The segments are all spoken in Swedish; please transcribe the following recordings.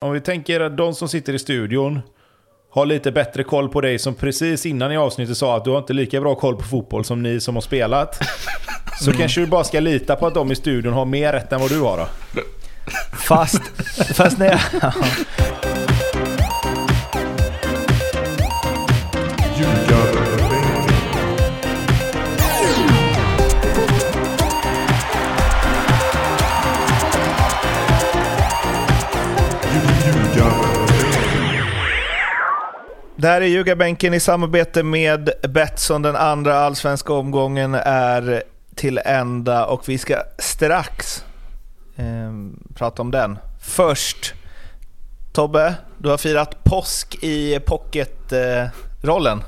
Om vi tänker att de som sitter i studion har lite bättre koll på dig som precis innan i avsnittet sa att du har inte lika bra koll på fotboll som ni som har spelat. Så kanske du bara ska lita på att de i studion har mer rätt än vad du har då. Fast, fast när jag... Det här är Ljugarbänken i samarbete med Betsson. Den andra allsvenska omgången är till ända och vi ska strax eh, prata om den. Först, Tobbe, du har firat påsk i pocketrollen.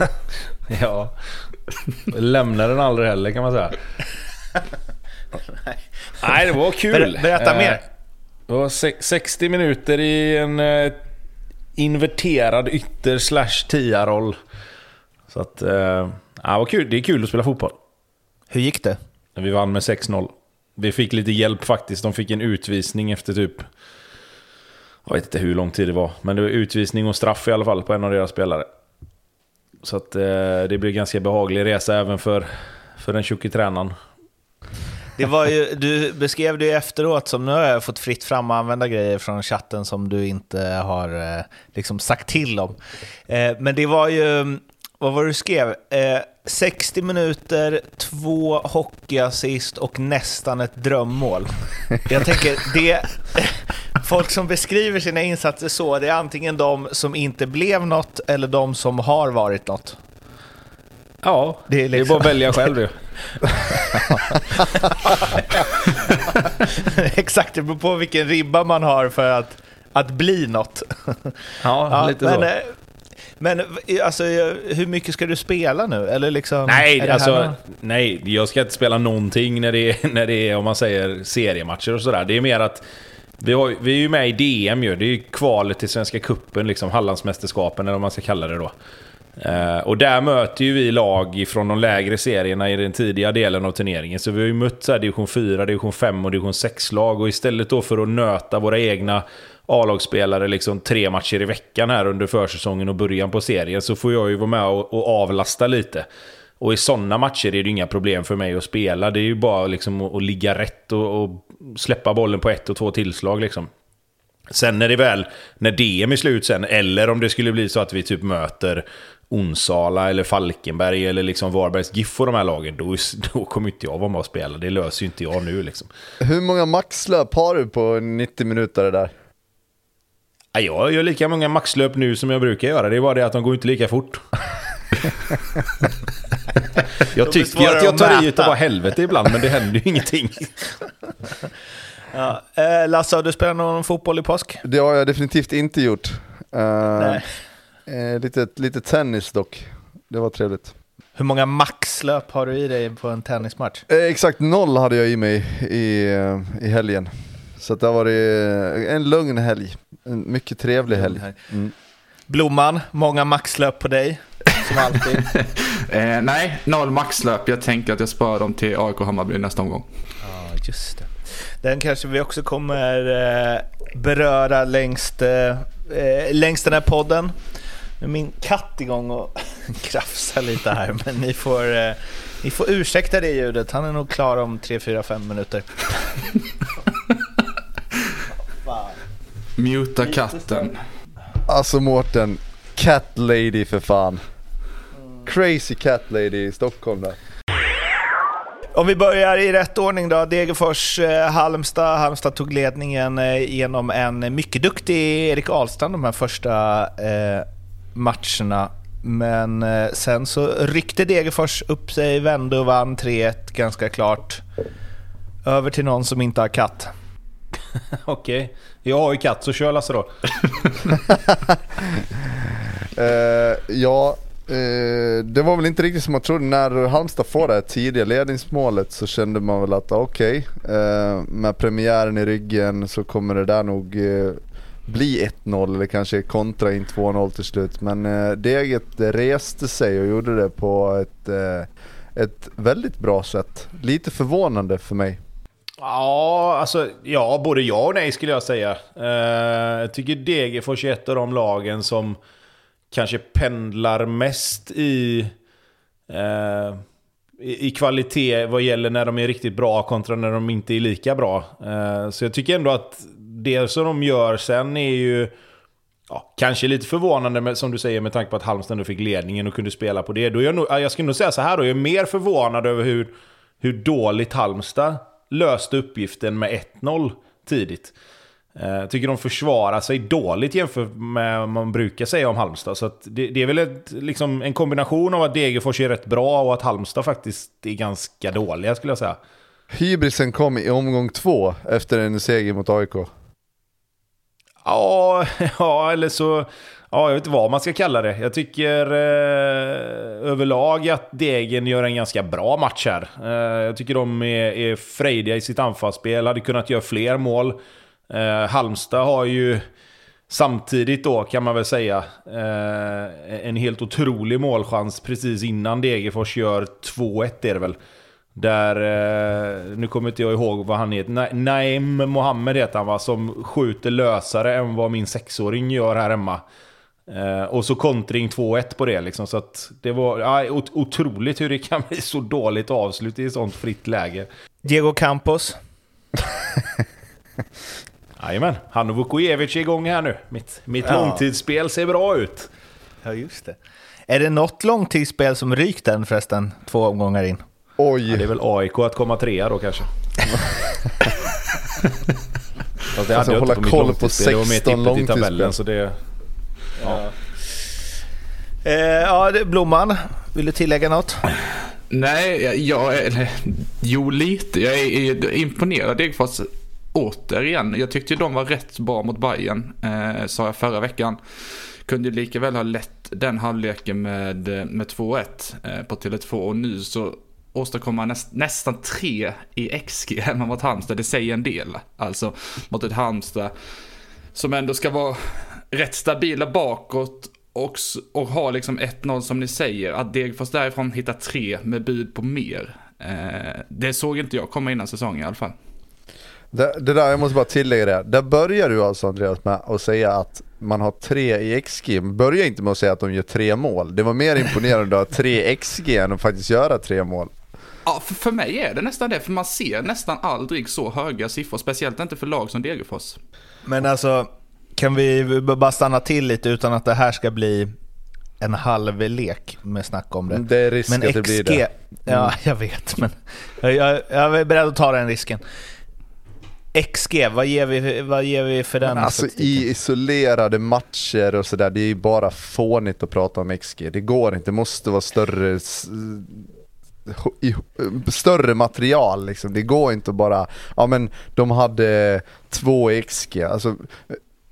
Eh, ja, lämnar den aldrig heller kan man säga. Nej, det var kul. Ber berätta eh, mer. Det var 60 minuter i en eh, inverterad ytter slash tia-roll. Så att, eh, ja, var kul. Det är kul att spela fotboll. Hur gick det? Vi vann med 6-0. Vi fick lite hjälp faktiskt. De fick en utvisning efter typ... Jag vet inte hur lång tid det var. Men det var utvisning och straff i alla fall på en av deras spelare. Så att eh, det blev ganska behaglig resa även för, för den tjocke tränaren. Det var ju, du beskrev det ju efteråt som nu har jag fått fritt fram att använda grejer från chatten som du inte har eh, liksom sagt till om. Eh, men det var ju, vad var det du skrev? Eh, 60 minuter, två hockeyassist och nästan ett drömmål. Jag tänker, det, folk som beskriver sina insatser så, det är antingen de som inte blev något eller de som har varit något. Ja, Det är det är, liksom- bara att välja själv ju. Exakt, det beror på vilken ribba man har för att, att bli något. Ja, Ja, lite men, så. eh, Men alltså, hur mycket ska du spela nu? Eller liksom, Nej, alltså, någon- nej, jag ska inte spela någonting när det är, när det är om man säger seriematcher och sådär. Det är mer att vi, har, vi är ju med i DM ju. Det är ju kvalet till Svenska Cupen, liksom Hallandsmästerskapen eller vad man ska kalla det då. Eh, och där möter ju vi lag från de lägre serierna i den tidiga delen av turneringen. Så vi har ju mött så här division 4, division 5 och division 6-lag. Och istället då för att nöta våra egna A-lagsspelare liksom tre matcher i veckan här under försäsongen och början på serien så får jag ju vara med och, och avlasta lite. Och i sådana matcher är det ju inga problem för mig att spela. Det är ju bara liksom att, att ligga rätt och, och släppa bollen på ett och två tillslag liksom. Sen när det väl, när DM är slut sen, eller om det skulle bli så att vi typ möter Onsala eller Falkenberg eller liksom Varbergs GIF och de här lagen, då, då kommer inte jag vara med och spela. Det löser ju inte jag nu liksom. Hur många maxlöp har du på 90 minuter där? Ja, Jag gör lika många maxlöp nu som jag brukar göra, det är bara det att de går inte lika fort. jag tycker att jag att tar i utav bara helvete ibland, men det händer ju ingenting. Ja. Eh, Lasse, har du spelat någon fotboll i påsk? Det har jag definitivt inte gjort. Eh, Nej. Eh, lite, lite tennis dock. Det var trevligt. Hur många maxlöp har du i dig på en tennismatch? Eh, exakt noll hade jag i mig i, eh, i helgen. Så att det har varit eh, en lugn helg. En mycket trevlig helg. Mm. Blomman, många maxlöp på dig, som alltid. Eh, nej, noll maxlöp. Jag tänker att jag sparar dem till AIK Hammarby nästa omgång. Ja, just det. Den kanske vi också kommer eh, beröra längst, eh, eh, längs den här podden. Nu är min katt igång och krafsar lite här, men ni får, eh, ni får ursäkta det ljudet. Han är nog klar om 3, 4, 5 minuter. Muta katten. Alltså Mårten, Cat Lady för fan. Crazy Cat Lady i Stockholm där. Om vi börjar i rätt ordning då. Degerfors, eh, Halmstad. Halmstad tog ledningen eh, genom en mycket duktig Erik Ahlstrand de här första eh, matcherna. Men eh, sen så ryckte Degerfors upp sig, vände och vann 3-1 ganska klart. Över till någon som inte har katt. Okej, jag har ju katt så kör Lasse då. Eh, ja, eh, det var väl inte riktigt som man trodde. När Halmstad får det här tidiga ledningsmålet så kände man väl att okej, eh, med premiären i ryggen så kommer det där nog bli 1-0 eller kanske kontra in 2-0 till slut. Men eh, Deget reste sig och gjorde det på ett, eh, ett väldigt bra sätt. Lite förvånande för mig. Ja, alltså ja, både ja och nej skulle jag säga. Eh, jag tycker Degerfors är ett av de lagen som kanske pendlar mest i, eh, i, i kvalitet vad gäller när de är riktigt bra kontra när de inte är lika bra. Eh, så jag tycker ändå att det som de gör sen är ju ja, kanske lite förvånande med, som du säger med tanke på att Halmstad ändå fick ledningen och kunde spela på det. Då är jag, nog, jag skulle nog säga så här då, jag är mer förvånad över hur, hur dåligt Halmstad löste uppgiften med 1-0 tidigt. Jag tycker de försvarar sig dåligt jämfört med vad man brukar säga om Halmstad. Så det, det, är väl ett, liksom en kombination av att Degerfors är rätt bra och att Halmstad faktiskt är ganska dåliga skulle jag säga. Hybrisen kom i omgång två efter en seger mot AIK. Ja, ja eller så... Ja, jag vet inte vad man ska kalla det. Jag tycker eh, överlag att Degen gör en ganska bra match här. Eh, jag tycker de är, är frejdiga i sitt anfallsspel, hade kunnat göra fler mål. Eh, Halmstad har ju samtidigt då, kan man väl säga, eh, en helt otrolig målchans precis innan Degerfors gör 2-1 är det väl. Där, eh, nu kommer inte jag ihåg vad han heter, Naim Mohammed heter han va, som skjuter lösare än vad min sexåring gör här hemma. Eh, och så kontring 2-1 på det liksom. Så att det var ja, otroligt hur det kan bli så dåligt avslut i ett sånt fritt läge. Diego Campos. Jajamän, han och Vukojevic är igång här nu. Mitt, mitt ja. långtidsspel ser bra ut. Ja, just det. Är det något långtidsspel som rykt den förresten, två omgångar in? Oj! Ja, det är väl AIK att komma trea då kanske. Fast det alltså, hålla koll på 16 långtidsspel. Så det, ja. Eh, ja, Blomman, vill du tillägga något? Nej, jag, jag, jo lite. Jag är, är imponerad Degerfors återigen. Jag tyckte de var rätt bra mot Bayern eh, sa jag förra veckan. Kunde lika väl ha lett den halvleken med, med 2-1 eh, på Tele2 och nu så Åstadkomma näst, nästan tre i XG hemma mot Halmstad. Det säger en del. Alltså mot ett Halmstad som ändå ska vara rätt stabila bakåt och, och ha liksom 1-0 som ni säger. Att Degerfors därifrån hittar tre med bud på mer. Eh, det såg inte jag komma innan säsongen i alla fall. Det, det, där, jag måste bara tillägga det. Där börjar du alltså Andreas med att säga att man har tre i XG. Börja inte med att säga att de gör tre mål. Det var mer imponerande att ha tre XG än att faktiskt göra tre mål. Ja, för, för mig är det nästan det, för man ser nästan aldrig så höga siffror, speciellt inte för lag som Degerfors. Men alltså, kan vi bara stanna till lite utan att det här ska bli en halv lek med snack om det. Det är risk men att det blir det. Ja, mm. jag vet, men jag, jag är beredd att ta den risken. XG, vad ger vi, vad ger vi för den? Alltså i isolerade matcher och sådär, det är ju bara fånigt att prata om XG. Det går inte, det måste vara större större material liksom. Det går inte att bara, ja men de hade två XG. Alltså,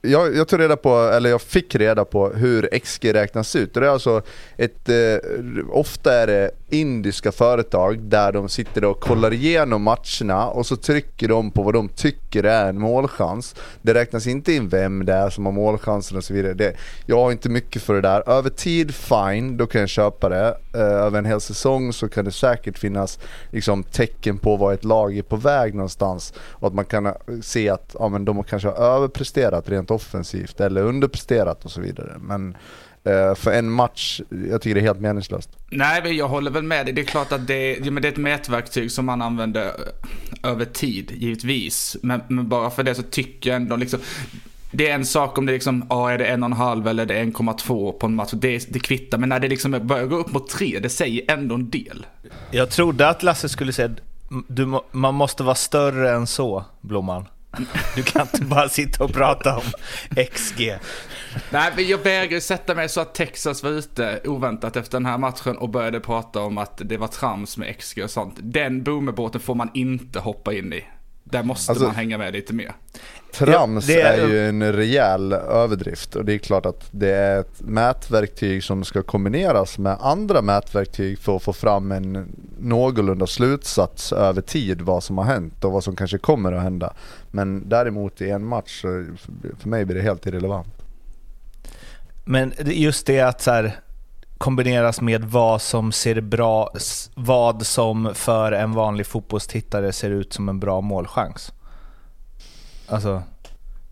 jag, jag tog reda på, eller jag fick reda på hur XG räknas ut. Det är alltså ett, eh, ofta är det indiska företag där de sitter och kollar igenom matcherna och så trycker de på vad de tycker är en målchans. Det räknas inte in vem det är som har målchansen och så vidare. Det, jag har inte mycket för det där. Över tid, fine, då kan jag köpa det. Eh, över en hel säsong så kan det säkert finnas liksom, tecken på vad ett lag är på väg någonstans. Och att man kan eh, se att ja, men de kanske har överpresterat rent offensivt eller underpresterat och så vidare. Men Eh, för en match, jag tycker det är helt meningslöst. Nej, jag håller väl med dig. Det är klart att det, men det är ett mätverktyg som man använder eh, över tid, givetvis. Men, men, bara för det så tycker jag ändå liksom, det är en sak om det liksom, ja, är det en och en halv eller är det 1,2 på en match. Det, det kvittar, men när det liksom börjar gå upp mot tre, det säger ändå en del. Jag trodde att Lasse skulle säga, du, man måste vara större än så, Blomman. Du kan inte bara sitta och prata om XG. Nej, men jag vägrar sätta mig så att Texas var ute oväntat efter den här matchen och började prata om att det var trams med XG och sånt. Den boomerbåten får man inte hoppa in i. Där måste alltså, man hänga med lite mer. Trams ja, är, är, ju en rejäl överdrift och det är klart att det är ett mätverktyg som ska kombineras med andra mätverktyg för att få fram en någorlunda slutsats över tid vad som har hänt och vad som kanske kommer att hända. Men däremot i en match, för mig blir det helt irrelevant. Men just det att så här, kombineras med vad som ser bra, vad som för en vanlig fotbollstittare ser ut som en bra målchans. Alltså,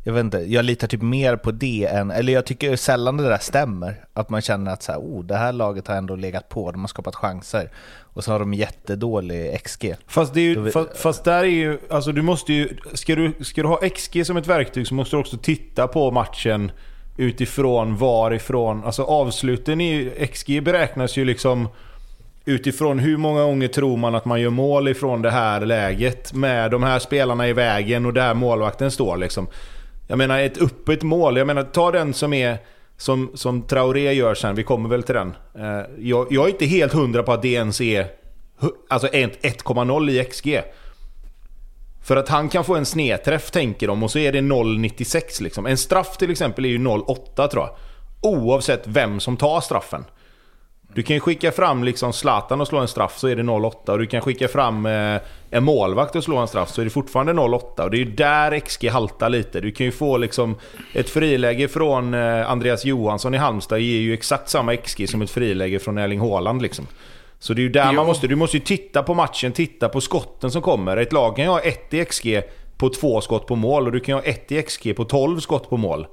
jag vet inte, jag litar typ mer på det än, eller jag tycker sällan det där stämmer. Att man känner att så här, oh, det här laget har ändå legat på, de har skapat chanser. Och så har de jättedålig XG. Fast, det är ju, fast, fast, där är ju, alltså du måste ju, ska du, ska du ha XG som ett verktyg så måste du också titta på matchen utifrån varifrån, alltså avsluten i XG beräknas ju liksom utifrån hur många gånger tror man att man gör mål ifrån det här läget med de här spelarna i vägen och där målvakten står liksom. Jag menar ett öppet mål, jag menar ta den som är som, som Traoré gör sen, vi kommer väl till den. Eh, jag, jag är inte helt hundra på att det ens är alltså 1,0 i XG. För att han kan få en snedträff tänker de och så är det 0,96 liksom. En straff till exempel är ju 0,8 tror jag. Oavsett vem som tar straffen. Du kan ju skicka fram liksom Zlatan och slå en straff så är det 0,8 och du kan skicka fram eh, en målvakt och slå en straff så är det fortfarande 0,8 och det är ju där XG haltar lite. Du kan ju få liksom ett friläge från eh, Andreas Johansson i Halmstad ger ju exakt samma XG som ett friläge från Erling Haaland liksom. Så det är ju där jo. man måste, du måste ju titta på matchen, titta på skotten som kommer. Ett lag kan ju ha 1 i XG på två skott på mål och du kan ju ha 1 i XG på 12 skott på mål.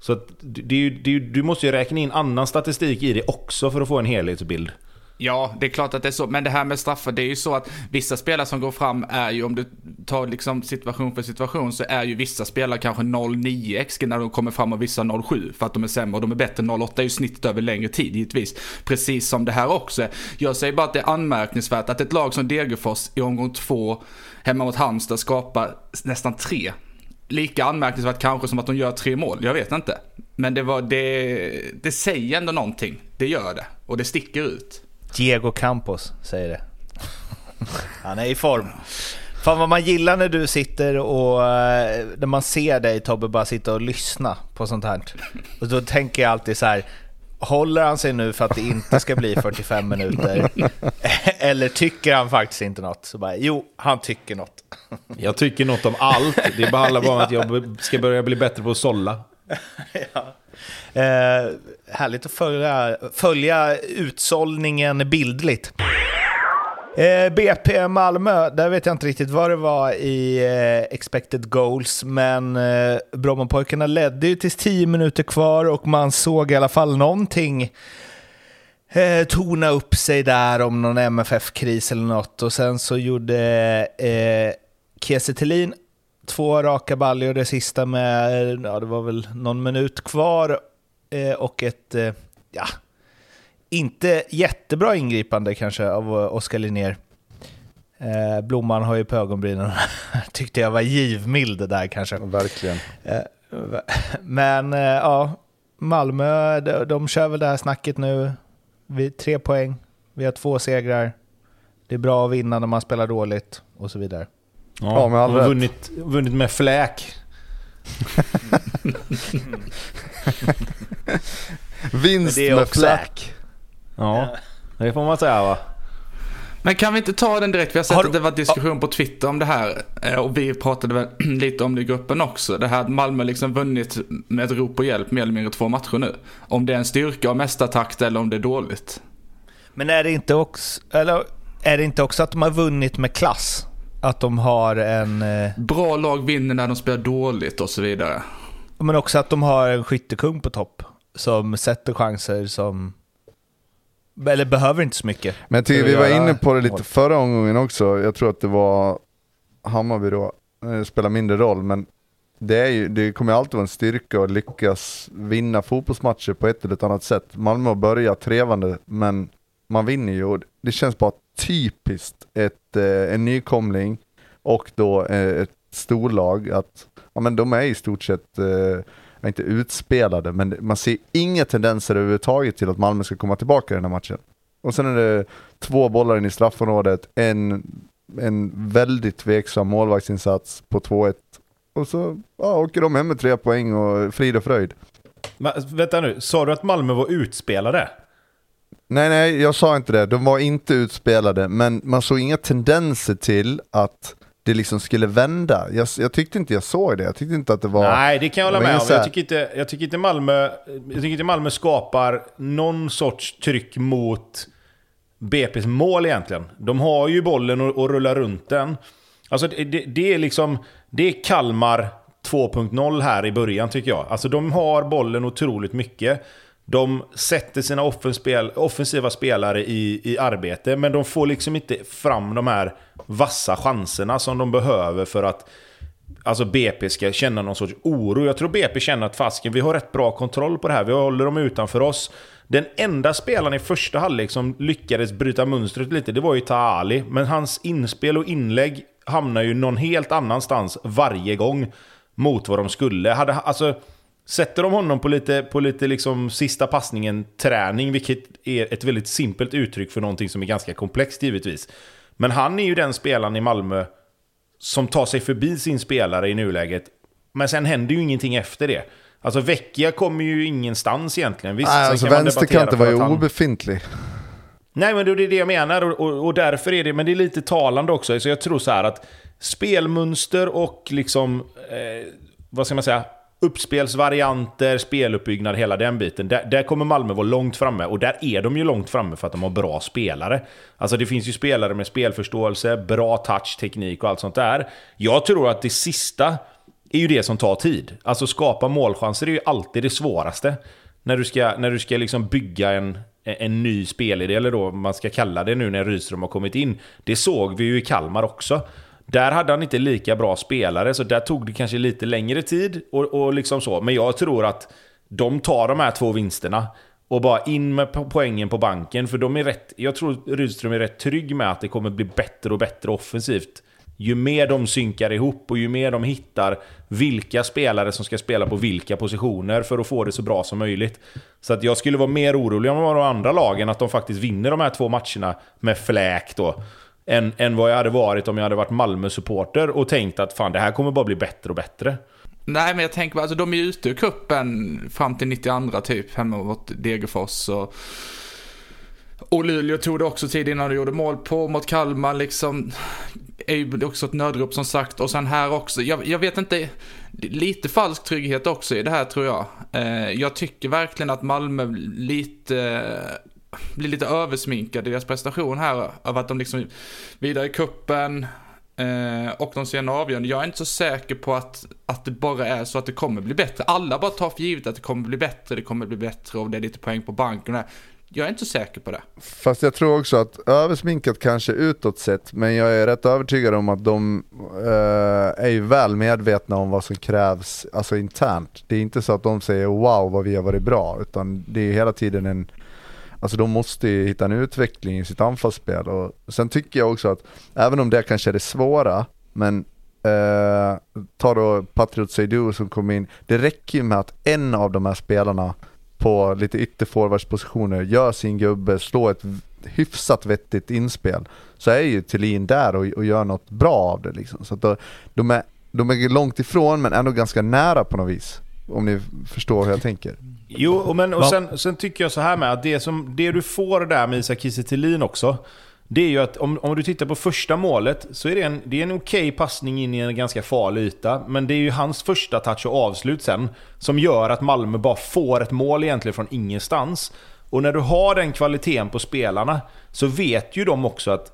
Så det, det, du måste ju räkna in annan statistik i det också för att få en helhetsbild. Ja, det är klart att det är så. Men det här med straffar, det är ju så att vissa spelare som går fram är ju, om du tar liksom situation för situation, så är ju vissa spelare kanske 0,9 XG när de kommer fram och vissa 0,7 för att de är sämre och de är bättre. 0,8 är ju snittet över längre tid givetvis. Precis som det här också. Jag säger bara att det är anmärkningsvärt att ett lag som Degerfors i omgång två hemma mot Halmstad skapar nästan tre lika anmärkningsvärt kanske som att de gör tre mål. Jag vet inte. Men det, var, det, det säger ändå någonting. Det gör det. Och det sticker ut. Diego Campos säger det. Han är i form. Fan vad man gillar när du sitter och eh, när man ser dig Tobbe bara sitta och lyssna på sånt här. Och då tänker jag alltid så här, håller han sig nu för att det inte ska bli 45 minuter? Eller tycker han faktiskt inte något? Så bara, jo, han tycker något. Jag tycker något om allt. Det handlar bara om att jag ska börja bli bättre på att sålla. ja. Eh, härligt att följa, följa utsållningen bildligt. Eh, BP Malmö, där vet jag inte riktigt vad det var i eh, expected goals, men eh, Brommapojkarna ledde ju tills 10 minuter kvar och man såg i alla fall någonting eh, tona upp sig där om någon MFF-kris eller något och sen så gjorde eh, Kiese Thelin två raka baljor, det sista med, ja det var väl någon minut kvar och ett, eh, ja, inte jättebra ingripande kanske av Oskar Linnér. Eh, Blomman har ju på ögonbrynen. Tyckte jag var givmild där kanske. Verkligen. Eh, men eh, ja, Malmö, de, de kör väl det här snacket nu. Vi tre poäng, vi har två segrar. Det är bra att vinna när man spelar dåligt och så vidare. Ja, ja med all rätt. Vunnit, vunnit med fläk. Vinst med fläk. Ja, det får man säga va. Men kan vi inte ta den direkt? Vi har sett har, att det var diskussion på Twitter om det här. Eh, och vi pratade väl lite om det i gruppen också. Det här att Malmö liksom vunnit med ett rop på hjälp mer eller mindre två matcher nu. Om det är en styrka och mästartakt eller om det är dåligt. Men är det inte också, eller är det inte också att de har vunnit med klass? Att de har en... Eh... Bra lag vinner när de spelar dåligt och så vidare. Men också att de har en skyttekung på topp. Som sätter chanser som eller behöver inte så mycket. Men jag tycker vi var inne på det lite förra omgången också. Jag tror att det var Hammarby då. Det spelar mindre roll, men det, är ju, det kommer alltid vara en styrka att lyckas vinna fotbollsmatcher på ett eller annat sätt. Malmö har börjat trevande, men man vinner ju det känns bara typiskt ett, eh, en nykomling och då eh, ett storlag att ja, men de är i stort sett eh, inte utspelade, men man ser inga tendenser överhuvudtaget till att Malmö ska komma tillbaka i den här matchen. Och sen är det två bollar in i straffområdet, en, en väldigt tveksam målvaktsinsats på 2-1. Och så ja, åker de hem med tre poäng och frid och fröjd. Men, vänta nu, sa du att Malmö var utspelade? Nej, nej, jag sa inte det. De var inte utspelade, men man såg inga tendenser till att det liksom skulle vända. Jag, jag tyckte inte jag såg det. Jag tyckte inte att det var... Nej, det kan jag hålla med om. Jag tycker, inte, jag, tycker inte Malmö, jag tycker inte Malmö skapar någon sorts tryck mot BP's mål egentligen. De har ju bollen och, och rullar runt den. Alltså det, det, det är liksom... Det är Kalmar 2.0 här i början tycker jag. Alltså de har bollen otroligt mycket. De sätter sina offensiva spelare i, i arbete, men de får liksom inte fram de här vassa chanserna som de behöver för att alltså BP ska känna någon sorts oro. Jag tror BP känner att fasken, vi har rätt bra kontroll på det här. Vi håller dem utanför oss. Den enda spelaren i första halvlek som lyckades bryta mönstret lite, det var ju Taali. Men hans inspel och inlägg hamnar ju någon helt annanstans varje gång mot vad de skulle. Hade, alltså, sätter de honom på lite, på lite liksom sista passningen träning, vilket är ett väldigt simpelt uttryck för någonting som är ganska komplext givetvis. Men han är ju den spelaren i Malmö som tar sig förbi sin spelare i nuläget. Men sen händer ju ingenting efter det. Alltså Vecchia kommer ju ingenstans egentligen. Visst, Nej, alltså kan man vänsterkanten debattera var för ju att han- obefintlig. Nej, men det är det jag menar och, och, och därför är det, men det är lite talande också. Så jag tror så här att spelmönster och liksom, eh, vad ska man säga, uppspelsvarianter, speluppbyggnad, hela den biten. Där, där kommer Malmö vara långt framme och där är de ju långt framme för att de har bra spelare. Alltså det finns ju spelare med spelförståelse, bra touch, teknik och allt sånt där. Jag tror att det sista är ju det som tar tid. Alltså skapa målchanser är ju alltid det svåraste. När du ska, när du ska liksom bygga en, en ny spelidé, eller då man ska kalla det nu när Rydström har kommit in. Det såg vi ju i Kalmar också. Där hade han inte lika bra spelare, så där tog det kanske lite längre tid. Och, och liksom så. Men jag tror att de tar de här två vinsterna och bara in med poängen på banken. För de är rätt, jag tror Rydström är rätt trygg med att det kommer bli bättre och bättre offensivt. Ju mer de synkar ihop och ju mer de hittar vilka spelare som ska spela på vilka positioner för att få det så bra som möjligt. Så att jag skulle vara mer orolig om de andra lagen att de faktiskt vinner de här två matcherna med fläk då. Än, än vad jag hade varit om jag hade varit Malmö-supporter och tänkt att fan det här kommer bara bli bättre och bättre. Nej, men jag tänker bara, alltså de är ju ute ur cupen fram till 92 typ, hemma mot Degerfors och... Och Luleå tog det också tid innan de gjorde mål på mot Kalmar liksom. Är ju också ett nödrop som sagt. Och sen här också, jag, jag vet inte, lite falsk trygghet också i det här tror jag. Eh, jag tycker verkligen att Malmö lite, blir lite översminkade i deras prestation här. Av att de liksom vidare i kuppen Eh, och de sen avgörande. Jag är inte så säker på att, att det bara är så att det kommer bli bättre. Alla bara tar för givet att det kommer bli bättre, det kommer bli bättre och det är lite poäng på banken. här. Jag är inte så säker på det. Fast jag tror också att översminkat kanske utåt sett, men jag är rätt övertygad om att de eh, är ju väl medvetna om vad som krävs alltså internt. Det är inte så att de säger wow vad vi har varit bra, utan det är hela tiden en Alltså de måste ju hitta en utveckling i sitt anfallsspel och sen tycker jag också att även om det kanske är det svåra, men eh, ta då Patriot Seydou som kom in, det räcker ju med att en av de här spelarna på lite ytterforwardspositioner, gör sin gubbe, slår ett hyfsat vettigt inspel, så är ju Thelin där och, och gör något bra av det liksom. Så att då, de, är, de är långt ifrån men ändå ganska nära på något vis. Om ni förstår hur jag tänker. Jo, och, men, och sen, sen tycker jag så här med att det, som, det du får där med Isak Kiese också, det är ju att om, om du tittar på första målet så är det en, det är en okej passning in i en ganska farlig yta. Men det är ju hans första touch och avslut sen som gör att Malmö bara får ett mål egentligen från ingenstans. Och när du har den kvaliteten på spelarna så vet ju de också att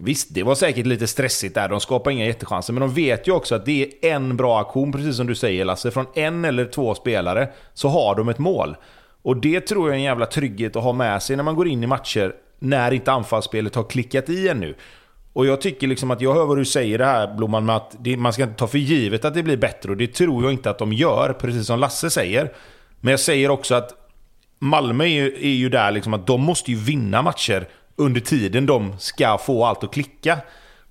Visst, det var säkert lite stressigt där, de skapar inga jättechanser, men de vet ju också att det är en bra aktion, precis som du säger Lasse. Från en eller två spelare så har de ett mål. Och det tror jag är en jävla trygghet att ha med sig när man går in i matcher när inte anfallsspelet har klickat i ännu. Och jag tycker liksom att jag hör vad du säger det här Blomman med att det, man ska inte ta för givet att det blir bättre och det tror jag inte att de gör, precis som Lasse säger. Men jag säger också att Malmö är ju, är ju där liksom att de måste ju vinna matcher under tiden de ska få allt att klicka.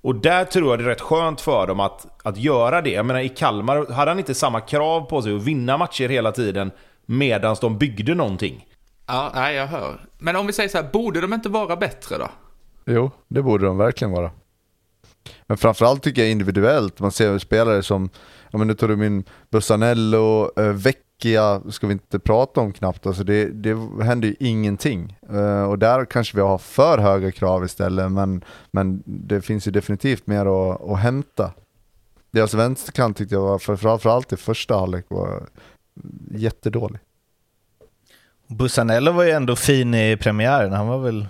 Och där tror jag det är rätt skönt för dem att, att göra det. Jag menar i Kalmar hade han inte samma krav på sig att vinna matcher hela tiden medan de byggde någonting. Ja, nej, jag hör. Men om vi säger så här, borde de inte vara bättre då? Jo, det borde de verkligen vara. Men framförallt tycker jag individuellt, man ser spelare som ja men nu tar du min Bussanello, eh, Vecchia ska vi inte prata om knappt, alltså det, det händer ju ingenting. Eh, och där kanske vi har för höga krav istället, men, men det finns ju definitivt mer att, att hämta. Deras vänsterkant tyckte jag var, framförallt i första halvlek, var jättedålig. Bussanello var ju ändå fin i premiären, han var väl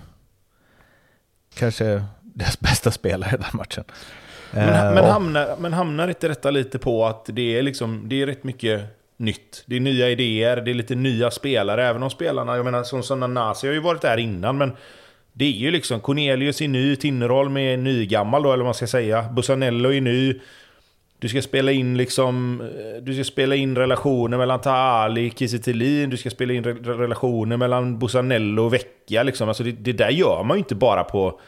kanske deras bästa spelare i den matchen. Men, Eh, men, hamnar, men hamnar inte detta lite på att det är, liksom, det är rätt mycket nytt? Det är nya idéer, det är lite nya spelare. Även om spelarna, jag menar som, som Nanasi har ju varit där innan, men det är ju liksom Cornelius är ny, Tinnerholm är nygammal då, eller vad man ska säga. Bussanello är ny. Du ska spela in liksom... eh, Du ska spela in relationer mellan Taali, Kiese du ska spela in re relationer mellan Bussanello och Vecchia liksom. Alltså det, det där gör man ju inte bara på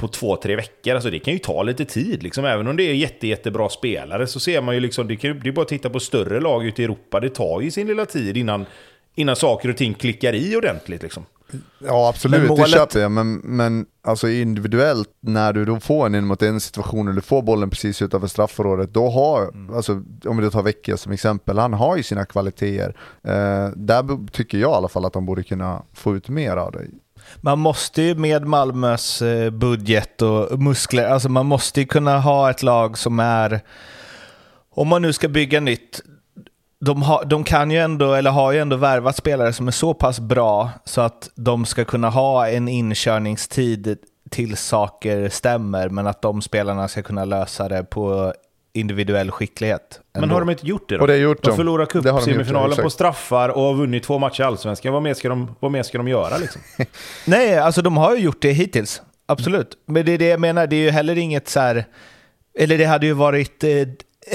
på två, tre veckor. Alltså det kan ju ta lite tid. Liksom. Även om det är jätte, jättebra spelare så ser man ju liksom, det, kan, det är bara att titta på större lag ute i Europa. Det tar ju sin lilla tid innan, innan saker och ting klickar i ordentligt. Liksom. Ja absolut, Men det målet- köper jag. Men, men alltså individuellt, när du då får en in mot en situation och du får bollen precis utanför straffområdet, då har, Mm. alltså, om du tar Vecchia som exempel, han har ju sina kvaliteter. Eh, där tycker jag i alla fall att han borde kunna få ut mer av det. Man måste ju med Malmös eh, budget och muskler, alltså man måste ju kunna ha ett lag som är, om man nu ska bygga nytt, de, har, de kan ju ändå, eller har ju ändå värvat spelare som är så pass bra så att de ska kunna ha en inkörningstid till saker stämmer, men att de spelarna ska kunna lösa det på individuell skicklighet. Men ändå. har de inte gjort det då? Och det har gjort de de. förlorar de cupsemifinalen på straffar och har vunnit två matcher i Allsvenskan. Vad mer ska de, vad mer ska de göra liksom? Nej, alltså de har ju gjort det hittills. Absolut. Men det är det jag menar, det är ju heller inget så här... Eller det hade ju varit eh,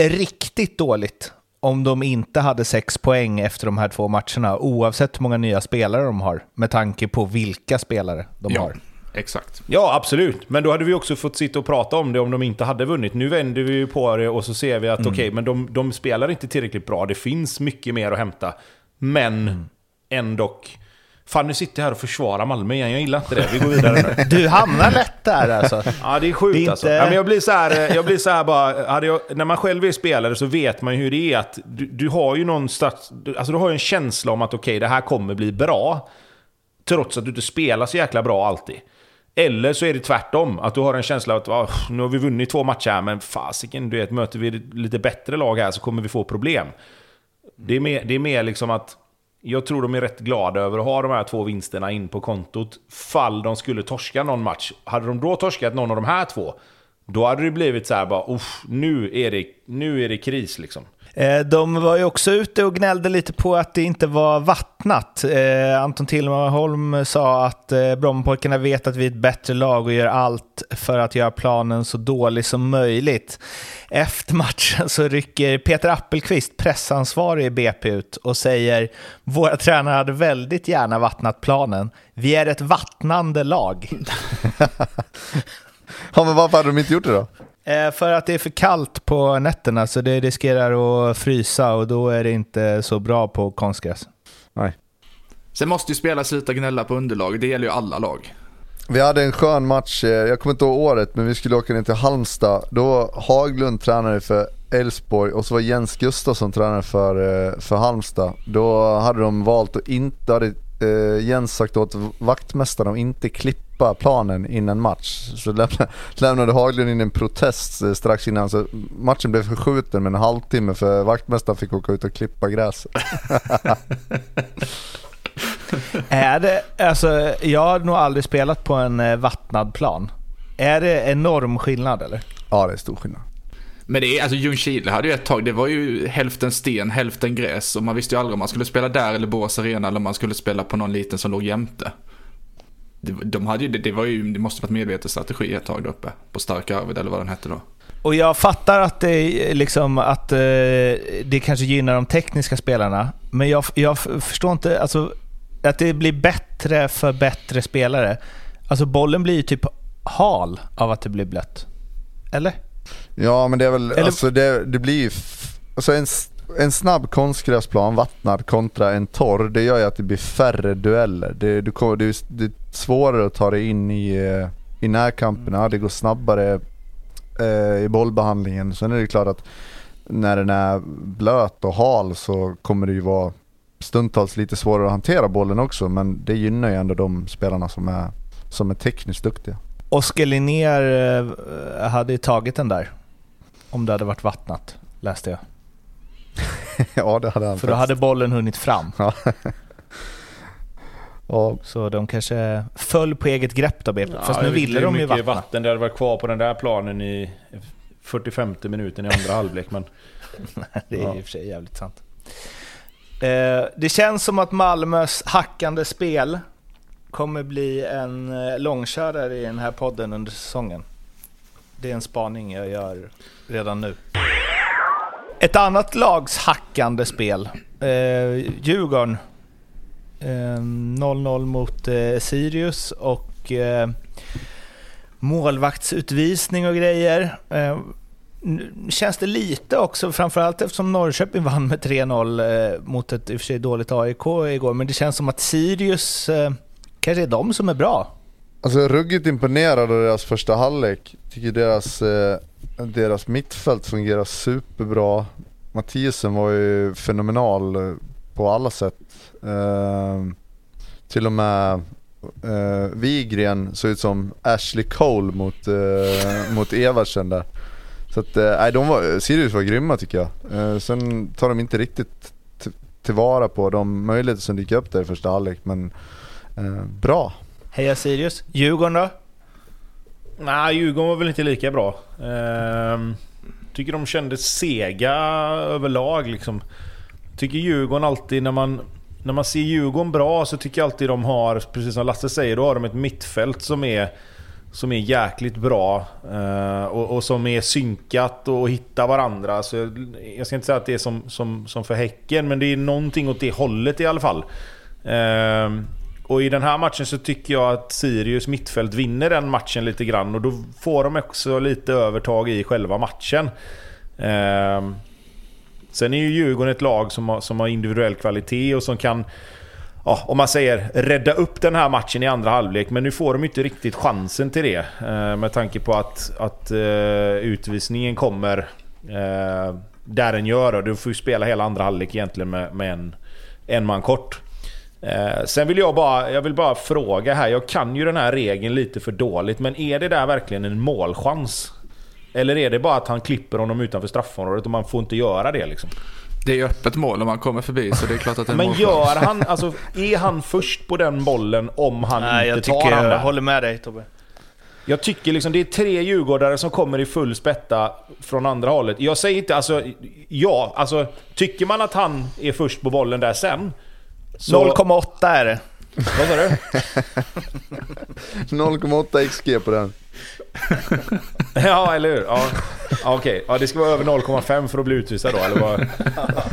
riktigt dåligt om de inte hade sex poäng efter de här två matcherna, oavsett hur många nya spelare de har, med tanke på vilka spelare de Ja, har. Exakt. Ja, absolut. Men då hade vi också fått sitta och prata om det om de inte hade vunnit. Nu vänder vi ju på det och så ser vi att okej, men de, de spelar inte tillräckligt bra. Det finns mycket mer att hämta. Men ändock. Fan, nu sitter jag här och försvarar Malmö igen. Jag gillar inte det. Vi går vidare nu. Du hamnar lätt där alltså. Ja, det är sjukt Det är alltså. inte- Ja, men jag blir så här, jag blir så här bara, jag, när man själv är spelare så vet man ju hur det är att du, du har ju någon du- alltså du har ju en känsla om att okej, det här kommer bli bra. Trots att du inte spelar så jäkla bra alltid. Eller så är det tvärtom, att du har en känsla av att "Ah, nu har vi vunnit två matcher här, men fasiken, du vet, möter vi lite bättre lag här så kommer vi få problem. Det är mer, det är mer liksom att jag tror de är rätt glada över att ha de här två vinsterna in på kontot. Fall de skulle torska någon match. Hade de då torskat någon av de här två, då hade det blivit så här bara, nu är det, nu är det kris liksom. Eh, De var ju också ute och gnällde lite på att det inte var vattnat. Eh, Anton Tillmanholm sa att eh, Brommapojkarna vet att vi är ett bättre lag och gör allt för att göra planen så dålig som möjligt. Efter matchen så rycker Peter Appelqvist, pressansvarig i BP, ut och säger våra tränare hade väldigt gärna vattnat planen. Vi är ett vattnande lag. Ja men varför hade de inte gjort det då? Eh, För att det är för kallt på nätterna så det riskerar att frysa och då är det inte så bra på konstgräs. Nej. Sen måste ju spela sluta gnälla på underlag. Det gäller ju alla lag. Vi hade en skön match, eh, jag kommer inte ihåg året, men vi skulle åka ner till Halmstad. Då var Haglund tränare för Elfsborg och så var Jens Gustafsson tränare för, eh, för Halmstad. Då hade de valt att inte, hade Jens sagt åt vaktmästaren att inte klippa planen innan match. Så lämnade, lämnade Haglund in en protest eh, strax innan, så matchen blev förskjuten med en halvtimme för vaktmästaren fick åka ut och klippa gräset. Är det, alltså, jag har nog aldrig spelat på en eh, vattnad plan. Är det enorm skillnad eller? Ja det är stor skillnad. Men det är, alltså Ljungskile hade ju ett tag, det var ju hälften sten, hälften gräs och man visste ju aldrig om man skulle spela där eller Borås Arena eller om man skulle spela på någon liten som låg jämte. Det, de hade ju, det, var ju, det måste varit medveten strategi ett tag där uppe. På Stark Arvid eller vad den hette då. Och jag fattar att det, liksom, att eh, det kanske gynnar de tekniska spelarna, men jag, jag förstår inte, alltså, att det blir bättre för bättre spelare. Alltså bollen blir ju typ hal av att det blir blött. Eller? Ja men det är väl, Eller- alltså det, det blir ju, alltså en, en snabb konstgräsplan vattnad kontra en torr, det gör ju att det blir färre dueller. Det, du kommer, det, det är svårare att ta dig in i, eh, i närkamperna, det går snabbare eh, i bollbehandlingen. Sen är det klart att när den är blöt och hal så kommer det ju vara stundtals lite svårare att hantera bollen också men det gynnar ju ändå de spelarna som är, som är tekniskt duktiga. Oskar Linnér eh, hade ju tagit den där om det hade varit vattnat, läste jag. ja det hade han För då hade bollen hunnit fram. Ja. Så de kanske föll på eget grepp då BP. Fast Ja, nu jag vet ville de ju mycket vattna. vatten det hade varit kvar på den där planen i 45 minuten i andra halvlek. Men Det är Ja. i och för sig jävligt sant. Eh, det känns som att Malmös hackande spel kommer bli en eh, långkörare i den här podden under säsongen. Det är en spaning jag gör redan nu. Ett annat lags hackande spel. Eh, Djurgården. Eh, 0-0 mot eh, Sirius och eh, målvaktsutvisning och grejer. Eh, känns det lite också, framförallt eftersom Norrköping vann med 3-0 eh, mot ett i och för sig dåligt AIK igår, men det känns som att Sirius eh, kanske är de som är bra. Alltså ruggigt imponerad av deras första halvlek. Tycker deras, eh, deras mittfält fungerar superbra. Mathiesen var ju fenomenal eh, på alla sätt. Eh, till och med eh, Wigren såg ut som Ashley Cole mot, eh, mot Eversen där. Så att, eh, nej, de var, Sirius var grymma tycker jag. Eh, sen tar de inte riktigt tillvara på de möjligheter som dyker upp där i första halvlek men eh, bra. Heja Sirius. Djurgården då? Nej, Djurgården var väl inte lika bra. Ehm, tycker de kändes sega överlag liksom. Tycker Djurgården alltid när man... När man ser Djurgården bra så tycker jag alltid de har, precis som Lasse säger, då har de ett mittfält som är som är jäkligt bra eh, och, och som är synkat och hittar varandra. Så jag, jag ska inte säga att det är som, som, som för Häcken, men det är någonting åt det hållet i alla fall. Ehm, och i den här matchen så tycker jag att Sirius mittfält vinner den matchen lite grann och då får de också lite övertag i själva matchen. Eh, sen är ju Djurgården ett lag som har, som har individuell kvalitet och som kan ja, om man säger rädda upp den här matchen i andra halvlek. Men nu får de inte riktigt chansen till det. Eh, med tanke på att, att eh, utvisningen kommer eh, där den gör. Och du får ju spela hela andra halvlek egentligen med, med en, en man kort. Eh, sen vill jag bara, jag vill bara fråga här. Jag kan ju den här regeln lite för dåligt. Men är det där verkligen en målchans? Eller är det bara att han klipper honom utanför straffområdet och man får inte göra det liksom? Det är ju öppet mål om man kommer förbi så det är klart att det är Men målchans. gör han, alltså är han först på den bollen om han Nej, jag inte tar tycker han jag håller med dig Tobbe. Jag tycker liksom det är tre djurgårdare som kommer i full spätta från andra hållet. Jag säger inte alltså, ja, alltså tycker man att han är först på bollen där sen. Så, 0,8 är det. vad sa du? 0,8 XG på den. Ja, eller hur? Ja, ja okej. Ja, det ska vara över 0,5 för att bli utvisad då, eller vad?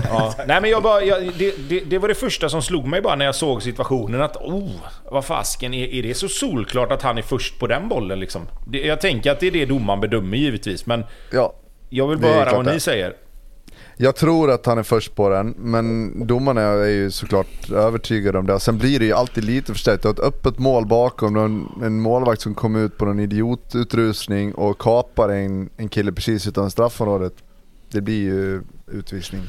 Ja. Nej men jag bara, jag, det, det, det var det första som slog mig bara när jag såg situationen att oh, vad fasken, är, är det så solklart att han är först på den bollen liksom? Det, jag tänker att det är det domaren bedömer givetvis, men Ja, jag vill bara höra vad det. ni säger. Jag tror att han är först på den, men domarna är ju såklart övertygade om det. Sen blir det ju alltid lite förstärkt. Du har ett öppet mål bakom, en, en målvakt som kom ut på någon idiotutrustning och kapar en, en kille precis utan straffområdet. Det blir ju utvisning.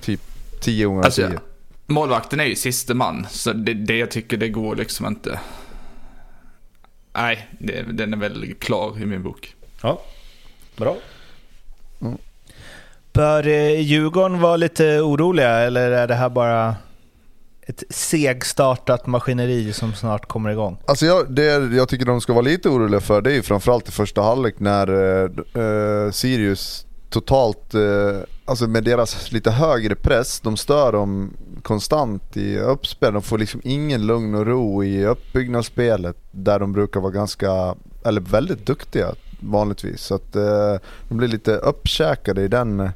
Typ 10 gånger av Alltså, 10. målvakten är ju siste man, så det, det jag tycker det går liksom inte. Nej, det, den är väl klar i min bok. Ja, bra. Bör eh, Djurgården vara lite oroliga eller är det här bara ett segstartat maskineri som snart kommer igång? Alltså jag, det jag tycker de ska vara lite oroliga för det är framförallt i första halvlek när eh, eh, Sirius totalt, eh, alltså med deras lite högre press, de stör dem konstant i uppspel. De får liksom ingen lugn och ro i uppbyggnadsspelet där de brukar vara ganska, eller väldigt duktiga vanligtvis. Så att eh, de blir lite uppkäkade i den, eh,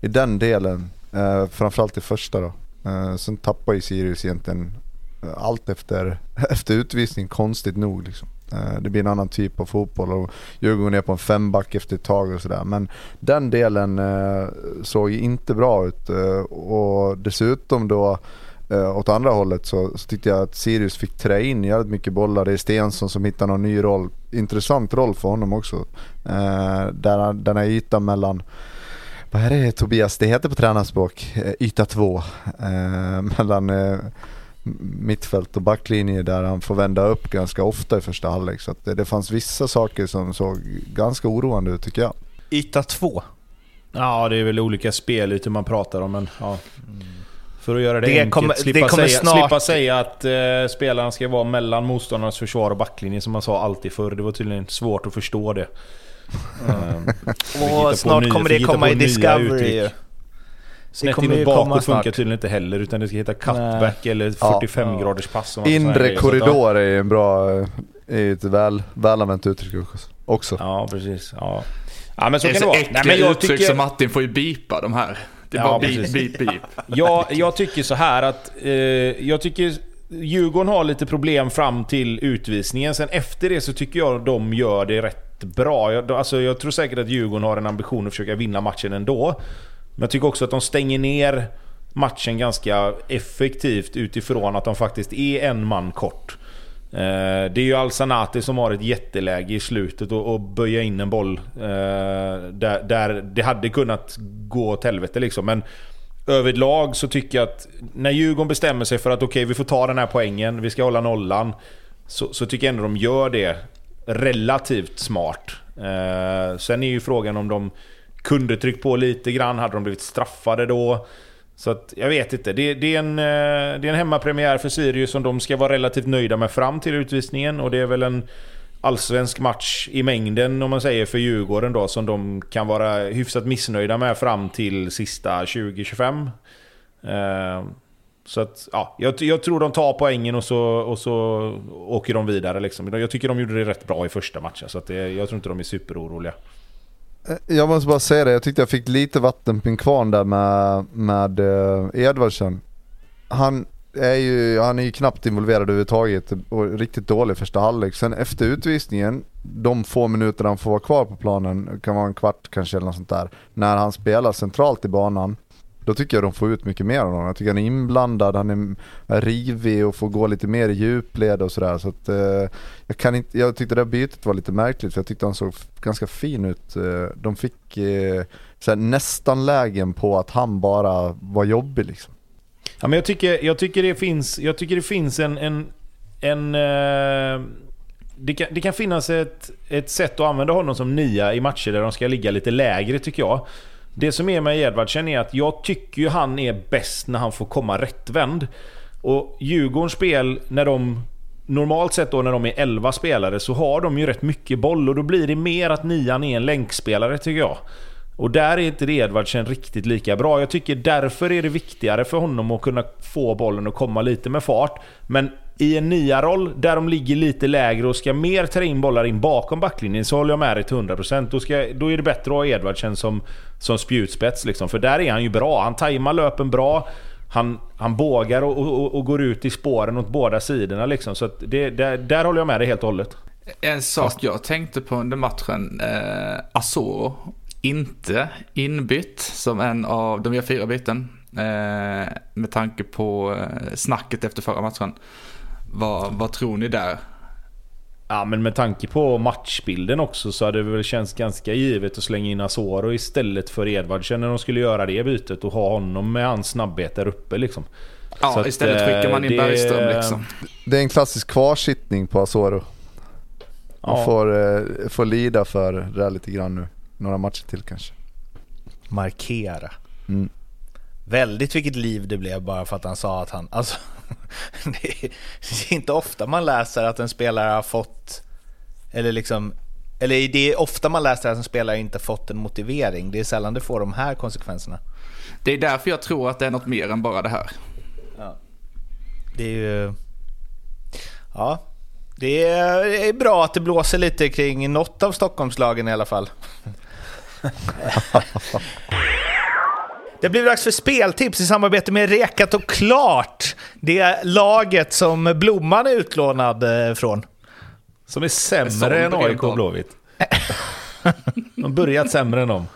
i den delen, eh, framförallt i första då. Eh, sen tappar ju Sirius egentligen eh, allt efter, efter utvisning, konstigt nog. Liksom. Eh, Det blir en annan typ av fotboll och Djurgården är på en femback efter ett tag och sådär. Men den delen eh, såg ju inte bra ut eh, och dessutom då eh, åt andra hållet så, så tyckte jag att Sirius fick trä in jävligt mycket bollar. Det är Stensson som hittar någon ny roll. Intressant roll för honom också. Eh, den här ytan mellan vad är det Tobias, det heter på tränarspråk, eh, yta två. Eh, mellan eh, mittfält och backlinje där han får vända upp ganska ofta i första halvlek. Så det, det fanns vissa saker som såg ganska oroande ut tycker jag. Yta två. Ja, det är väl olika spelytor man pratar om, men ja. För att göra det, Det enkelt, kommer- slippa, det kommer säga, snart- slippa säga att eh, spelaren ska vara mellan motståndarnas försvar och backlinje som man sa alltid förr. Det var tydligen svårt att förstå det. Ehm, Och snart nya- kommer det komma i Discovery Snett inåt bakåt funkar snart. tydligen inte heller, utan det ska heta cutback eller 45 graders pass. Inre ja. korridor är en bra, är ett väl, välanvänt uttryck också. Ja, precis. Ja. ja, men så Det är kan det vara. Nej, men jag uttryck tycker... så Martin får ju bipa de här. Det är Ja, bara precis. beep, beep, beep. jag, jag tycker så här att... Eh, jag tycker Djurgården har lite problem fram till utvisningen. Sen efter det så tycker jag de gör det rätt bra. Jag, alltså, jag tror säkert att Djurgården har en ambition att försöka vinna matchen ändå. Men jag tycker också att de stänger ner matchen ganska effektivt utifrån att de faktiskt är en man kort. Eh, Det är ju Alsanati som har ett jätteläge i slutet och, och böja in en boll eh, där, där det hade kunnat gå åt helvete liksom. Men överlag så tycker jag att när Djurgården bestämmer sig för att okej, vi får ta den här poängen, vi ska hålla nollan. Så, så tycker jag ändå de gör det relativt smart. Eh, sen är ju frågan om de kunde tryckt på lite grann, hade de blivit straffade då? Så att, jag vet inte. Det, det, är en, eh, det är en hemmapremiär för Sirius som de ska vara relativt nöjda med fram till utvisningen. Och det är väl en allsvensk match i mängden om man säger för Djurgården då som de kan vara hyfsat missnöjda med fram till sista 2025. Eh, så att, ja, jag, jag tror de tar poängen och så, och så åker de vidare. Liksom. Jag tycker de gjorde det rätt bra i första matchen, så att det, jag tror inte de är superoroliga. Eh, jag måste bara säga det, jag tyckte jag fick lite vatten på min kvarn där med, med eh, Edvardsen. Han är, ju, han är ju knappt involverad överhuvudtaget och riktigt dålig första halvlek. Sen efter utvisningen, de få minuter han får vara kvar på planen, kan vara en kvart kanske eller något sånt där. När han spelar centralt i banan, då tycker jag de får ut mycket mer av honom. Jag tycker han är inblandad, han är rivig och får gå lite mer i djupled och sådär. Så att, eh, jag, kan inte, jag tyckte det där bytet var lite märkligt för jag tyckte han såg ganska fin ut. Eh, de fick eh, såhär, nästan lägen på att han bara var jobbig liksom. Ja, men jag, tycker, jag tycker det finns, jag tycker det finns en... en, en eh, det, kan, det kan finnas ett, ett sätt att använda honom som nia i matcher där de ska ligga lite lägre tycker jag. Det som är med Edvardsen är att jag tycker ju han är bäst när han får komma rättvänd. Och Djurgårdens spel, när de... Normalt sett då när de är 11 spelare så har de ju rätt mycket boll och då blir det mer att nian är en länkspelare tycker jag. Och där är inte Edvardsen riktigt lika bra. Jag tycker därför är det viktigare för honom att kunna få bollen att komma lite med fart. Men i en nia-roll där de ligger lite lägre och ska mer ta in bollar in bakom backlinjen så håller jag med dig till 100%. Då, ska, då är det bättre att ha Edvardsen som, som spjutspets liksom. För där är han ju bra. Han tajmar löpen bra. Han, han bågar och, och, och går ut i spåren åt båda sidorna liksom. Så att det, där, där håller jag med dig helt och hållet. En sak jag tänkte på under matchen, eh, Asoro, inte inbytt som en av, de gör fyra byten, eh, med tanke på eh, snacket efter förra matchen. Vad, vad tror ni där? Ja men med tanke på matchbilden också så hade det väl känts ganska givet att slänga in Asoro istället för Edvardsen när de skulle göra det bytet och ha honom med hans snabbhet där uppe liksom. Ja, Så att, istället skickar man in eh, Bergström det- liksom. Det är en klassisk kvarsittning på Asoro. Man Ja. får, eh, får lida för det här lite grann nu. Några matcher till kanske. Markera. Mm. Väldigt vilket liv det blev bara för att han sa att han... Alltså, det, är, inte ofta man läser att en spelare har fått... Eller liksom... Eller det är ofta man läser att en spelare inte fått en motivering. Det är sällan det får de här konsekvenserna. Det är därför jag tror att det är något mer än bara det här. Det är ju... Ja. Det är, det är bra att det blåser lite kring något av Stockholmslagen i alla fall. Det blir dags för speltips i samarbete med Rekat och Klart. Det är laget som Blomman är utlånad eh, från. Som är sämre än AIK och Blåvitt. De har börjat sämre än dem.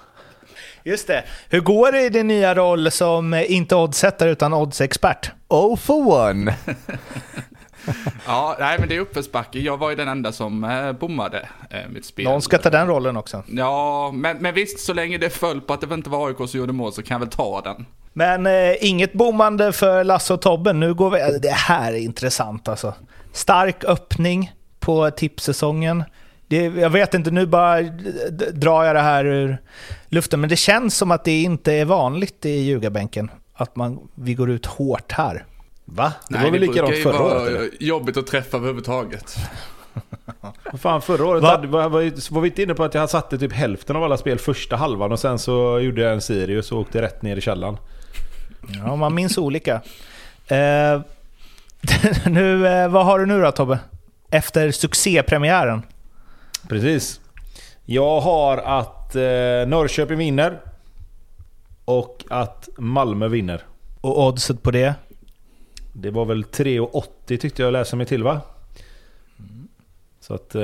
Just det. Hur går det i din nya roll som eh, inte oddsättare utan oddsexpert? Oh for one! Ja, nej men det är uppförsbacke. Jag var ju den enda som eh, bommade eh, mitt spel. Någon ska ta den rollen också. Ja, men, men visst, så länge det föll på att det inte var AIK som gjorde mål så kan jag väl ta den. Men eh, inget bommande för Lasse och Tobbe. Nu går vi... eh, Det här är intressant alltså. Stark öppning på tipssäsongen. Det, jag vet inte, nu bara drar jag det här ur luften, men det känns som att det inte är vanligt i ljugarbänken. Att man, vi går ut hårt här. Va? Det Nej, var väl likadant brukar ju förra vara året? eller? jobbigt att träffa överhuvudtaget. Vad fan, förra året Va? hade, var, var, var vi inte inne på att jag satte typ hälften av alla spel första halvan och sen så gjorde jag en Sirius och åkte rätt ner i källaren. Ja, man minns olika. Eh, nu, eh, vad har du nu då Tobbe? Efter succépremiären? Precis. Jag har att eh, Norrköping vinner. Och att Malmö vinner. Och oddset på det? Det var väl 3,80 tyckte jag läste mig till va? Så att... Eh,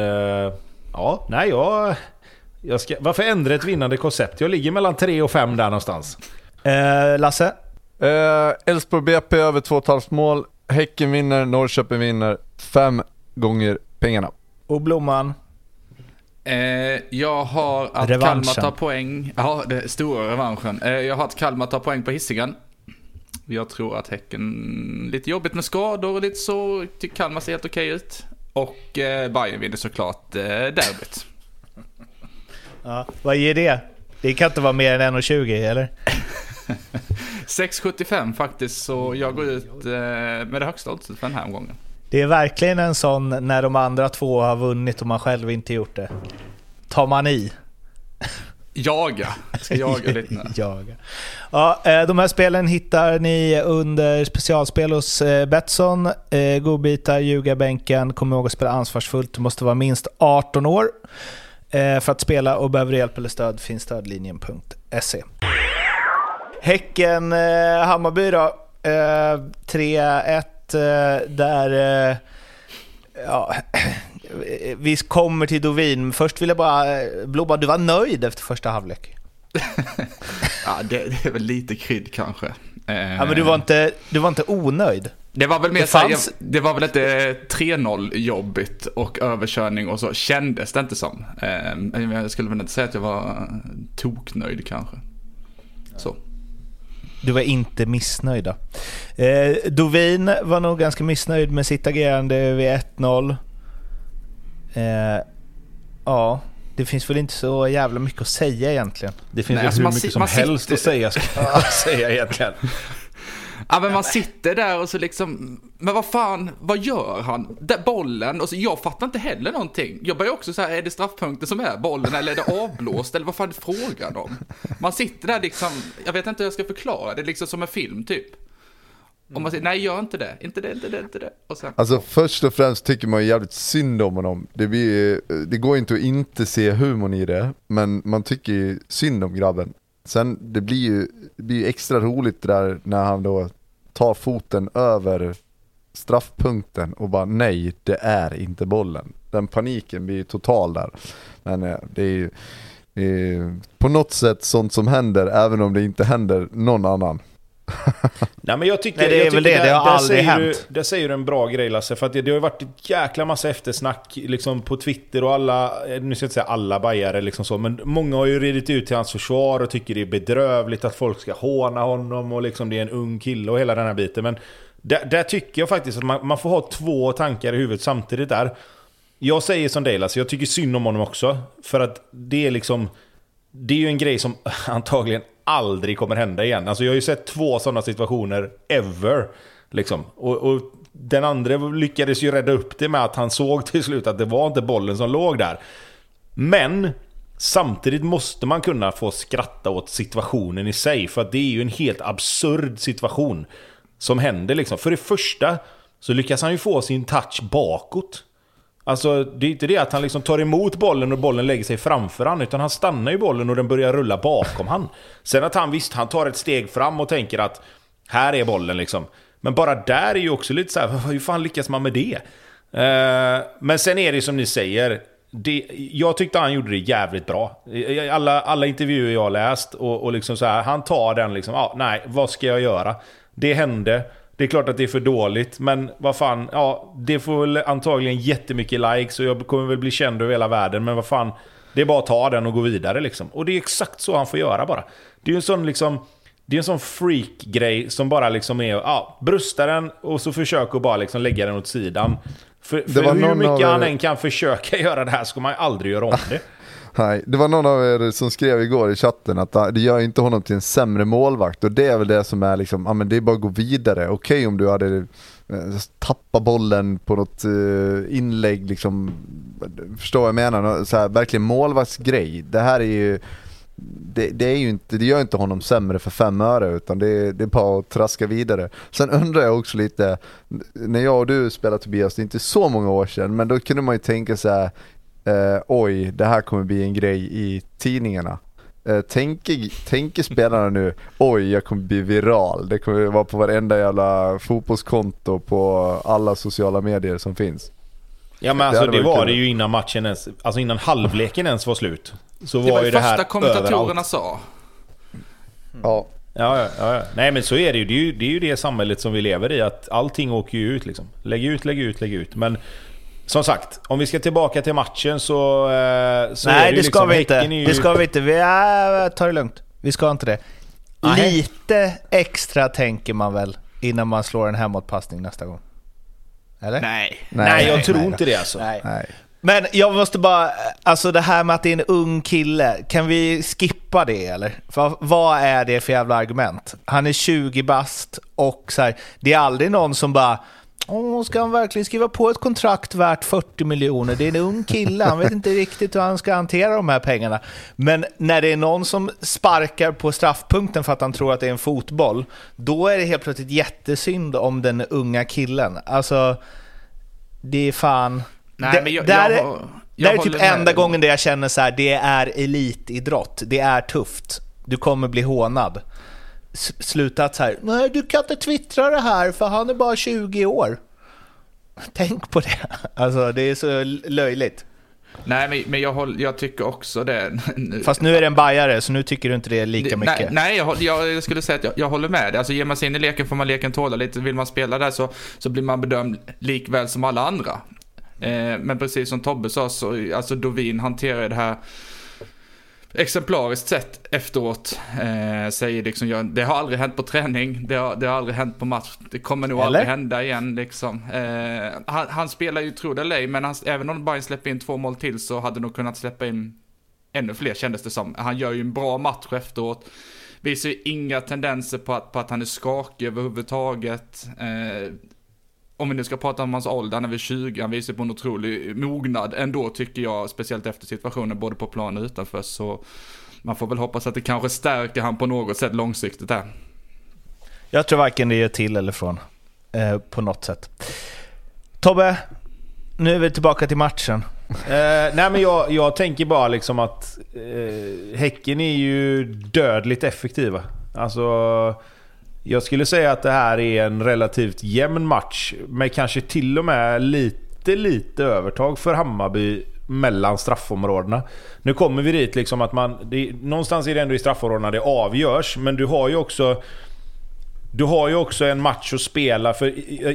ja, nej jag... jag ska, varför ändra ett vinnande koncept? Jag ligger mellan 3 och 5 där någonstans. Eh, Lasse? Eh, Elfsborg BP över 2,5 mål. Häcken vinner, Norrköping vinner. Fem gånger pengarna. Och Blomman? Eh, jag har att Revanschen. Kalmar tar poäng. Ja, det stora revanschen. Eh, jag har att Kalmar tar poäng på Hisingen. Jag tror att Häcken, lite jobbigt med skador och lite så, tycker Kalmar ser helt okej ut. Och eh, Bayern vinner såklart eh, derbyt. Ja, vad ger det? Det kan inte vara mer än 1,20 eller? 6,75 faktiskt, så jag går ut eh, med det högsta oddset för den här omgången. Det är verkligen en sån när de andra två har vunnit och man själv inte gjort det. Tar man i. Jaga. Jag ska jaga lite nu. Jaga. Ja, eh, de här spelen hittar ni under specialspel hos eh, Betsson. Eh, godbitar, ljugarbänken. Kom ihåg att spela ansvarsfullt. Du måste vara minst 18 år för att spela och behöver du hjälp eller stöd finns stödlinjen.se. Häcken-Hammarby då. 3-1 där... Ja, vi kommer till Dovin. Först vill jag bara... eh, Blomma, du var nöjd efter första halvlek? Ja, det, det är väl lite krydd kanske. Eh, Ja, men du var inte, du var inte onöjd? Det var väl mer Det här, fanns- det var väl inte 3-0 jobbigt och överkörning och så kändes det inte som. Eh, men jag skulle väl inte säga att jag var toknöjd kanske. Så. Du var inte missnöjd då. Eh, Dovin var nog ganska missnöjd med sitt agerande vid 1-0. Eh, ja, det finns väl inte så jävla mycket att säga egentligen. Det finns Nej, väl alltså hur mycket si- som helst sitter- att säga, ska jag säga egentligen. Ja men man sitter där och så liksom, men vad fan, vad gör han? Där bollen, och så, jag fattar inte heller någonting. Jag börjar också så här, är det straffpunkten som är bollen eller är det avblåst eller vad fan är frågan om? Man sitter där liksom, jag vet inte hur jag ska förklara, det är liksom som en film typ. Och man säger, nej gör inte det, inte det, inte det, inte det. Och sen, Alltså först och främst tycker man ju jävligt synd om honom. Det, blir, det går inte att inte se humorn i det, men man tycker ju synd om grabben. Sen det blir ju, det blir ju extra roligt det där när han då tar foten över straffpunkten och bara nej, det är inte bollen. Den paniken blir ju total där. Men eh, det är ju det är på något sätt sånt som händer även om det inte händer någon annan. Nej men jag tycker... Nej, det är jag väl det, det har där aldrig säger hänt. Du, där säger du en bra grej Lasse, för att det, det har ju varit ett jäkla massa eftersnack liksom på Twitter och alla, nu ska jag inte säga alla bajare liksom så, men många har ju ridit ut till hans försvar och tycker det är bedrövligt att folk ska håna honom och liksom det är en ung kille och hela den här biten. Men där, där tycker jag faktiskt att man, man får ha två tankar i huvudet samtidigt där. Jag säger som dig Lasse, jag tycker synd om honom också. För att det är liksom... Det är ju en grej som antagligen aldrig kommer hända igen. Alltså jag har ju sett två sådana situationer ever. Liksom. Och, och den andra lyckades ju rädda upp det med att han såg till slut att det var inte bollen som låg där. Men samtidigt måste man kunna få skratta åt situationen i sig. För att det är ju en helt absurd situation som händer liksom. För det första så lyckas han ju få sin touch bakåt. Alltså det är inte det att han liksom tar emot bollen och bollen lägger sig framför han Utan han stannar ju bollen och den börjar rulla bakom han. Sen att han visst, han tar ett steg fram och tänker att här är bollen liksom. Men bara där är ju också lite så här, hur fan lyckas man med det? Eh, men sen är det som ni säger, det, jag tyckte han gjorde det jävligt bra. I Alla, alla intervjuer jag har läst och, och liksom så här, han tar den liksom, ah, nej, vad ska jag göra? Det hände, det är klart att det är för dåligt, men vad fan, ja, det får väl antagligen jättemycket likes och jag kommer väl bli känd över hela världen, men vad fan, det är bara att ta den och gå vidare liksom. Och det är exakt så han får göra bara. Det är ju en sån liksom, det är en sån freak-grej som bara liksom är, ja, brusta den och så försöka att bara liksom lägga den åt sidan. För, för hur mycket av han än kan försöka göra det här ska man ju aldrig göra om det. Nej, det var någon av er som skrev igår i chatten att ah, det gör inte honom till en sämre målvakt och det är väl det som är liksom, ja men det är bara att gå vidare. Okej om du hade eh, tappat bollen på något eh, inlägg liksom, förstår vad jag menar? Så här, verkligen målvaktsgrej. Det här är ju, det, det, är ju inte, det gör inte honom sämre för fem öre utan det, är- det är bara att traska vidare. Sen undrar jag också lite, när jag och du spelade Tobias, det är inte så många år sedan, men då kunde man ju tänka så här eh, oj, det här kommer bli en grej i tidningarna. Eh, tänker, tänker spelarna nu, oj jag kommer bli viral. Det kommer vara på varenda jävla fotbollskonto på alla sociala medier som finns. Ja men Det alltså det varit var kul. det ju innan matchen ens, alltså innan halvleken ens var slut. Så Det var, var ju ju det här första kommentatorerna överallt. sa. Ja, Ja, ja, ja, ja. Nej men så är det ju. Det är ju det, är ju det samhället som vi lever i. Att allting åker ju ut liksom. Lägg ut, lägg ut, lägg ut. Men som sagt, om vi ska tillbaka till matchen så... eh, så Nej, ju det ska liksom, vi inte. Ju- Det ska vi inte. Vi är, ta det lugnt. Vi ska inte det. Nej. Lite extra tänker man väl innan man slår en hemåtpassning nästa gång? Eller? Nej. Nej, jag nej, tror nej inte det alltså. Nej. nej. Men jag måste bara, alltså det här med att det är en ung kille, kan vi skippa det eller? För vad är det för jävla argument? Han är 20 bast och så här, det är aldrig någon som bara Åh, ska han verkligen skriva på ett kontrakt värt 40 miljoner? Det är en ung kille, han vet inte riktigt hur han ska hantera de här pengarna. Men när det är någon som sparkar på straffpunkten för att han tror att det är en fotboll, då är det helt plötsligt jättesynd om den unga killen. Alltså, det är fan... Nej, det, men jag- där jag det jag här är typ håller med enda gången där jag känner så här, det är elitidrott. Det är tufft. Du kommer bli hånad. S- Sluta att så här, nej du kan inte twittra det här för han är bara 20 år. Tänk på det. Alltså det är så löjligt. Nej, men, men jag, håll, jag tycker också det. Fast nu är det en bajare så nu tycker du inte det är lika mycket. Nej, nej jag, jag, jag skulle säga att jag, jag håller med dig. Alltså ger man sig in i leken får man leken tåla lite. Vill man spela där så, så blir man bedömd likväl som alla andra. Eh, men precis som Tobbe sa så, alltså Dovin hanterar det här exemplariskt sett efteråt. Eh, säger liksom, jag, det har aldrig hänt på träning, det har, det har aldrig hänt på match, det kommer nog Eller? aldrig hända igen liksom. Eh, han, han spelar ju, tro det eller men han, även om Bayern släpper in två mål till så hade nog kunnat släppa in ännu fler kändes det som. Han gör ju en bra match efteråt. Visar ju inga tendenser på att, på att han är skakig överhuvudtaget. Eh, om vi nu ska prata om hans ålder, han är väl 20, han visar på en otrolig mognad ändå tycker jag, speciellt efter situationen både på plan och utanför. Så man får väl hoppas att det kanske stärker han på något sätt långsiktigt där. Jag tror varken det gör till eller från. Eh, på något sätt. Tobbe, nu är vi tillbaka till matchen. Eh, nej men jag, jag tänker bara liksom att eh, Häcken är ju dödligt effektiva. Alltså, jag skulle säga att det här är en relativt jämn match. Med kanske till och med lite, lite övertag för Hammarby mellan straffområdena. Nu kommer vi dit liksom att man... Det, någonstans är det ändå i straffområdena det avgörs, men du har ju också... Du har ju också en match att spela, för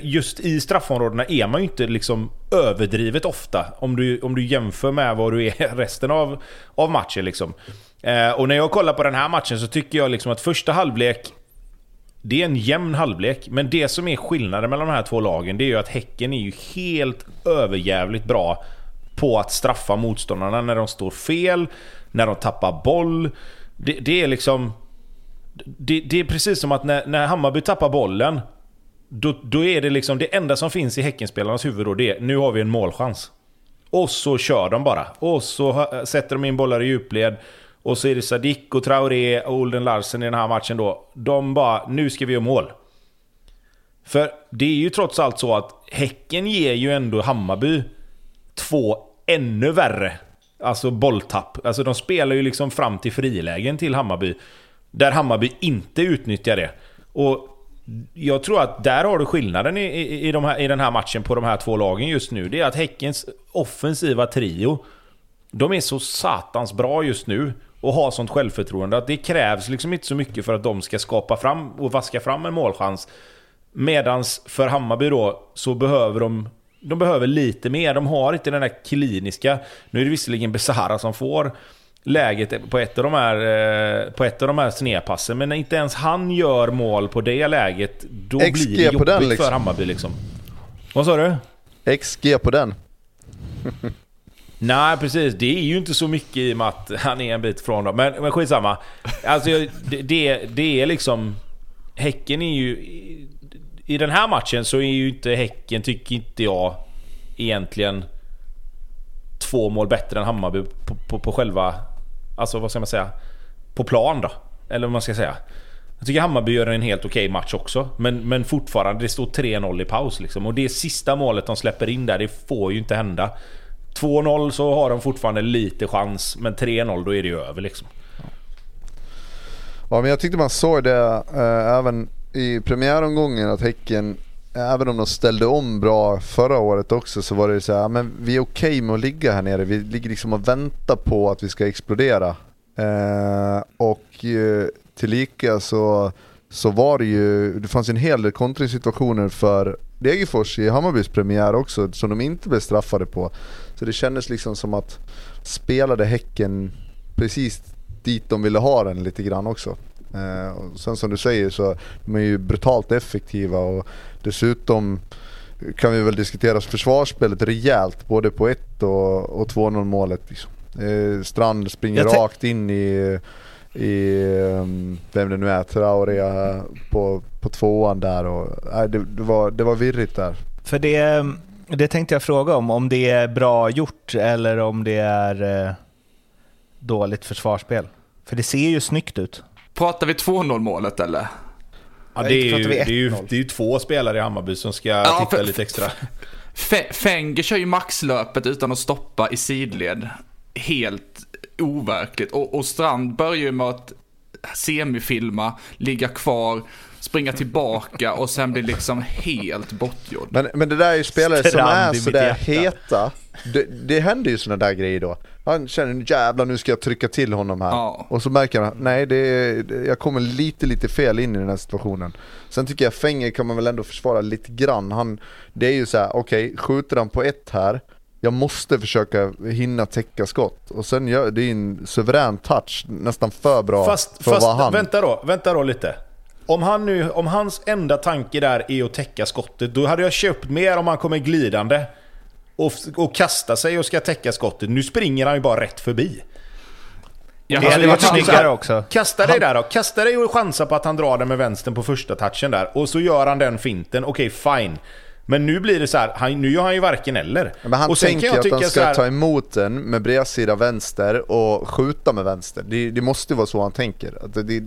just i straffområdena är man ju inte liksom överdrivet ofta. Om du, om du jämför med vad du är resten av, av matchen. Liksom. Eh, och när jag kollar på den här matchen så tycker jag liksom att första halvlek det är en jämn halvlek, men det som är skillnaden mellan de här två lagen det är ju att Häcken är ju helt överjävligt bra på att straffa motståndarna när de står fel, när de tappar boll. Det, det är liksom... Det, det är precis som att när, när Hammarby tappar bollen, då, då är det liksom det enda som finns i Häckenspelarnas huvud då, det är nu har vi en målchans. Och så kör de bara. Och så sätter de in bollar i djupled. Och så är det Sadik och Traoré och Olden Larsen i den här matchen då. De bara, nu ska vi göra mål. För det är ju trots allt så att Häcken ger ju ändå Hammarby två ännu värre alltså bolltapp. Alltså de spelar ju liksom fram till frilägen till Hammarby. Där Hammarby inte utnyttjar det. Och jag tror att där har du skillnaden i, i, i, de här, i den här matchen på de här två lagen just nu. Det är att Häckens offensiva trio, de är så satans bra just nu och har sånt självförtroende att det krävs liksom inte så mycket för att de ska skapa fram och vaska fram en målchans. Medans för Hammarby då, så behöver de de behöver lite mer. De har inte den där kliniska... Nu är det visserligen Besara som får läget på ett av de här, eh, på ett av de här snedpassen. Men när inte ens han gör mål på det läget, då XG blir det jobbigt den, liksom. för Hammarby liksom. Vad sa du? XG på den. Nej precis, det är ju inte så mycket i och med att han är en bit från dem. Men, men skitsamma. Alltså det, det, det är liksom... Häcken är ju... I den här matchen så är ju inte Häcken, tycker inte jag, egentligen två mål bättre än Hammarby på, på, på själva... Alltså vad ska man säga? På plan då. Eller vad man ska säga. Jag tycker Hammarby gör en helt okej match också. Men, men fortfarande, det står 3-0 i paus liksom. Och det sista målet de släpper in där, det får ju inte hända. 2-0 så har de fortfarande lite chans, men 3-0 då är det ju över liksom. Ja men jag tyckte man såg det eh, även i premiäromgången att Häcken, även om de ställde om bra förra året också så var det så här, men vi är okej okay med att ligga här nere. Vi ligger liksom och väntar på att vi ska explodera. Eh, och eh, tillika så, så var det ju, det fanns en hel del kontringssituationer för Degerfors i Hammarbys premiär också som de inte blev straffade på. Så det kändes liksom som att spelade Häcken precis dit de ville ha den lite grann också. Eh, och sen som du säger så de är ju brutalt effektiva och dessutom kan vi väl diskutera försvarsspelet rejält både på 1 och, och 2-0 målet. Liksom. Eh, Strand springer rakt in i, i um, vem det nu är, Traoré på, på tvåan där och nej, det, det, var, det var virrigt där. För det, det tänkte jag fråga om, om det är bra gjort eller om det är eh, dåligt försvarsspel. För det ser ju snyggt ut. Pratar vi 2-0 målet eller? Ja, det, är ju, det, är ju, det är ju två spelare i Hammarby som ska ja, titta för, lite extra. Fenger kör ju maxlöpet utan att stoppa i sidled. Helt overkligt. Och, och Strand börjar ju med att semifilma, ligga kvar, springa tillbaka och sen bli liksom helt bortgjord. Men, men det där är ju spelare som är sådär heta. Det, det händer ju sådana där grejer då. Han känner jävlar nu ska jag trycka till honom här. Ja. Och så märker han, nej det, är, jag kommer lite lite fel in i den här situationen. Sen tycker jag Fenger kan man väl ändå försvara lite grann. Han, det är ju så här: okej, okay, skjuter han på ett här, jag måste försöka hinna täcka skott. Och sen gör det är en suverän touch, nästan för bra fast, för att vara han. Vänta då, vänta då lite. Om, han nu, om hans enda tanke där är att täcka skottet, då hade jag köpt mer om han kommer glidande och, och kastar sig och ska täcka skottet. Nu springer han ju bara rätt förbi. Ja, det hade varit snyggare också. Kasta dig där då. Kasta dig och chansa på att han drar den med vänstern på första touchen där. Och så gör han den finten. Okej, okay, fine. Men nu blir det så här, han, nu gör han ju varken eller. men han och tänker att han ska här, ta emot den med bredsida vänster och skjuta med vänster. Det, det måste vara så han tänker. Att det,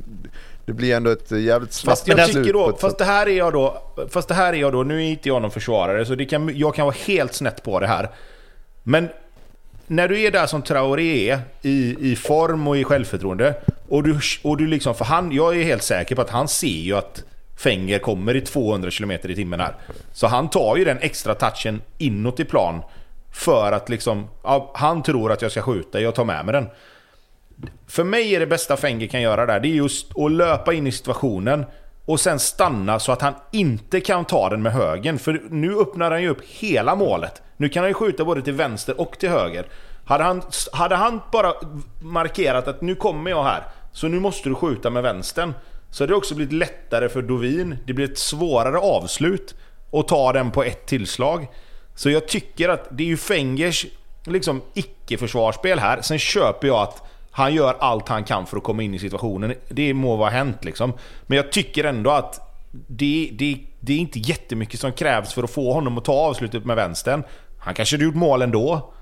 det blir ändå ett jävligt snabbt tycker då, fast det här är jag då, fast det här är jag då, nu är inte jag någon försvarare så det kan, jag kan vara helt snett på det här. Men när du är där som Traoré är, i, i form och i självförtroende, och du, och du liksom, för han, jag är helt säker på att han ser ju att Fenger kommer i 200 km i timmen här. Så han tar ju den extra touchen inåt i plan för att liksom, ja, han tror att jag ska skjuta, jag tar med mig den. För mig är det bästa Fenger kan göra där, det är just att löpa in i situationen och sen stanna så att han inte kan ta den med högen. För nu öppnar han ju upp hela målet. Nu kan han ju skjuta både till vänster och till höger. Hade han, hade han bara markerat att nu kommer jag här, så nu måste du skjuta med vänstern. Så hade det också blivit lättare för Dovin. Det blir ett svårare avslut att ta den på ett tillslag. Så jag tycker att det är ju Fengers liksom icke-försvarsspel här. Sen köper jag att han gör allt han kan för att komma in i situationen. Det må vara hänt liksom. Men jag tycker ändå att det, det, det är inte jättemycket som krävs för att få honom att ta avslutet med vänstern. Han kanske hade gjort mål ändå.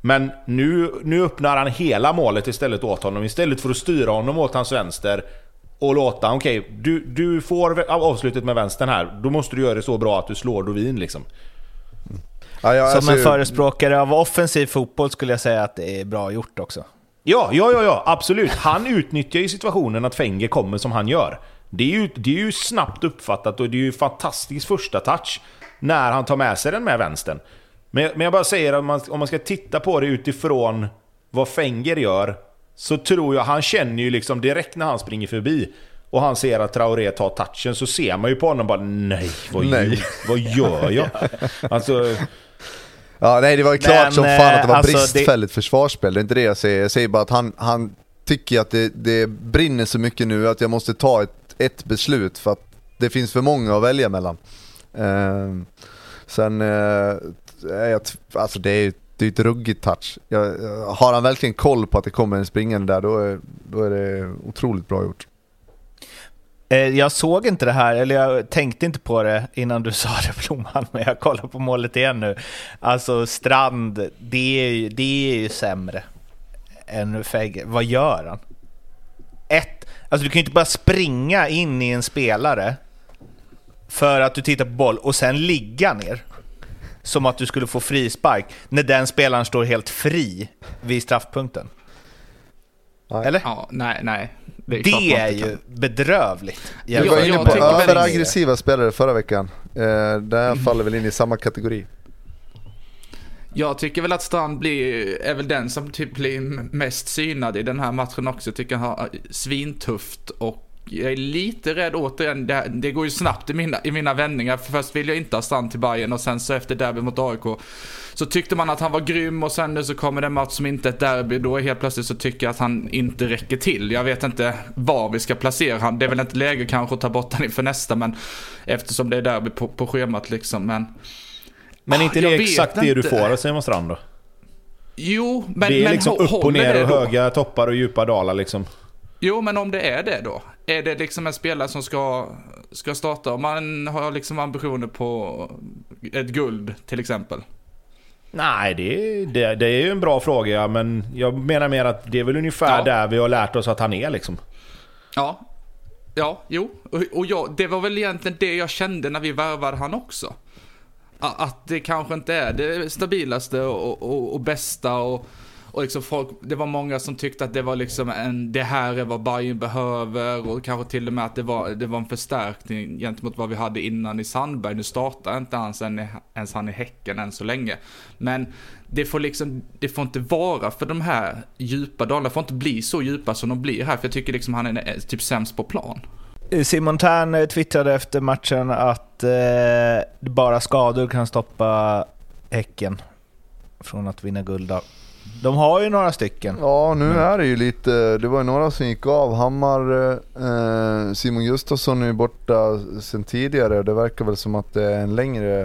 Men nu, nu öppnar han hela målet istället åt honom. Istället för att styra honom åt hans vänster och låta, okej, okay, du, du får avslutet med vänstern här. Då måste du göra det så bra att du slår Dovin liksom. Ja, ja, Som alltså, en förespråkare av offensiv fotboll skulle jag säga att det är bra gjort också. Ja, ja, ja, ja, absolut. Han utnyttjar ju situationen att Fenger kommer som han gör. Det är, ju, det är ju snabbt uppfattat och det är ju fantastisk första touch när han tar med sig den med vänstern. Men, men jag bara säger om man, om man ska titta på det utifrån vad Fenger gör, så tror jag, han känner ju liksom direkt när han springer förbi. och han ser att Traoré tar touchen så ser man ju på honom bara nej, vad, Nej. Gör, vad gör jag? Alltså, Ja, nej det var ju klart Men, som fan att det var eh, alltså, bristfälligt försvarsspel, det är inte det jag säger. Jag säger bara att han, han tycker att det, det brinner så mycket nu att jag måste ta ett, ett beslut för att det finns för många att välja mellan. Eh, sen, eh, är jag, alltså det är ju det är ett ruggigt touch. Jag- har han verkligen koll på att det kommer en springande där, då är, då är det otroligt bra gjort. Eh, jag såg inte det här, eller jag tänkte inte på det innan du sa det Blomman, men jag kollar på målet igen nu. Alltså Strand, det är ju, det är ju sämre än Fegge. Vad gör han? Ett, alltså du kan ju inte bara springa in i en spelare för att du tittar på boll och sen ligga ner. Som att du skulle få frispark när den spelaren står helt fri vid straffpunkten. Nej. Eller? Ja, nej, nej. Det är, Det är ju kan. bedrövligt. Vi var jag inne på överaggressiva spelare förra veckan. Eh, där faller väl in i samma kategori. Jag tycker väl att Strand blir, är väl den som typ blir mest synad i den här matchen också. Tycker han har svintufft och jag är lite rädd återigen, det, det går ju snabbt i mina, i mina vändningar. För först vill jag inte ha Strand till Bayern och sen så efter derby mot AIK så tyckte man att han var grym och sen nu så kommer det en match som inte är ett derby. Då helt plötsligt så tycker jag att han inte räcker till. Jag vet inte var vi ska placera han. Det är väl inte läge kanske att ta bort han inför nästa men eftersom det är derby på, på schemat liksom. Men, men Ah, inte jag det exakt det du får av Simon Strand då? Jo, men, det är men liksom upp och ner och höga toppar och djupa dalar liksom. Jo, men om det är det då? Är det liksom en spelare som ska, ska starta? Om man har liksom ambitioner på ett guld till exempel. Nej, det, det, det är ju en bra fråga, men jag menar mer att det är väl ungefär Ja. där vi har lärt oss att han är liksom. Ja. Ja, jo. Och, och jag, det var väl egentligen det jag kände när vi värvade han också. Att det kanske inte är det stabilaste och, och, och bästa och, och liksom folk, det var många som tyckte att det var liksom en, det här är vad Bayern behöver och kanske till och med att det var, det var en förstärkning gentemot vad vi hade innan i Sandberg. Nu startar inte ens, en, ens han i Häcken än så länge. Men det får liksom, det får inte vara för de här djupa dalarna, får inte bli så djupa som de blir här. För jag tycker liksom han är eh, typ sämst på plan. Eh, Simon Tern eh, twittrade efter matchen att eh, bara skador kan stoppa Häcken från att vinna guld. De har ju några stycken. Ja, nu är det ju lite, det var ju några som gick av. Hammar, eh, Simon Gustafsson är ju borta sen tidigare. Det verkar väl som att det är en längre,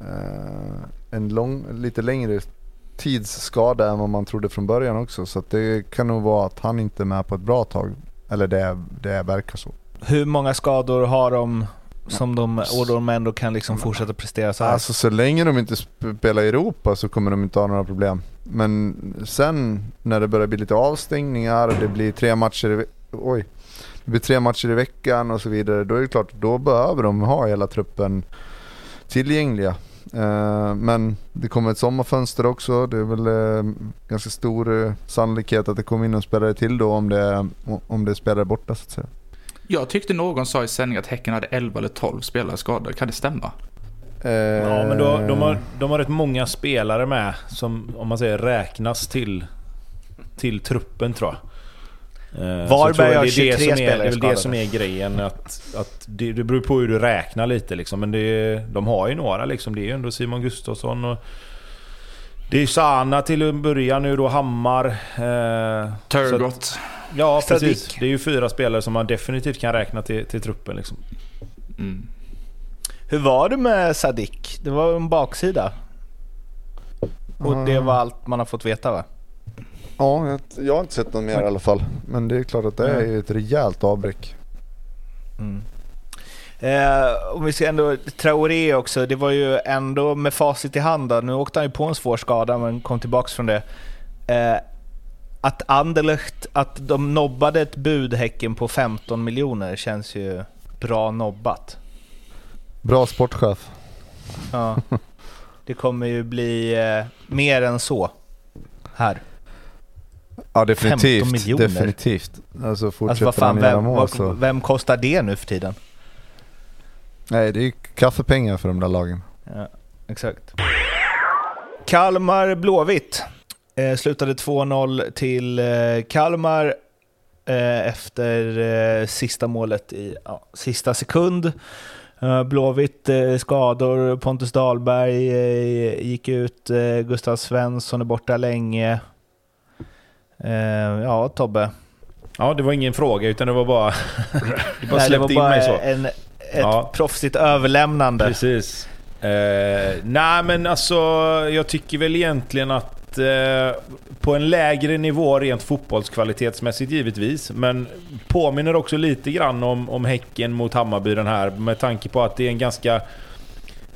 eh, en lång, lite längre tids skada än vad man trodde från början också. Så det kan nog vara att han inte är med på ett bra tag. Eller det, det verkar så. Hur många skador har de som de, och de ändå kan liksom fortsätta prestera så här? Alltså så länge de inte spelar i Europa så kommer de inte ha några problem. Men sen när det börjar bli lite avstängningar, det blir tre matcher i, oj, det blir tre matcher i veckan och så vidare. Då är det klart, då behöver de ha hela truppen tillgängliga. Eh, Men det kommer ett sommarfönster också. Det är väl eh, ganska stor eh, sannolikhet att det kommer in en spelare till då om det, om det är spelare borta så att säga. Jag tyckte någon sa i sändning att Häcken hade 11 eller 12 spelare skadade. Kan det stämma? Ja, men då, de, har, de har rätt många spelare med som, om man säger räknas till, till truppen tror jag. Eh, Varberg har det är 23 det som är, spelare Det är väl det skadade. som är grejen. Att, att det, det beror på hur du räknar lite liksom. Men det, de har ju några liksom. Det är ju ändå Simon Gustafsson och... Det är Sana till en början nu då, Hammar. Eh, Turgott. Ja, Sadik. precis. Det är ju fyra spelare som man definitivt kan räkna till, till truppen liksom. Mm. Hur var det med Sadik? Det var en baksida. Och det var allt man har fått veta va? Ja, jag, jag har inte sett någon mer i alla fall. Men det är klart att det är ett rejält avbräck. Mm. Eh, om vi ser ändå Traoré också, det var ju ändå med facit i hand då. Nu åkte han ju på en svår skada men kom tillbaks från det. Eh, att Anderlecht, att de nobbade ett bud Häcken på 15 miljoner känns ju bra nobbat. Bra sportchef. Ja. Det kommer ju bli eh, mer än så här. Ja definitivt. 15 miljoner. Definitivt. Alltså fortsätter Alltså fan, vem, mål så... vem kostar det nu för tiden? Nej det är ju kaffepengar för de där lagen. Ja, exakt. Kalmar Blåvitt. Eh, slutade 2-0 till eh, Kalmar. eh, efter eh, sista målet i ja, sista sekund. Blåvitt skador, Pontus Dahlberg gick ut, Gustav Svensson är borta länge. Ja, Tobbe. Ja, det var ingen fråga utan det var bara... du bara Nej, det släppte in mig så. En, ett Ja. proffsigt överlämnande. Precis. Eh, nej men alltså, jag tycker väl egentligen att eh, på en lägre nivå rent fotbollskvalitetsmässigt givetvis, men påminner också lite grann om, om Häcken mot Hammarby den här med tanke på att det är en ganska...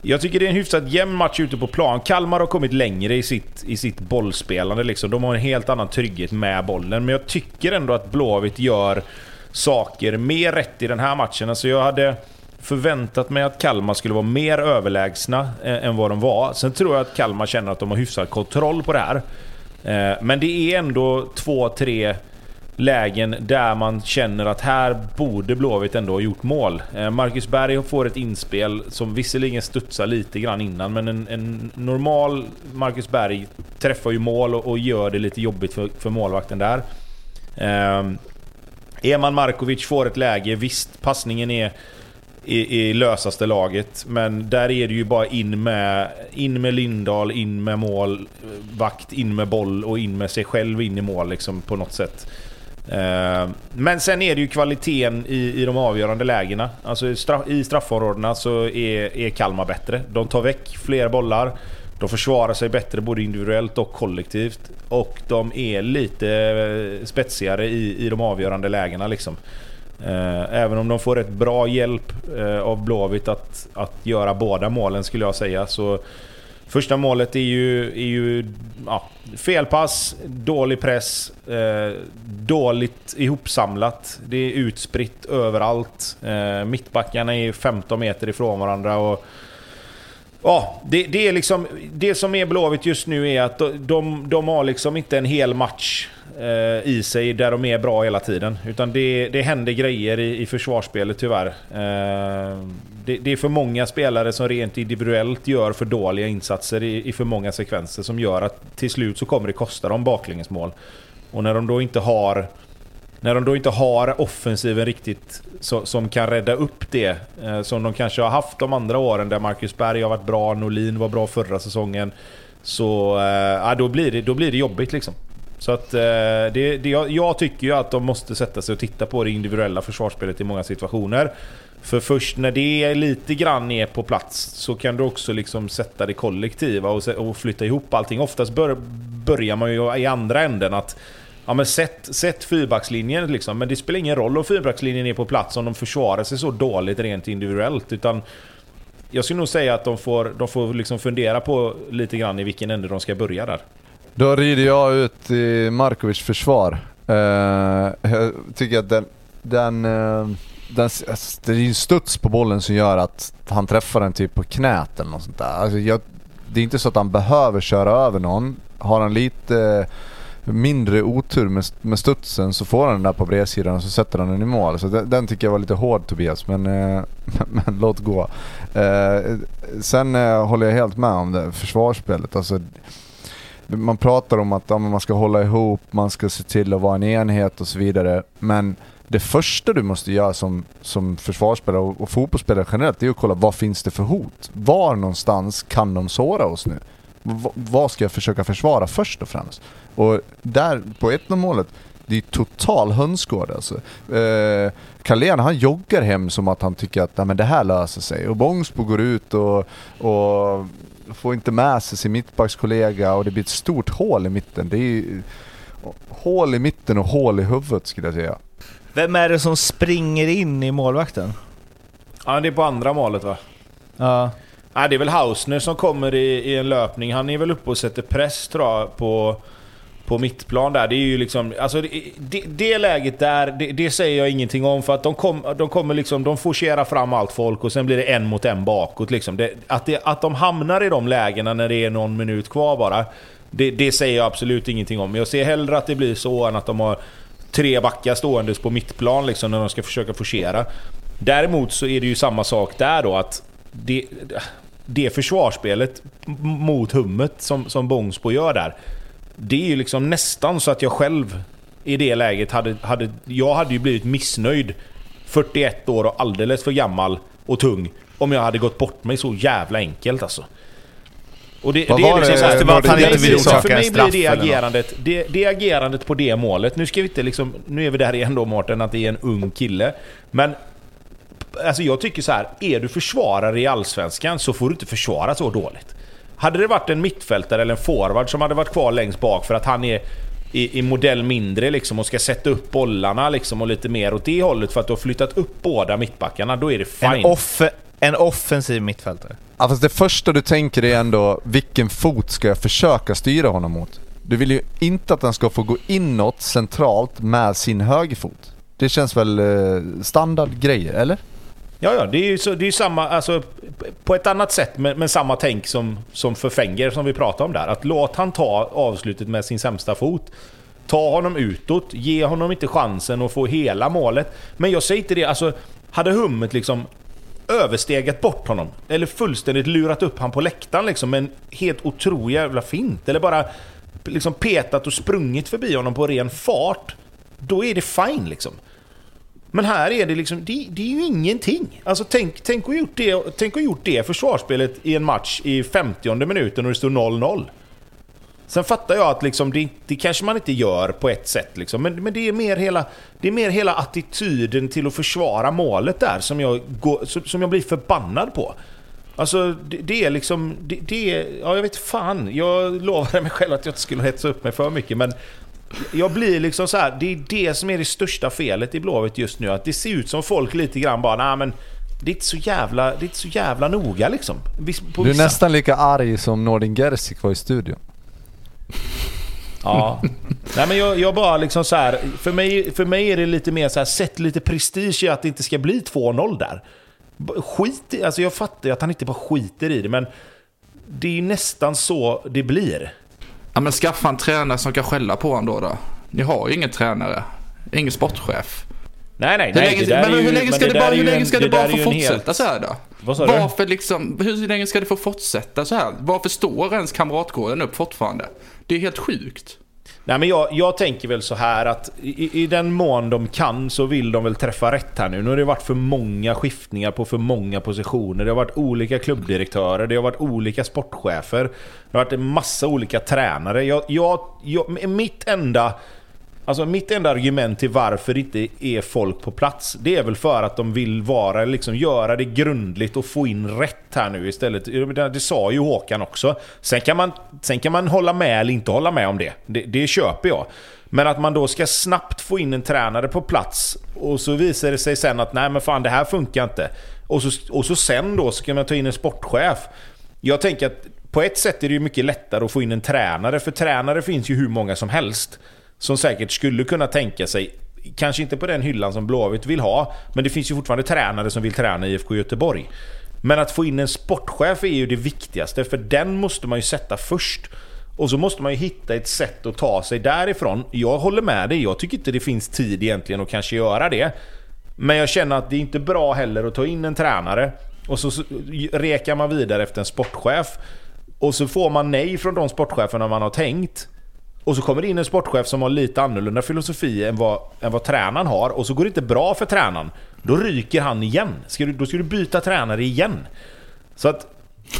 Jag tycker det är en hyfsat jämn match ute på plan. Kalmar har kommit längre i sitt, i sitt bollspelande. Liksom. De har en helt annan trygghet med bollen. Men jag tycker ändå att Blåvitt gör saker mer rätt i den här matchen. Alltså jag hade förväntat mig att Kalmar skulle vara mer överlägsna eh, än vad de var. Sen tror jag att Kalmar känner att de har hyfsad kontroll på det här. Eh, men det är ändå två, tre lägen där man känner att här borde Blåvitt ändå ha gjort mål. Eh, Marcus Berg får ett inspel som visserligen studsar lite grann innan, men en, en normal Marcus Berg träffar ju mål och, och gör det lite jobbigt för, för målvakten där. Eh, Eman Markovic får ett läge, visst passningen är i, i lösaste laget. Men där är det ju bara in med, in med Lindahl, in med mål, vakt, in med boll och in med sig själv in i mål liksom på något sätt. Eh, Men sen är det ju kvaliteten i, i de avgörande lägena. Alltså i, straff, i straffområdena så är, är Kalmar bättre. De tar väck fler bollar. De försvarar sig bättre både individuellt och kollektivt. Och de är lite eh, spetsigare i, i de avgörande lägena liksom. Eh, även om de får ett bra hjälp eh, av Blåvitt att, att göra båda målen skulle jag säga. Så första målet är ju, är ju ja, felpass, dålig press, eh, dåligt ihopsamlat. Det är utspritt överallt. Eh, mittbackarna är 15 meter ifrån varandra. och Ja, det, det är liksom... Det som är Blåvitt just nu är att de, de, de har liksom inte en hel match eh, i sig där de är bra hela tiden. Utan det, det händer grejer i, i försvarsspelet tyvärr. Eh, det, det är för många spelare som rent individuellt gör för dåliga insatser i, i för många sekvenser som gör att till slut så kommer det kosta dem baklängesmål. Och när de då inte har... När de då inte har offensiven riktigt så, som kan rädda upp det eh, som de kanske har haft de andra åren där Marcus Berg har varit bra, Norlin var bra förra säsongen. Så eh, ja, då, blir det, då blir det jobbigt liksom. Så att eh, det, det, jag, jag tycker ju att de måste sätta sig och titta på det individuella försvarsspelet i många situationer. För först när det är lite grann är på plats så kan du också liksom sätta det kollektiva och, och flytta ihop allting. Oftast bör, börjar man ju i andra änden att Ja men sätt, sätt fyrbackslinjen liksom. Men det spelar ingen roll om fyrbackslinjen är på plats om de försvarar sig så dåligt rent individuellt. Utan jag skulle nog säga att de får, de får liksom fundera på lite grann i vilken ände de ska börja där. Då rider jag ut i Markovics försvar. Uh, jag tycker att den... den, uh, den alltså, det är ju studs på bollen som gör att han träffar den typ på knät eller något sånt där. Alltså jag, det är inte så att han behöver köra över någon. Har han lite mindre otur med, med studsen så får han den där på bredsidan och så sätter han den i mål. Så den, den tycker jag var lite hård Tobias, men, eh, men låt gå. Eh, sen eh, håller jag helt med om det försvarsspelet. Alltså, man pratar om att ja, man ska hålla ihop, man ska se till att vara en enhet och så vidare. Men det första du måste göra som, som försvarsspelare och, och fotbollsspelare generellt, det är att kolla vad finns det för hot? Var någonstans kan de såra oss nu? V- vad ska jag försöka försvara först och främst? Och där, på 1-0 målet, det är total hönsgård alltså. Eh, Carlén han joggar hem som att han tycker att "Nej, men det här löser sig. Och Bångsbo går ut och, och får inte med sig sin mittbackskollega och det blir ett stort hål i mitten. Det är ju, hål i mitten och hål i huvudet skulle jag säga. Vem är det som springer in i målvakten? Ja, det är på andra målet va? Ja. Ja, det är väl Hausner som kommer i, i en löpning. Han är väl uppe och sätter press tror jag på, på mittplan där. Det är ju liksom... Alltså det, det, det läget där, det, det säger jag ingenting om för att de, kom, de kommer liksom... De forcerar fram allt folk och sen blir det en mot en bakåt liksom. Det, att, det, att de hamnar i de lägena när det är någon minut kvar bara. Det, det säger jag absolut ingenting om. Jag ser hellre att det blir så än att de har tre backar ståendes på mittplan liksom när de ska försöka forcera. Däremot så är det ju samma sak där då att det, det försvarsspelet mot hummet som, som Bångsbo gör där. Det är ju liksom nästan så att jag själv i det läget hade, hade... Jag hade ju blivit missnöjd 41 år och alldeles för gammal och tung om jag hade gått bort mig så jävla enkelt alltså. Och det, Vad det är liksom det? så här, Det var han det- inte så orsaka För mig blir det agerandet, det, det agerandet på det målet. Nu ska vi inte liksom... Nu är vi där igen då Mårten, att det är en ung kille. Men... Alltså jag tycker så här, är du försvarare i Allsvenskan så får du inte försvara så dåligt. Hade det varit en mittfältare eller en forward som hade varit kvar längst bak för att han är i, i modell mindre liksom och ska sätta upp bollarna liksom och lite mer åt det hållet för att du har flyttat upp båda mittbackarna, då är det fine. En, off en offensiv mittfältare. Ja, fast det första du tänker är ändå, vilken fot ska jag försöka styra honom mot? Du vill ju inte att han ska få gå inåt centralt med sin högerfot. Det känns väl eh, standardgrejer, eller? Ja, ja, det är ju så, det är samma, alltså, på ett annat sätt men, men samma tänk som, som för Fenger som vi pratade om där. Att låt han ta avslutet med sin sämsta fot. Ta honom utåt, ge honom inte chansen att få hela målet. Men jag säger inte det, alltså hade Hummet liksom överstegat bort honom, eller fullständigt lurat upp han på läktaren liksom med en helt otrolig jävla fint, eller bara liksom petat och sprungit förbi honom på ren fart, då är det fine liksom. Men här är det liksom, det, det är ju ingenting. Alltså tänk, tänk att gjort det, tänk att gjort det försvarsspelet i en match i 50 minuten och det står 0-0. Sen fattar jag att liksom det, det kanske man inte gör på ett sätt liksom, men, men det, är mer hela, det är mer hela attityden till att försvara målet där som jag, går, som, som jag blir förbannad på. Alltså det, det är liksom, det, det är, ja jag vet fan, jag lovade mig själv att jag inte skulle hetsa upp mig för mycket men jag blir liksom så här, det är det som är det största felet i Blåvitt just nu. Att det ser ut som folk lite grann bara, nej men det är inte så jävla, det är inte så jävla noga liksom. På Du är vissa- nästan lika arg som Nordin Gerzik var i studion. Ja. Nej men jag, jag bara liksom så här, för mig, för mig är det lite mer så här, sätt lite prestige i att det inte ska bli 2-0 där. Skit i, alltså jag fattar ju att han inte bara skiter i det, men det är ju nästan så det blir. Ja men skaffa en tränare som kan skälla på honom då. då. Ni har ju ingen tränare. Ingen sportchef. Nej, nej, Hur nej. länge, men ju- hur länge ska det, bara, hur länge ska det, bara få fortsätta helt- så här då? Vad sa du? Varför liksom, hur länge ska det få fortsätta så här? Varför står ens kamratgården upp fortfarande? Det är helt sjukt. Nej men jag, jag tänker väl så här att i, i den mån de kan så vill de väl träffa rätt här nu. Nu har det varit för många skiftningar på för många positioner. Det har varit olika klubbdirektörer, det har varit olika sportchefer. Det har varit en massa olika tränare. Jag, jag, jag, mitt enda... Alltså mitt enda argument till varför det inte är folk på plats, det är väl för att de vill vara, liksom göra det grundligt och få in rätt här nu istället. Det, sa ju Håkan också. Sen kan, man, sen kan man hålla med eller inte hålla med om det. det. Det köper jag. Men att man då ska snabbt få in en tränare på plats och så visar det sig sen att nej men fan det här funkar inte. Och så, och så sen då ska man ta in en sportchef. Jag tänker att på ett sätt är det ju mycket lättare att få in en tränare, för tränare finns ju hur många som helst. Som säkert skulle kunna tänka sig, kanske inte på den hyllan som Blåvitt vill ha, men det finns ju fortfarande tränare som vill träna IFK Göteborg. Men att få in en sportchef är ju det viktigaste, för den måste man ju sätta först. Och så måste man ju hitta ett sätt att ta sig därifrån. Jag håller med dig, jag tycker inte det finns tid egentligen att kanske göra det. Men jag känner att det är inte bra heller att ta in en tränare och så rekar man vidare efter en sportchef. Och så får man nej från de sportcheferna man har tänkt. Och så kommer det in en sportchef som har lite annorlunda filosofi än vad, än vad tränaren har och så går det inte bra för tränaren. Då ryker han igen. Ska du, då ska du byta tränare igen. Så att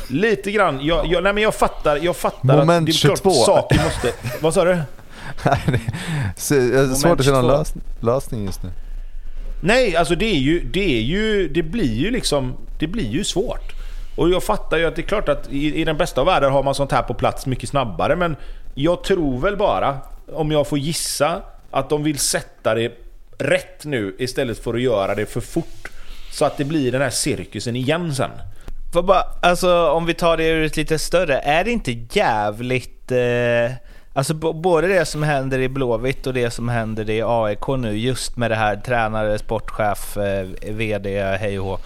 lite grann, jag, jag, nej men jag fattar, jag fattar Moment att det är klart 22. saker måste... Vad sa du? Nej, det har svårt att se någon 22. lös, lösning just nu. Nej, alltså det är ju, det är ju, det blir ju liksom, det blir ju svårt. Och jag fattar ju att det är klart att i, i den bästa av världar har man sånt här på plats mycket snabbare, men jag tror väl bara, om jag får gissa, att de vill sätta det rätt nu istället för att göra det för fort. Så att det blir den här cirkusen igen sen. För bara, alltså om vi tar det ur ett lite större, är det inte jävligt... Eh, alltså både det som händer i Blåvitt och det som händer i AIK nu, just med det här tränare, sportchef, eh, VD, hej och hå.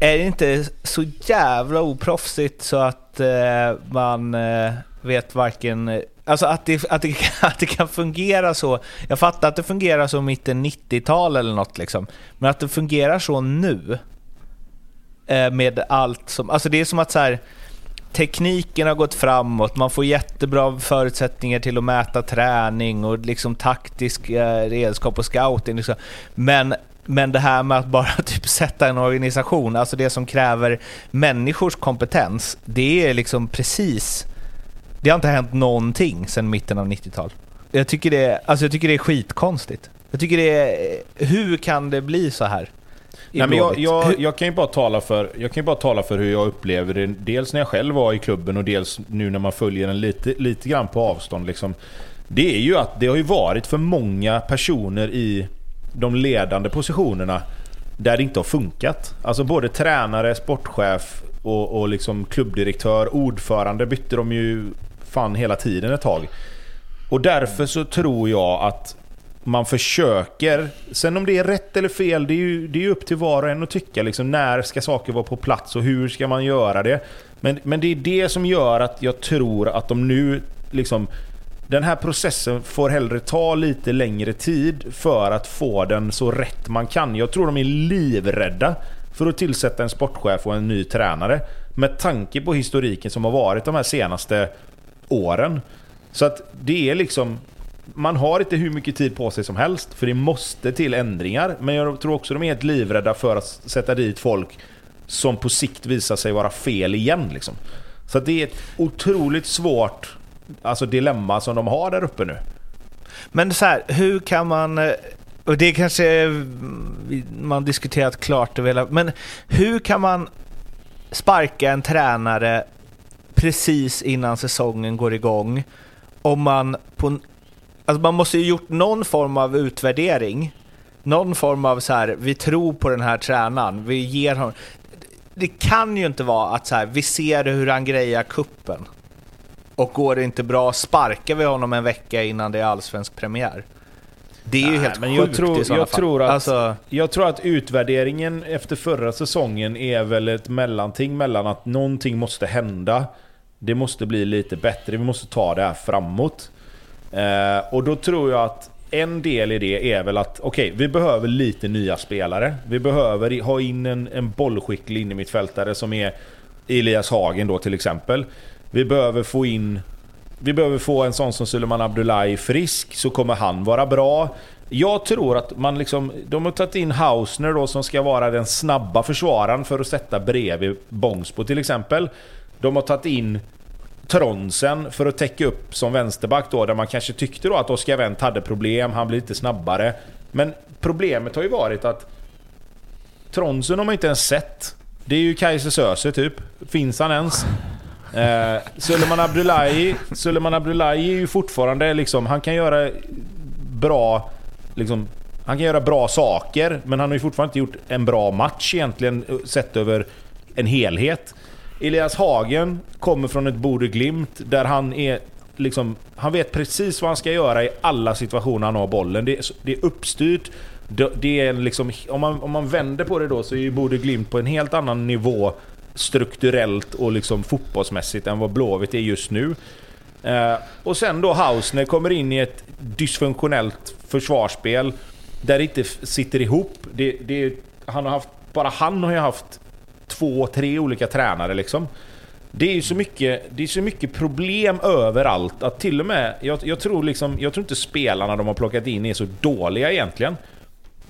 Är det inte så jävla oproffsigt så att eh, man eh, vet varken... Eh, alltså att det, att, det, att det kan fungera så. Jag fattar att det fungerar så mitten 90-tal eller något liksom. Men att det fungerar så nu eh, med allt som... Alltså det är som att så här, tekniken har gått framåt, man får jättebra förutsättningar till att mäta träning och liksom taktisk eh, redskap och scouting. Liksom. Men, men det här med att bara typ sätta en organisation, alltså det som kräver människors kompetens, det är liksom precis... Det har inte hänt någonting sedan mitten av 90-talet. Jag tycker det, alltså jag tycker det är skitkonstigt. Jag tycker det är... Hur kan det bli så här? Nej, men jag, jag, jag, kan ju bara tala för, jag kan bara tala för hur jag upplever det. Dels när jag själv var i klubben och dels nu när man följer den lite, lite grann på avstånd. Liksom. Det är ju att det har ju varit för många personer i de ledande positionerna där det inte har funkat. Alltså både tränare, sportchef och, och liksom klubbdirektör, ordförande bytte de ju fan hela tiden ett tag. Och därför så tror jag att man försöker. Sen om det är rätt eller fel, det är ju, det är upp till var och en att tycka. Liksom, när ska saker vara på plats och hur ska man göra det? Men, men det är det som gör att jag tror att de nu... Liksom, den här processen får hellre ta lite längre tid för att få den så rätt man kan. Jag tror de är livrädda för att tillsätta en sportchef och en ny tränare. Med tanke på historiken som har varit de här senaste åren. Så att det är liksom man har inte hur mycket tid på sig som helst, för det måste till ändringar. Men jag tror också de är helt livrädda för att sätta dit folk som på sikt visar sig vara fel igen. Liksom. Så det är ett otroligt svårt alltså, dilemma som de har där uppe nu. Men så här, hur kan man... Eh, och det kanske eh, man diskuterat klart och velat, men hur kan man sparka en tränare precis innan säsongen går igång om man på Alltså man måste ju gjort någon form av utvärdering. Någon form av så här, vi tror på den här tränaren, vi ger honom... Det kan ju inte vara att så här, vi ser hur han grejar kuppen och går det inte bra sparkar vi honom en vecka innan det är allsvensk premiär. Det är Nej, ju helt men jag tror, i jag fall. tror, att, alltså, jag tror att utvärderingen efter förra säsongen är väl ett mellanting mellan att någonting måste hända. Det måste bli lite bättre, vi måste ta det här framåt. Eh, och då tror jag att en del i det är väl att okej, okay, vi behöver lite nya spelare. Vi behöver ha in en, en bollskicklig innermittfältare som är Elias Hagen då till exempel. Vi behöver få in... Vi behöver få en sån som Suleiman Abdullahi frisk, så kommer han vara bra. Jag tror att man liksom... De har tagit in Hausner då som ska vara den snabba försvararen för att sätta bredvid Bångsbo till exempel. De har tagit in Tronsen för att täcka upp som vänsterback då, där man kanske tyckte då att Oscar Wendt hade problem, han blir lite snabbare. Men problemet har ju varit att Tronsen har man inte ens sett. Det är ju Kaiser Söze typ. Finns han ens? Eh, Suleiman Abdullahi, Suleman Abdullahi är ju fortfarande liksom, han kan göra bra... Liksom, han kan göra bra saker, men han har ju fortfarande inte gjort en bra match egentligen, eh, sett över en helhet. Elias Hagen kommer från ett Bode Glimt där han är liksom... Han vet precis vad han ska göra i alla situationer han har bollen. Det är, det är uppstyrt. Det är liksom, om, man, om man vänder på det då så är ju Bode Glimt på en helt annan nivå strukturellt och liksom fotbollsmässigt än vad Blåvitt är just nu. Eh, och sen då Hausner kommer in i ett dysfunktionellt försvarsspel där det inte sitter ihop. Det, det, han har haft, bara han har ju haft två, tre olika tränare liksom. Det är ju så mycket, det är så mycket problem överallt att till och med... Jag, jag, tror liksom, jag tror inte spelarna de har plockat in är så dåliga egentligen.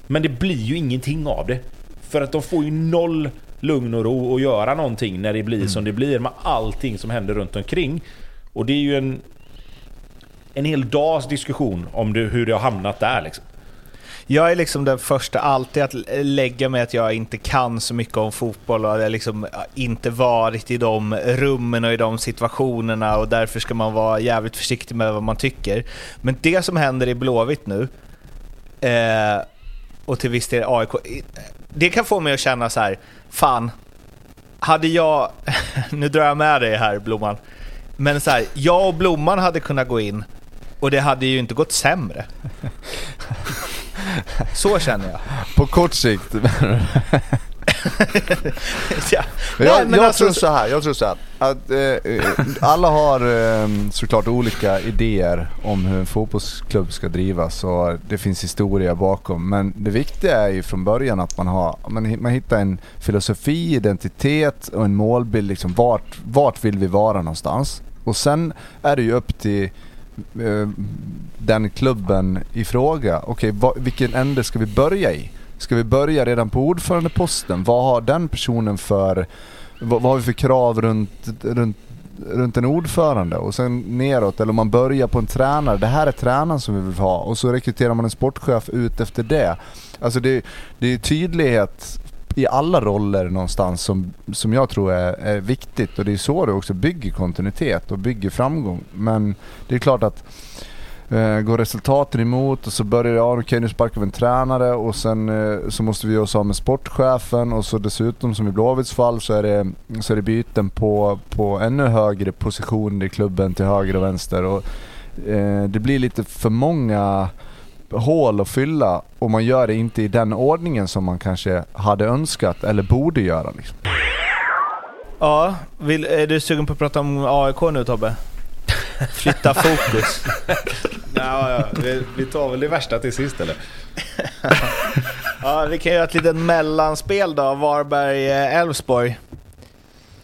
Men det blir ju ingenting av det. För att de får ju noll lugn och ro att göra någonting när det blir mm. som det blir med allting som händer runt omkring. Och det är ju en, en hel dags diskussion om det, hur det har hamnat där liksom. Jag är liksom den första alltid att lägga mig att jag inte kan så mycket om fotboll och jag liksom inte varit i de rummen och i de situationerna och därför ska man vara jävligt försiktig med vad man tycker. Men det som händer i Blåvitt nu eh, och till viss del AIK, det kan få mig att känna så här, fan, hade jag, nu drar jag med dig här Blomman, men så här, jag och Blomman hade kunnat gå in och det hade ju inte gått sämre. Så känner jag. På kort sikt ja. Men jag, Nej, men jag alltså- tror så här, jag tror så här att eh, eh, alla har eh, såklart olika idéer om hur en fotbollsklubb ska drivas och det finns historia bakom. Men det viktiga är ju från början att man, har, man, man hittar en filosofi, identitet och en målbild. Liksom vart, vart vill vi vara någonstans? Och sen är det ju upp till eh, den klubben i fråga. Okej, va- vilken ände ska vi börja i? Ska vi börja redan på ordförandeposten? Vad har den personen för... Vad, vad har vi för krav runt, runt, runt en ordförande? Och sen neråt, eller om man börjar på en tränare. Det här är tränaren som vi vill ha. Och så rekryterar man en sportchef ut efter det. Alltså det, det är tydlighet i alla roller någonstans som, som jag tror är, är viktigt. Och det är så det också bygger kontinuitet och bygger framgång. Men det är klart att Eh, går resultaten emot och så börjar jag, okej nu sparkar vi en tränare och sen eh, så måste vi göra oss av med sportchefen och så dessutom som i Blåvitts fall så är det, så är det byten på, på ännu högre positioner i klubben till höger och vänster. Och, eh, det blir lite för många hål att fylla och man gör det inte i den ordningen som man kanske hade önskat eller borde göra. Liksom. Ja, vill, är du sugen på att prata om AIK nu Tobbe? Flytta fokus. Ja, ja, vi, vi tar väl det värsta till sist eller? Ja, vi kan göra ett litet mellanspel då. Varberg-Elfsborg.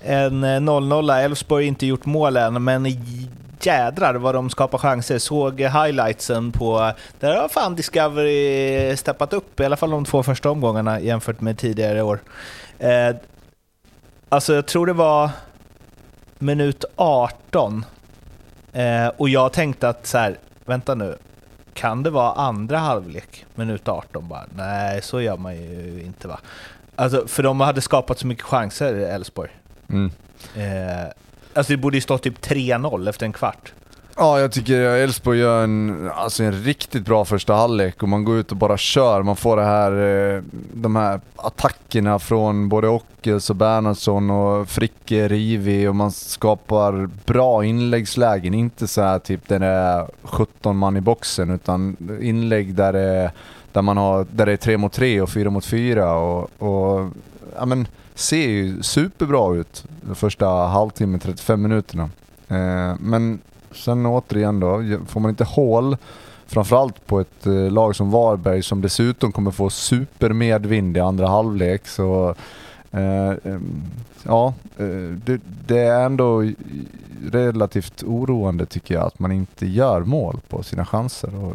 En eh, 0-0. Elfsborg har inte gjort mål än, men jädrar vad de skapar chanser. Såg highlightsen på... Där har fan Discovery steppat upp, i alla fall de två första omgångarna jämfört med tidigare år. Eh, alltså, jag tror det var minut 18. Eh, och jag tänkte att så här, vänta nu, kan det vara andra halvlek, minut 18 bara? Nej, så gör man ju inte va? Alltså, för de hade skapat så mycket chanser, Elfsborg. Mm. Eh, alltså det borde ju stå typ 3-0 efter en kvart. Ja, jag tycker Elfsborg gör en, alltså en riktigt bra första halvlek och man går ut och bara kör. Man får det här, eh, de här attackerna från både Ockels och Bernhardsson och Fricke, Rivi och man skapar bra inläggslägen. Inte så här typ där det är 17 man i boxen utan inlägg där det, där man har, där det är 3 mot 3 och 4 mot 4 och, och ja men ser ju superbra ut de första halvtimmen, 35 minuterna. Eh, men sen återigen då, får man inte hål, framförallt på ett eh, lag som Varberg som dessutom kommer få supermedvind i andra halvlek så eh, ja, eh, det, det är ändå relativt oroande tycker jag att man inte gör mål på sina chanser. Och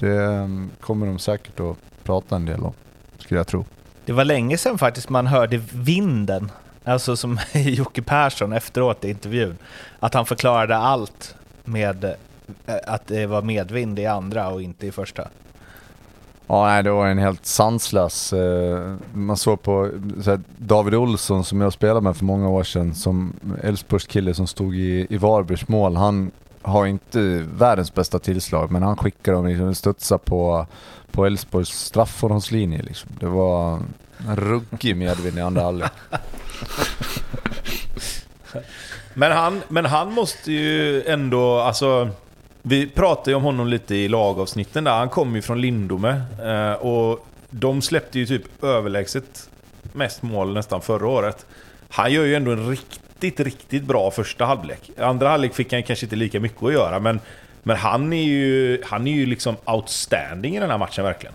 det kommer de säkert att prata en del om, skulle jag tro. Det var länge sedan faktiskt man hörde vinden, alltså som Jocke Persson efteråt i intervjun, att han förklarade allt med eh, att det var medvind i andra och inte i första. Ja, nej, det var en helt sanslös... Eh, man såg på så här, David Olsson som jag spelade med för många år sedan, som Elfsborgs kille som stod i, i Varbergs mål. Han har inte världens bästa tillslag, men han skickar dem liksom studsa på, på Elfsborgs straffområdeslinje. Liksom. Det var en ruggig medvind i andra halvlek. Men han, men han måste ju ändå, alltså... Vi pratade ju om honom lite i lagavsnitten där. Han kommer ju från Lindome. Eh, och de släppte ju typ överlägset mest mål nästan förra året. Han gör ju ändå en riktigt, riktigt riktigt bra första halvlek. Andra halvlek fick han kanske inte lika mycket att göra, men, men han är ju, han är ju liksom outstanding i den här matchen verkligen.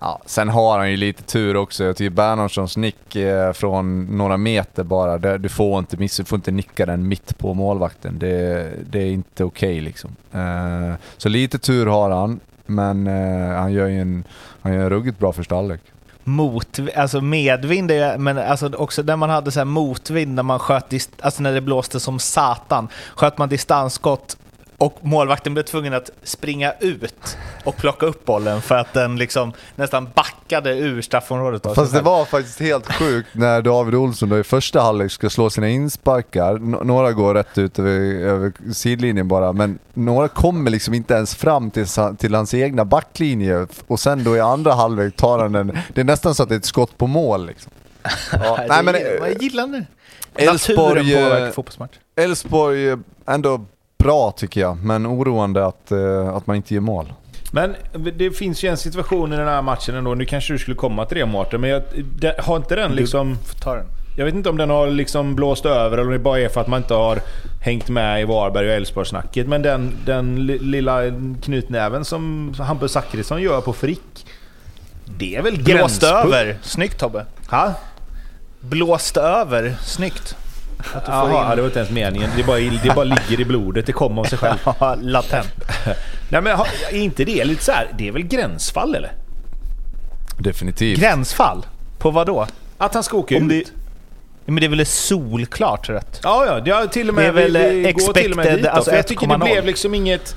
Ja, sen har han ju lite tur också. Jag tycker Bernhardssons nick eh, från några meter bara, du, får inte missa, du får inte nicka den mitt på målvakten. Det, det är inte okej liksom. Eh, så lite tur har han, men eh, han gör ju en, han gör en ruggigt bra första halvlek. Mot, alltså medvind, är, men alltså också när man hade så här motvind, när man sköt, alltså när det blåste som satan, sköt man distansskott och målvakten blev tvungen att springa ut och plocka upp bollen för att den liksom nästan backade ur straffområdet. Fast det var faktiskt helt sjukt när David Olsson då i första halvlek ska slå sina insparkar. N- några går rätt ut över, över sidlinjen bara, men några kommer liksom inte ens fram till, till hans egna backlinje. Och sen då i andra halvlek tar han den. Det är nästan så att det är ett skott på mål liksom. Ja, Nej, men jag gillar det. Elfsborg, eh. Elfsborg eh, ändå bra tycker jag, men oroande att, eh, att man inte gör mål. Men det finns ju en situation i den här matchen ändå. Nu kanske du skulle komma till det Mårten, men jag, det, har inte den liksom... Får ta den. Jag vet inte om den har liksom blåst över eller om det bara är för att man inte har hängt med i Varberg och Elfsborg-snacket. Men den, den li- lilla knytnäven som Hampus Zachrisson gör på Frick. Det är väl Blåst gränspunkt? över. Snyggt Tobbe. Ha? Blåst över. Snyggt. Att du får Jaha, in- det var inte ens meningen. Det bara, det bara ligger i blodet. Det kommer av sig själv. Ja, latent. Nej men är inte det lite så här? Det är väl gränsfall eller? Definitivt. Gränsfall? På vad då? Att han ska åka Om ut? det- men det är väl solklart rätt? Ja, ja. Det har till och med... Det är väl, vi, vi går till och med expected, dit då, alltså jag tycker det 1,0. blev liksom inget...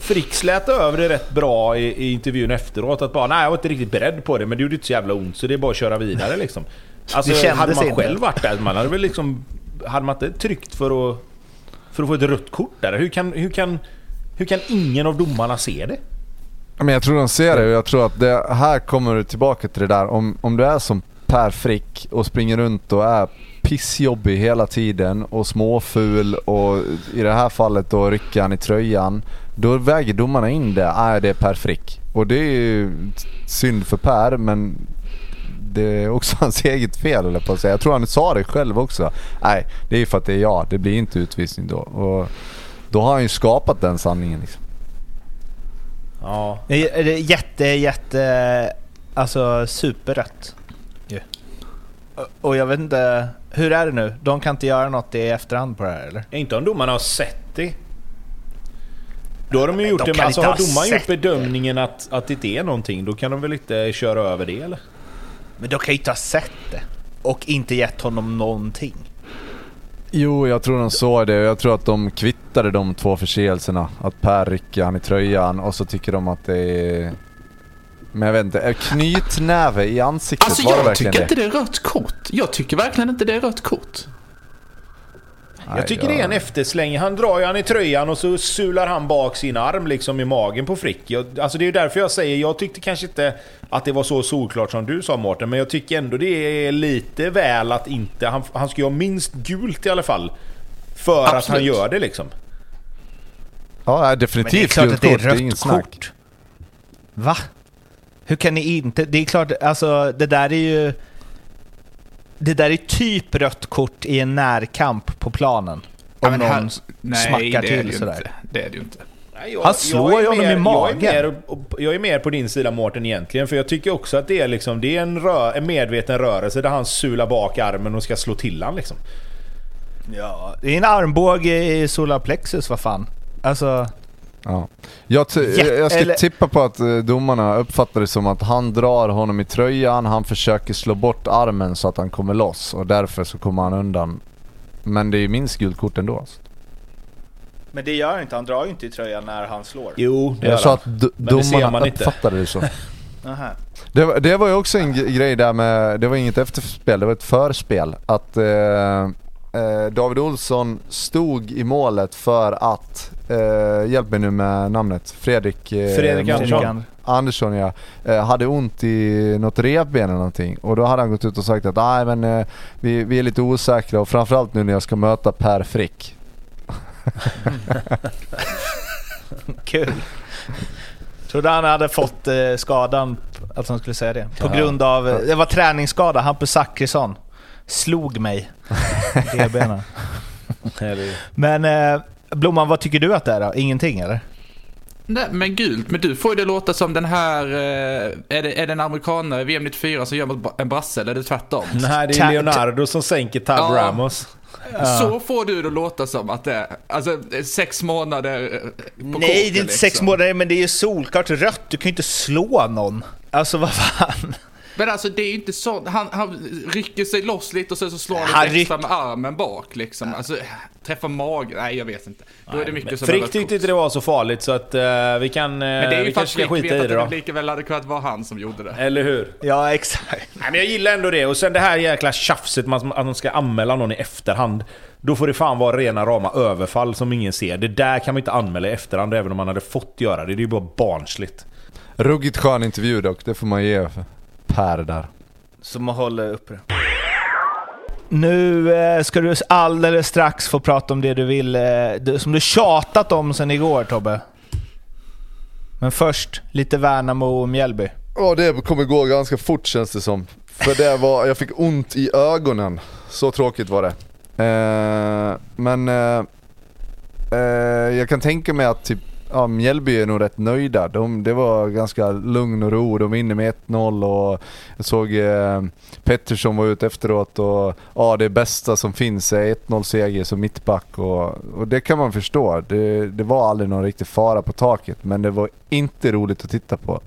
Frick slätade över det rätt bra i, i intervjun efteråt. Att bara, nej jag var inte riktigt beredd på det, men det gjorde inte så jävla ont så det är bara att köra vidare liksom. Alltså, Det hade man inte. själv varit där, man hade väl liksom... Hade man inte tryckt för att, för att få ett rött kort där? Hur kan, hur kan, hur kan ingen av domarna se det? Men jag tror de ser det och jag tror att det här kommer du tillbaka till det där. Om, om du är som Per Frick och springer runt och är pissjobbig hela tiden och småful och i det här fallet då rycker han i tröjan. Då väger domarna in det. Nej, det är Per Frick. Och det är ju synd för Per men det är också hans eget fel eller på att säga. Jag tror han sa det själv också. Nej, det är ju för att det är jag. Det blir inte utvisning då. Och då har han ju skapat den sanningen liksom. Ja. Det är jätte, jätte... Alltså superrött. ju. Och- jag vet inte... Hur är det nu? De kan inte göra något i efterhand på det här eller? Inte om domarna har sett det. Då har de ju Men gjort de det. kan Alltså inte har ha domaren gjort det. bedömningen att, att det inte är någonting, då kan de väl inte köra över det eller? Men de kan ju inte ha sett det. Och inte gett honom någonting. Jo, jag tror de såg det och jag tror att de kvittade de två förseelserna. Att Per rycker han i tröjan och så tycker de att det är... Men jag vet inte, är knytnäve i ansiktet, Alltså var det jag verkligen tycker det? inte det är rött kort. Jag tycker verkligen inte det är rött kort. Jag tycker det är en eftersläng. Han drar ju han i tröjan och så sular han bak sin arm liksom i magen på Frick. Jag, alltså det är ju därför jag säger, jag tyckte kanske inte att det var så solklart som du sa Mårten, men jag tycker ändå det är lite väl att inte... Han, han ska ju ha minst gult i alla fall. För att han Absolut. gör det liksom. Ja, nej, Men det är definitivt klart gult att det är kort, det är rött kort. Va? Hur kan ni inte... Det är klart, alltså det där är ju... Det där är typ rött kort i en närkamp på planen. Om men någon här- s- nej, smackar det till sådär. Inte. Det är det ju inte. Nej, jag- Han slår jag ju honom i mer- magen. Jag är, mer, jag är mer på din sida Mårten egentligen, för jag tycker också att det är, liksom, det är en, rö, en medveten rörelse där han sular bak armen och ska slå till han liksom. Ja, det är en armbåge i solarplexus, vad fan. Alltså... Ja. Jag, Jätte- jag ska eller- tippa på att eh, domarna uppfattar det som att han drar honom i tröjan, han försöker slå bort armen så att han kommer loss och därför så kommer han undan. Men det är ju minst gult kort ändå. Alltså. Men det gör han inte, han drar ju inte i tröjan när han slår. Jo, det Jag gör sa han. att det domarna inte. uppfattade det så. Det, var- det var ju också en grej där med, det var inget efterspel, det var ett förspel. Att eh, eh, David Olsson stod i målet för att, eh, hjälp mig nu med namnet, Fredrik, eh, Fredrik Andersson. Andersson. Ja, eh, hade ont i något revben eller någonting. Och då hade han gått ut och sagt att nej men eh, vi, vi är lite osäkra och framförallt nu när jag ska möta Per Frick. Kul. Trodde han hade fått eh, skadan, att han skulle säga det. På Ja. grund av, eh, det var träningsskada, Hampus Zachrisson. Slog mig. i revbenen. Men eh, Blomman, vad tycker du att det är då? Ingenting eller? Nej, men gult. Men du får ju det låta som den här... eh, Är det, är det en amerikanare i VM 94 som gör en brasse eller är det tvärtom? Nej, det är Leonardo som sänker Tab Ja. Ramos. Så får du det låta som att det är. Alltså sex månader eh, på Nej, korten, det är inte sex liksom. månader, men det är ju solklart rött. Du kan ju inte slå någon. Alltså vad fan. Men alltså det är ju inte så. Han, han rycker sig loss lite och sen så slår han, Han lite extra med armen bak liksom. Alltså träffa magen. Nej, jag vet inte. Då är det mycket som är Frick tyckte inte det var så farligt så att eh, vi kan... Uh, Men det är ju vi för att Frick vet i att det då. lika väl hade kunnat vara han som gjorde det. Eller hur? Ja, exakt. Nej, men jag gillar ändå det. Och sen det här jäkla tjafset med att man ska anmäla någon i efterhand. Då får det fan vara rena rama överfall som ingen ser. Det där kan man inte anmäla i efterhand även om man hade fått göra det. Det är ju bara barnsligt. Ruggigt skön intervju dock, det får man ge Per där. Så man håller uppe det. Nu eh, ska du alldeles strax få prata om det du vill, eh, det, som du tjatat om sen igår Tobbe. Men först, lite Värnamo och Mjällby. Ja det kommer gå ganska fort känns det som. För det var, jag fick ont i ögonen. Så tråkigt var det. Eh, men eh, eh, jag kan tänka mig att typ, ja, Mjällby är nog rätt nöjda. De, det var ganska lugn och ro. De var inne med 1-0 och jag såg eh, Pettersson var ute efteråt och ja det bästa som finns är 1-0 seger som mittback och, och det kan man förstå. Det, det var aldrig någon riktig fara på taket men det var inte roligt att titta på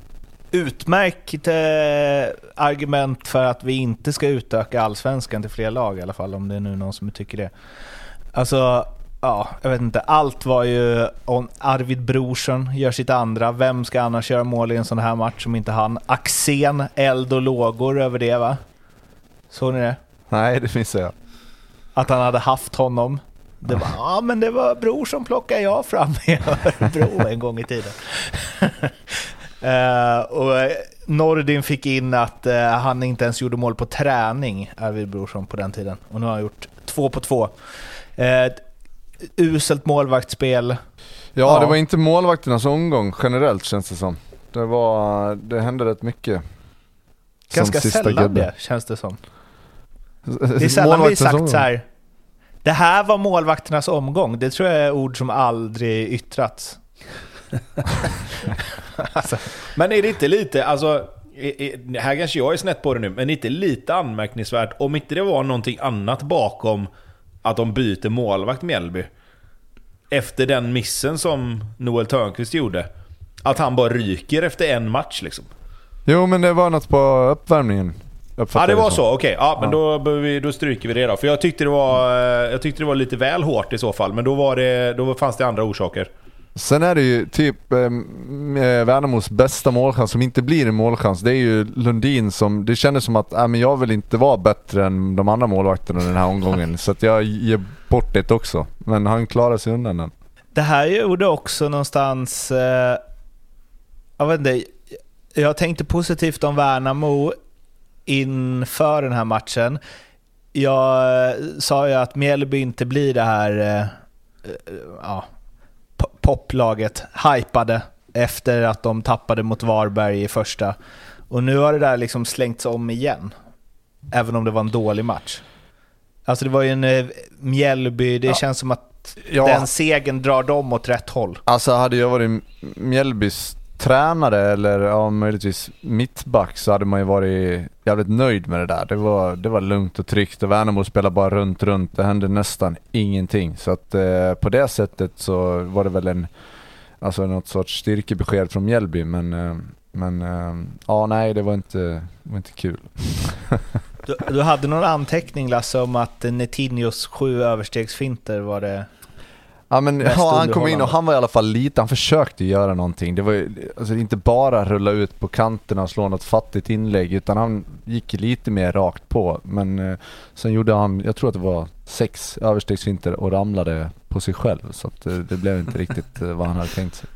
utmärkt eh, argument för att vi inte ska utöka allsvenskan till fler lag i alla fall, om det är nu någon som tycker det. Alltså, ja, jag vet inte. Allt var ju om Arvid Brorsson gör sitt andra. Vem ska annars göra mål i en sån här match som inte han? Axén, eld och lågor över det va? Såg ni det? Nej, det finns jag. Att han hade haft honom. Det var, ja men det var bror som plockade jag fram i Örebro en gång i tiden. Uh, och Nordin fick in att uh, han inte ens gjorde mål på träning, Arvid Brorsson, på den tiden. Och nu har han gjort två på två. Uh, uselt målvaktsspel. Ja, ja, det var inte målvakternas omgång generellt känns det som. Det, var, det hände rätt mycket. Ganska sällan det, känns det som. Det är sällan vi sagt så här. Det här var målvakternas omgång. Det tror jag är ord som aldrig yttrats. alltså. Men är det inte lite, alltså, här kanske jag är snett på det nu, men inte lite anmärkningsvärt om inte det var någonting annat bakom att de byter målvakt Mjällby? Efter den missen som Noel Törnqvist gjorde. Att han bara ryker efter en match liksom. Jo men det var något på uppvärmningen. Ja det var så, okej. Okay. Ja, men ja. Då, vi, då stryker vi det då. För jag tyckte det, var, jag tyckte det var lite väl hårt i så fall. Men då, var det, då fanns det andra orsaker. Sen är det ju typ eh, Värnamos bästa målchans som inte blir en målchans. Det är ju Lundin som, det kändes som att äh, men jag vill inte vara bättre än de andra målvakterna den här omgången. så att jag ger bort det också. Men han klarar sig undan den. Det här gjorde också någonstans, eh, jag vet inte, jag tänkte positivt om Värnamo inför den här matchen. Jag sa ju att Mjällby inte blir det här eh, ja, poplaget hypade efter att de tappade mot Varberg i första. Och nu har det där liksom slängts om igen. Även om det var en dålig match. Alltså det var ju en eh, Mjällby, det ja. känns som att ja. den segern drar dem åt rätt håll. Alltså hade jag varit Mjällbys tränare eller ja, möjligtvis mittback så hade man ju varit jävligt nöjd med det där. Det var, det var lugnt och tryggt och Värnamo spelade bara runt, runt. Det hände nästan ingenting. Så att eh, på det sättet så var det väl en, alltså något sorts styrkebesked från Mjällby men, eh, men eh, ja nej det var inte, var inte kul. du, du hade någon anteckning Lasse om att Netinhos sju överstegsfinter var det Ja men ja, han kom in och han var i alla fall lite, han försökte göra någonting. Det var ju alltså, inte bara rulla ut på kanterna och slå något fattigt inlägg utan han gick lite mer rakt på. Men eh, sen gjorde han, jag tror att det var sex överstegsfinter och ramlade på sig själv. Så att, eh, det blev inte riktigt eh, vad han hade tänkt sig.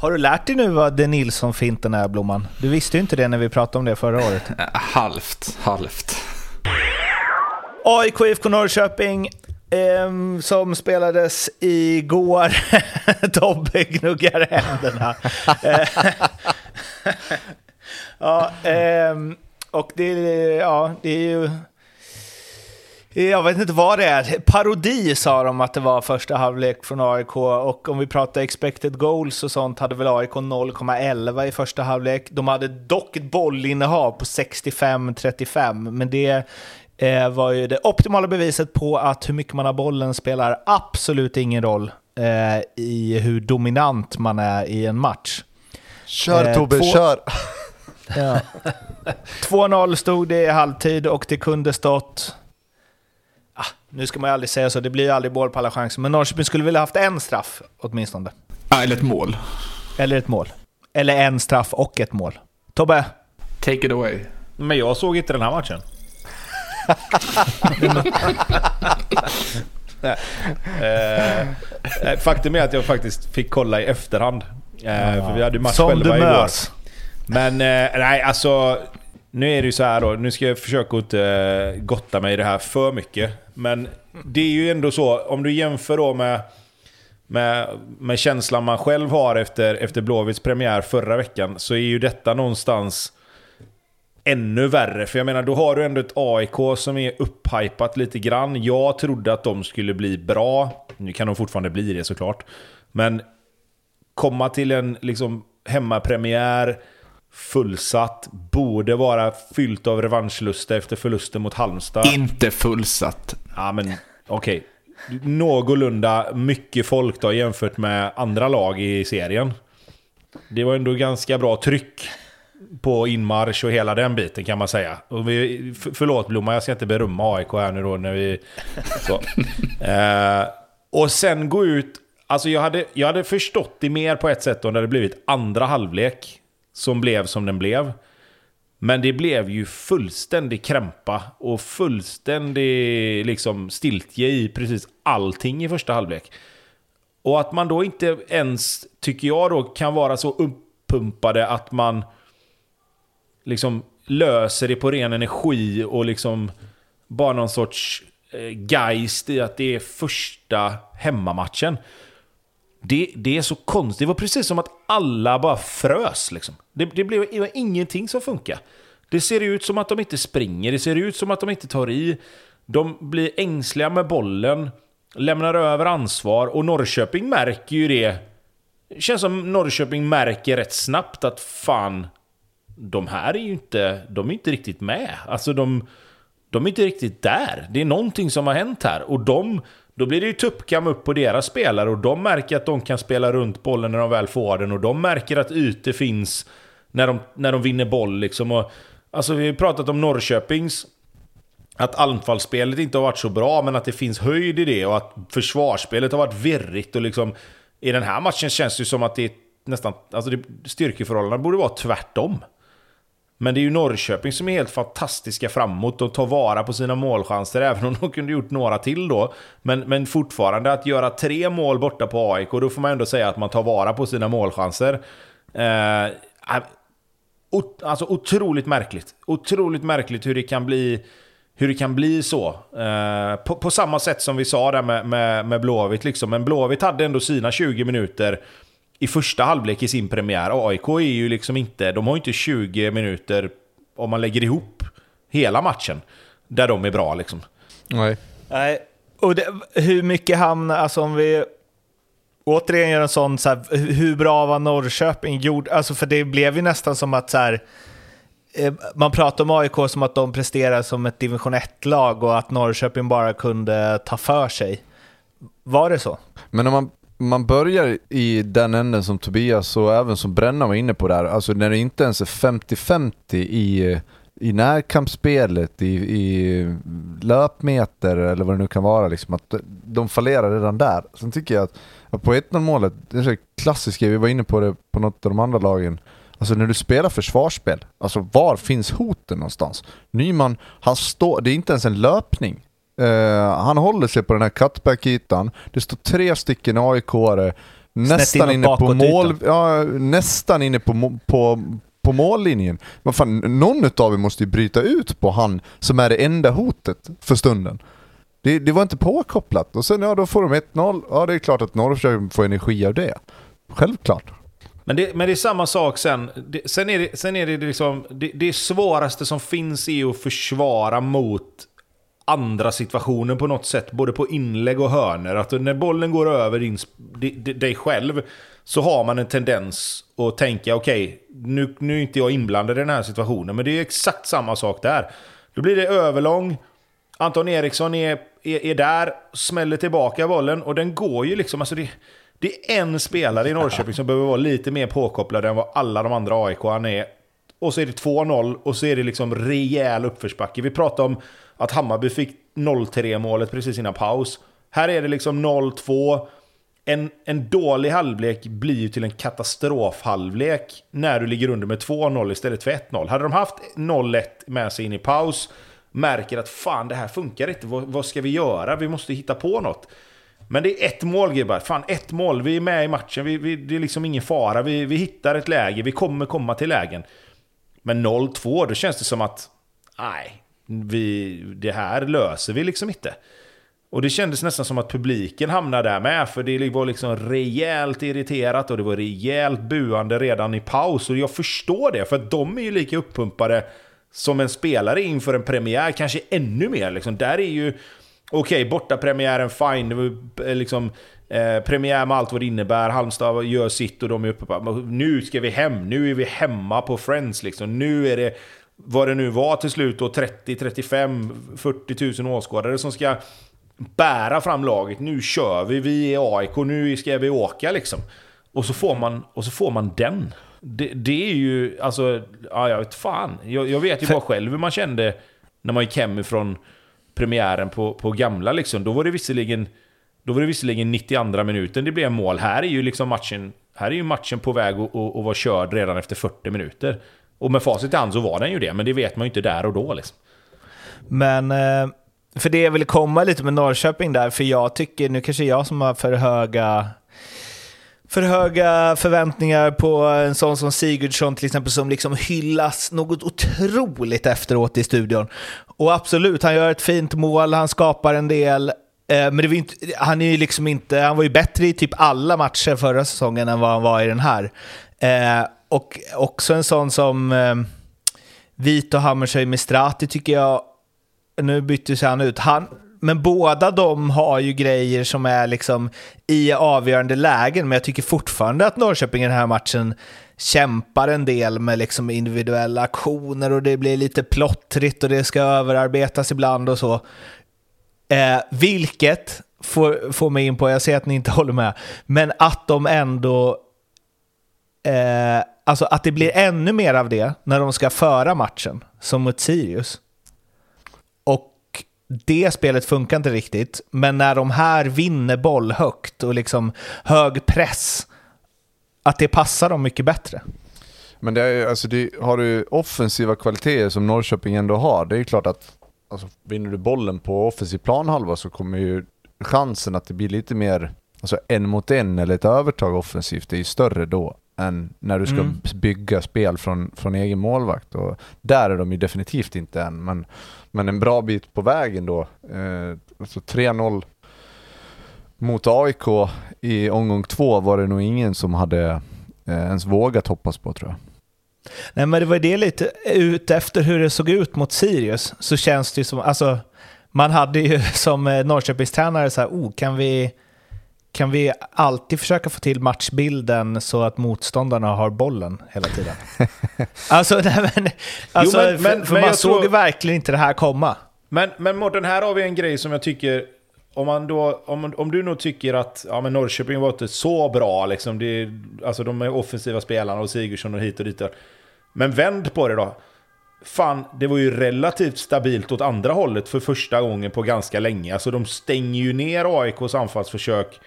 Har du lärt dig nu vad det Nilsson-finten är Blomman? Du visste ju inte det när vi pratade om det förra året. halvt, halvt. AIK IFK Norrköping Um, som spelades igår. Tobbe gnuggar händerna. ja, um, och det, ja, det är ju... Jag vet inte vad det är. Parodi sa de att det var första halvlek från AIK och om vi pratar expected goals och sånt hade väl AIK 0,11 i första halvlek. De hade dock ett bollinnehav på 65-35, men det eh, var ju det optimala beviset på att hur mycket man har bollen spelar absolut ingen roll eh, i hur dominant man är i en match. Kör eh, Tobbe, två... kör! Ja. 2-0 stod det i halvtid och det kunde stått... Ah, nu ska man ju aldrig säga så, det blir ju aldrig mål på alla chanser, men Norrköping skulle vilja haft en straff åtminstone. Eller ett mål. Eller ett mål. Eller en straff och ett mål. Tobbe? Take it away. Men jag såg inte den här matchen. Eh, faktum är att jag faktiskt fick kolla i efterhand. Eh, för vi hade match Som själva du igår. Men eh, nej, alltså... Nu är det ju så här då, nu ska jag försöka inte eh, gotta mig i det här för mycket. Men det är ju ändå så, om du jämför då med med, med känslan man själv har efter, efter Blåvitts premiär förra veckan så är ju detta någonstans ännu värre. För jag menar, då har du ändå ett AIK som är upphypat lite grann. Jag trodde att de skulle bli bra. Nu kan de fortfarande bli det såklart. Men komma till en liksom hemmapremiär, fullsatt, borde vara fyllt av revanschlusta efter förlusten mot Halmstad. Inte fullsatt. Ja, men okej. Okay. Någorlunda mycket folk då jämfört med andra lag i serien. Det var ändå ganska bra tryck på inmarsch och hela den biten kan man säga. Och vi, förlåt Blomma, jag ska inte berömma AIK här nu då när vi... Så. Eh, och sen gå ut... Alltså jag hade, jag hade förstått det mer på ett sätt om det hade blivit andra halvlek som blev som den blev. Men det blev ju fullständig krämpa och fullständig liksom stiltje i precis allting i första halvlek. Och att man då inte ens, tycker jag då, kan vara så uppumpade att man liksom löser det på ren energi och liksom bara någon sorts eh, geist i att det är första hemmamatchen. Det, det är så konstigt. Det var precis som att alla bara frös. Liksom. Det, det, blev, det var ingenting som funkar. Det ser ut som att de inte springer, det ser ut som att de inte tar i. De blir ängsliga med bollen, lämnar över ansvar och Norrköping märker ju det. Det känns som Norrköping märker rätt snabbt att fan, de här är ju inte, de är inte riktigt med. Alltså de, de är inte riktigt där. Det är någonting som har hänt här. Och de, då blir det ju tuppkam upp på deras spelare och de märker att de kan spela runt bollen när de väl får den och de märker att ytor finns när de, när de vinner boll liksom. Och, alltså vi har pratat om Norrköpings att anfallsspelet inte har varit så bra, men att det finns höjd i det och att försvarsspelet har varit virrigt och liksom... I den här matchen känns det ju som att det är nästan... Alltså det, styrkeförhållandena borde vara tvärtom. Men det är ju Norrköping som är helt fantastiska framåt och tar vara på sina målchanser, även om de kunde gjort några till då. Men, men fortfarande att göra tre mål borta på AIK, då får man ändå säga att man tar vara på sina målchanser. Eh, äh, alltså otroligt märkligt. Otroligt märkligt hur det kan bli, hur det kan bli så. Eh, på, på, samma sätt som vi sa där med, med, med Blåvitt. Liksom. Men Blåvitt hade ändå sina 20 minuter i första halvlek i sin premiär. AIK är ju liksom inte, de har inte 20 minuter om man lägger ihop hela matchen. Där de är bra liksom. Nej. Nej, och det, hur mycket hamnar, alltså om vi återigen gör en sån, så här, hur bra var Norrköping gjord? Alltså för det blev ju nästan som att så här, eh, man pratar om AIK som att de presterar som ett division 1-lag och att Norrköping bara kunde ta för sig. Var det så? Men om man man börjar i den änden som Tobias och även som Bränna var inne på där, alltså när det inte ens är 50-50 i, i närkampsspelet, i, i löpmeter eller vad det nu kan vara, liksom, att de fallerar redan där. Sen tycker jag att, att på 1-0 målet, det är så klassiskt, vi var inne på det på något av de andra lagen, Alltså när du spelar försvarsspel, alltså var finns hoten någonstans? Nyman, han står, det är inte ens en löpning. Uh, han håller sig på den här cutback-ytan. Det står tre stycken AIK-are nästan inne på mål... Ja, nästan inne på, på, på mållinjen. Men fan, någon av er måste ju bryta ut på han som är det enda hotet för stunden. Det, det var inte påkopplat. Och sen ja, då får de 1-0. Ja, det är klart att Norrköping får energi av det. Självklart. Men det, men det är samma sak sen. Det, sen är det, sen är det liksom... Det, det svåraste som finns är att försvara mot andra situationer på något sätt, både på inlägg och hörner. Att när bollen går över din, dig själv så har man en tendens att tänka okej, okay, nu, nu är inte jag inblandad i den här situationen, men det är exakt samma sak där. Då blir det överlång, Anton Eriksson är, är, är där, smäller tillbaka bollen och den går ju liksom, alltså det, det är en spelare i Norrköping som behöver vara lite mer påkopplad än vad alla de andra aik är. Och så är det 2-0 och så är det liksom rejäl uppförsbacke. Vi pratar om att Hammarby fick 0-3 målet precis innan paus. Här är det liksom 0-2. En, en dålig halvlek blir ju till en katastrofhalvlek när du ligger under med 2-0 istället för 1-0. Hade de haft 0-1 med sig in i paus, märker att fan det här funkar inte, vad, vad, ska vi göra? Vi måste hitta på något. Men det är ett mål gubbar, fan ett mål, vi är med i matchen, vi, vi, det är liksom ingen fara, vi, vi hittar ett läge, vi kommer komma till lägen. Men 0-2, då känns det som att, nej, vi, det här löser vi liksom inte. Och det kändes nästan som att publiken hamnade där med, för det var liksom rejält irriterat och det var rejält buande redan i paus. Och jag förstår det, för att de är ju lika uppumpade som en spelare inför en premiär, kanske ännu mer. Liksom. Där är ju, okej, okay, borta premiären, fine, eh, liksom eh, premiär med allt vad det innebär, Halmstad gör sitt och de är uppe på... Nu ska vi hem, nu är vi hemma på Friends liksom. Nu är det, vad det nu var till slut då, 30, 35, 40 000 åskådare som ska bära fram laget. Nu kör vi, vi är AIK, nu ska vi åka liksom. Och så får man, och så får man den. Det, det är ju, alltså, ja, jag vet fan. Jag, jag vet ju bara själv hur man kände när man gick hem ifrån premiären på, på gamla liksom. Då var det visserligen, då var det visserligen 92 minuten det blev mål. Här är ju liksom matchen, här är ju matchen på väg att, att, att vara körd redan efter 40 minuter. Och med facit i hand så var den ju det, men det vet man ju inte där och då liksom. Men... Eh, för det jag vill komma lite med Norrköping där, för jag tycker, nu kanske jag som har för höga för höga förväntningar på en sån som Sigurdsson till exempel som liksom hyllas något otroligt efteråt i studion. Och absolut, han gör ett fint mål, han skapar en del, eh, men det var inte, han, är ju liksom inte, han var ju bättre i typ alla matcher förra säsongen än vad han var i den här. Eh, och också en sån som eh, Vito Hammershöj Mistrati tycker jag nu byttes han ut. Han, men båda de har ju grejer som är liksom i avgörande lägen, men jag tycker fortfarande att Norrköping i den här matchen kämpar en del med liksom individuella aktioner och det blir lite plottrigt och det ska överarbetas ibland och så. Eh, vilket får, får mig in på, jag ser att ni inte håller med, men att de ändå eh, alltså att det blir ännu mer av det när de ska föra matchen, som mot Sirius. Och det spelet funkar inte riktigt, men när de här vinner boll högt och liksom hög press, att det passar dem mycket bättre. Men det är, alltså det, har du offensiva kvaliteter som Norrköping ändå har, det är klart att alltså, vinner du bollen på offensiv planhalva så kommer ju chansen att det blir lite mer alltså en mot en eller ett övertag offensivt, det är ju större då än när du ska mm. bygga spel från, från egen målvakt. Och där är de ju definitivt inte än, men, men en bra bit på vägen då. Eh, alltså 3-0 mot AIK i omgång två var det nog ingen som hade eh, ens vågat hoppas på tror jag. Nej men det var det lite, ut efter hur det såg ut mot Sirius så känns det som, alltså man hade ju som eh, Norrköpingstränare så här, oh, kan vi kan vi alltid försöka få till matchbilden så att motståndarna har bollen hela tiden? alltså, nej, men, alltså, jo, men, för, för men man såg tror... verkligen inte det här komma. Men, men Mårten, här har vi en grej som jag tycker om, man då, om, om du nog tycker att ja, men Norrköping var inte så bra, liksom, det, alltså de är offensiva spelarna och Sigurdsson och hit och dit. Men vänd på det då. Fan, det var ju relativt stabilt åt andra hållet för första gången på ganska länge. Alltså de stänger ju ner AIKs anfallsförsök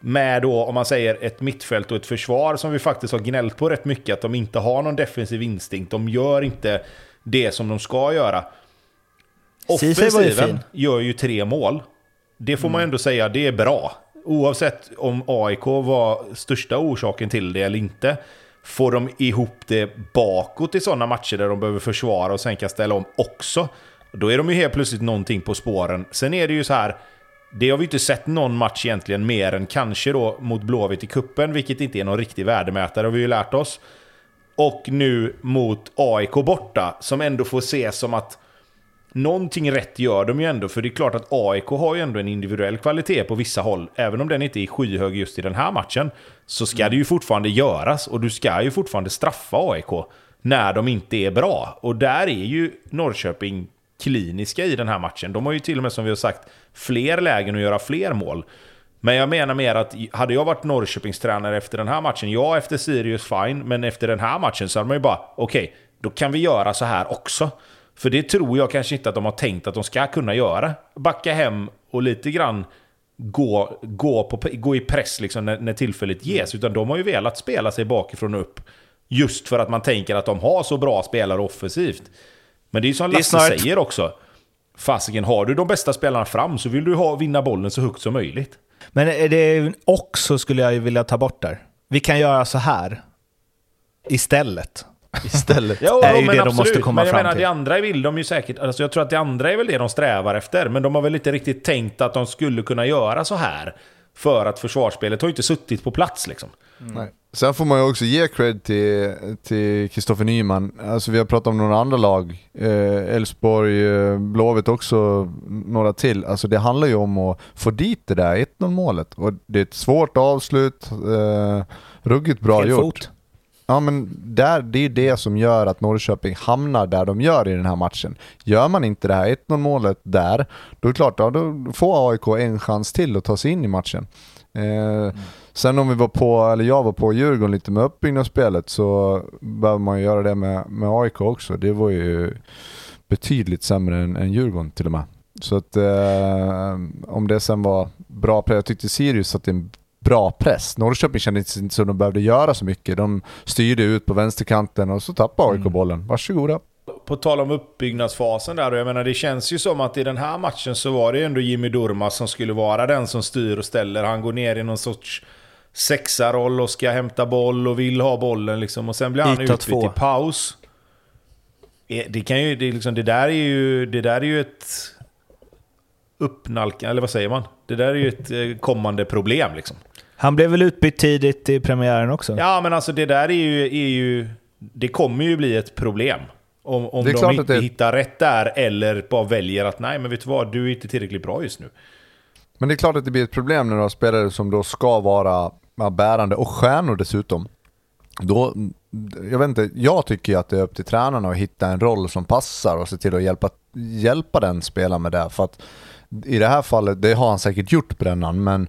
med då, om man säger ett mittfält och ett försvar som vi faktiskt har gnällt på rätt mycket, att de inte har någon defensiv instinkt. De gör inte det som de ska göra. Offensiven gör ju tre mål. Det får mm. man ändå säga, det är bra. Oavsett om AIK var största orsaken till det eller inte. Får de ihop det bakåt i sådana matcher där de behöver försvara och sen kan ställa om också. Då är de ju helt plötsligt någonting på spåren. Sen är det ju så här, det har vi inte sett någon match egentligen mer än kanske då mot Blåvitt i kuppen, vilket inte är någon riktig värdemätare har vi ju lärt oss. Och nu mot AIK borta, som ändå får ses som att någonting rätt gör de ju ändå, för det är klart att AIK har ju ändå en individuell kvalitet på vissa håll. Även om den inte är skyhög just i den här matchen, så ska det ju fortfarande göras och du ska ju fortfarande straffa AIK när de inte är bra. Och där är ju Norrköping kliniska i den här matchen. De har ju till och med, som vi har sagt, fler lägen att göra fler mål. Men jag menar mer att hade jag varit Norrköpings tränare efter den här matchen, ja efter Sirius fine, men efter den här matchen så hade man ju bara, okej, okay, då kan vi göra så här också. För det tror jag kanske inte att de har tänkt att de ska kunna göra. Backa hem och lite grann gå, gå, på, gå i press liksom när, när tillfället ges. Utan de har ju velat spela sig bakifrån och upp. Just för att man tänker att de har så bra spelare offensivt. Men det är ju som Lasse snart... säger också. Fasiken, har du de bästa spelarna fram så vill du ha, vinna bollen så högt som möjligt. Men är det också skulle jag vilja ta bort där. Vi kan göra så här istället. istället. Jo, är ju men det de absolut. måste komma men jag fram menar, till. det andra vill de ju säkert. Alltså, jag tror att det andra är väl det de strävar efter. Men de har väl inte riktigt tänkt att de skulle kunna göra så här. För att försvarsspelet har ju inte suttit på plats liksom. Nej. Sen får man ju också ge cred till till Kristoffer Nyman. Alltså vi har pratat om några andra lag. Eh, Elfsborg, eh, Blåvitt också, några till. Alltså det handlar ju om att få dit det där 1-0 målet. Och det är ett svårt avslut, eh, ruggigt bra Fel gjort. fot. Ja men där, det är det som gör att Norrköping hamnar där de gör i den här matchen. Gör man inte det här 1-0 målet där, då är det klart, ja, då får AIK en chans till att ta sig in i matchen. Eh, Sen om vi var på, eller jag var på Djurgården lite med uppbyggnadsspelet så behöver man göra det med, med AIK också. Det var ju betydligt sämre än, än Djurgården till och med. Så att eh, om det sen var bra press, jag tyckte Sirius satte en bra press. Norrköping kände inte som de behövde göra så mycket. De styrde ut på vänsterkanten och så tappade AIK bollen. Varsågoda. På tal om uppbyggnadsfasen där, jag menar det känns ju som att i den här matchen så var det ju ändå Jimmy Durmaz som skulle vara den som styr och ställer. Han går ner i någon sorts sexaroll och ska hämta boll och vill ha bollen liksom. Och sen blir han Yta utbytt två. i paus. Eh, Det, kan ju, det, är liksom, det, där är ju, det där är ju ett uppnalkan, eller vad säger man? Det där är ju ett eh, kommande problem liksom. Han blev väl utbytt tidigt i premiären också? Ja, men alltså det där är ju... Är ju det kommer ju bli ett problem. Om, om de inte det- hittar rätt där eller bara väljer att nej, men vet du vad, du är inte tillräckligt bra just nu. Men det är klart att det blir ett problem när du har spelare som då ska vara bärande och stjärnor dessutom. Då, jag vet inte, jag tycker ju att det är upp till tränarna att hitta en roll som passar och se till att hjälpa, hjälpa den spelaren med det. För att i det här fallet, det har han säkert gjort Brännan, men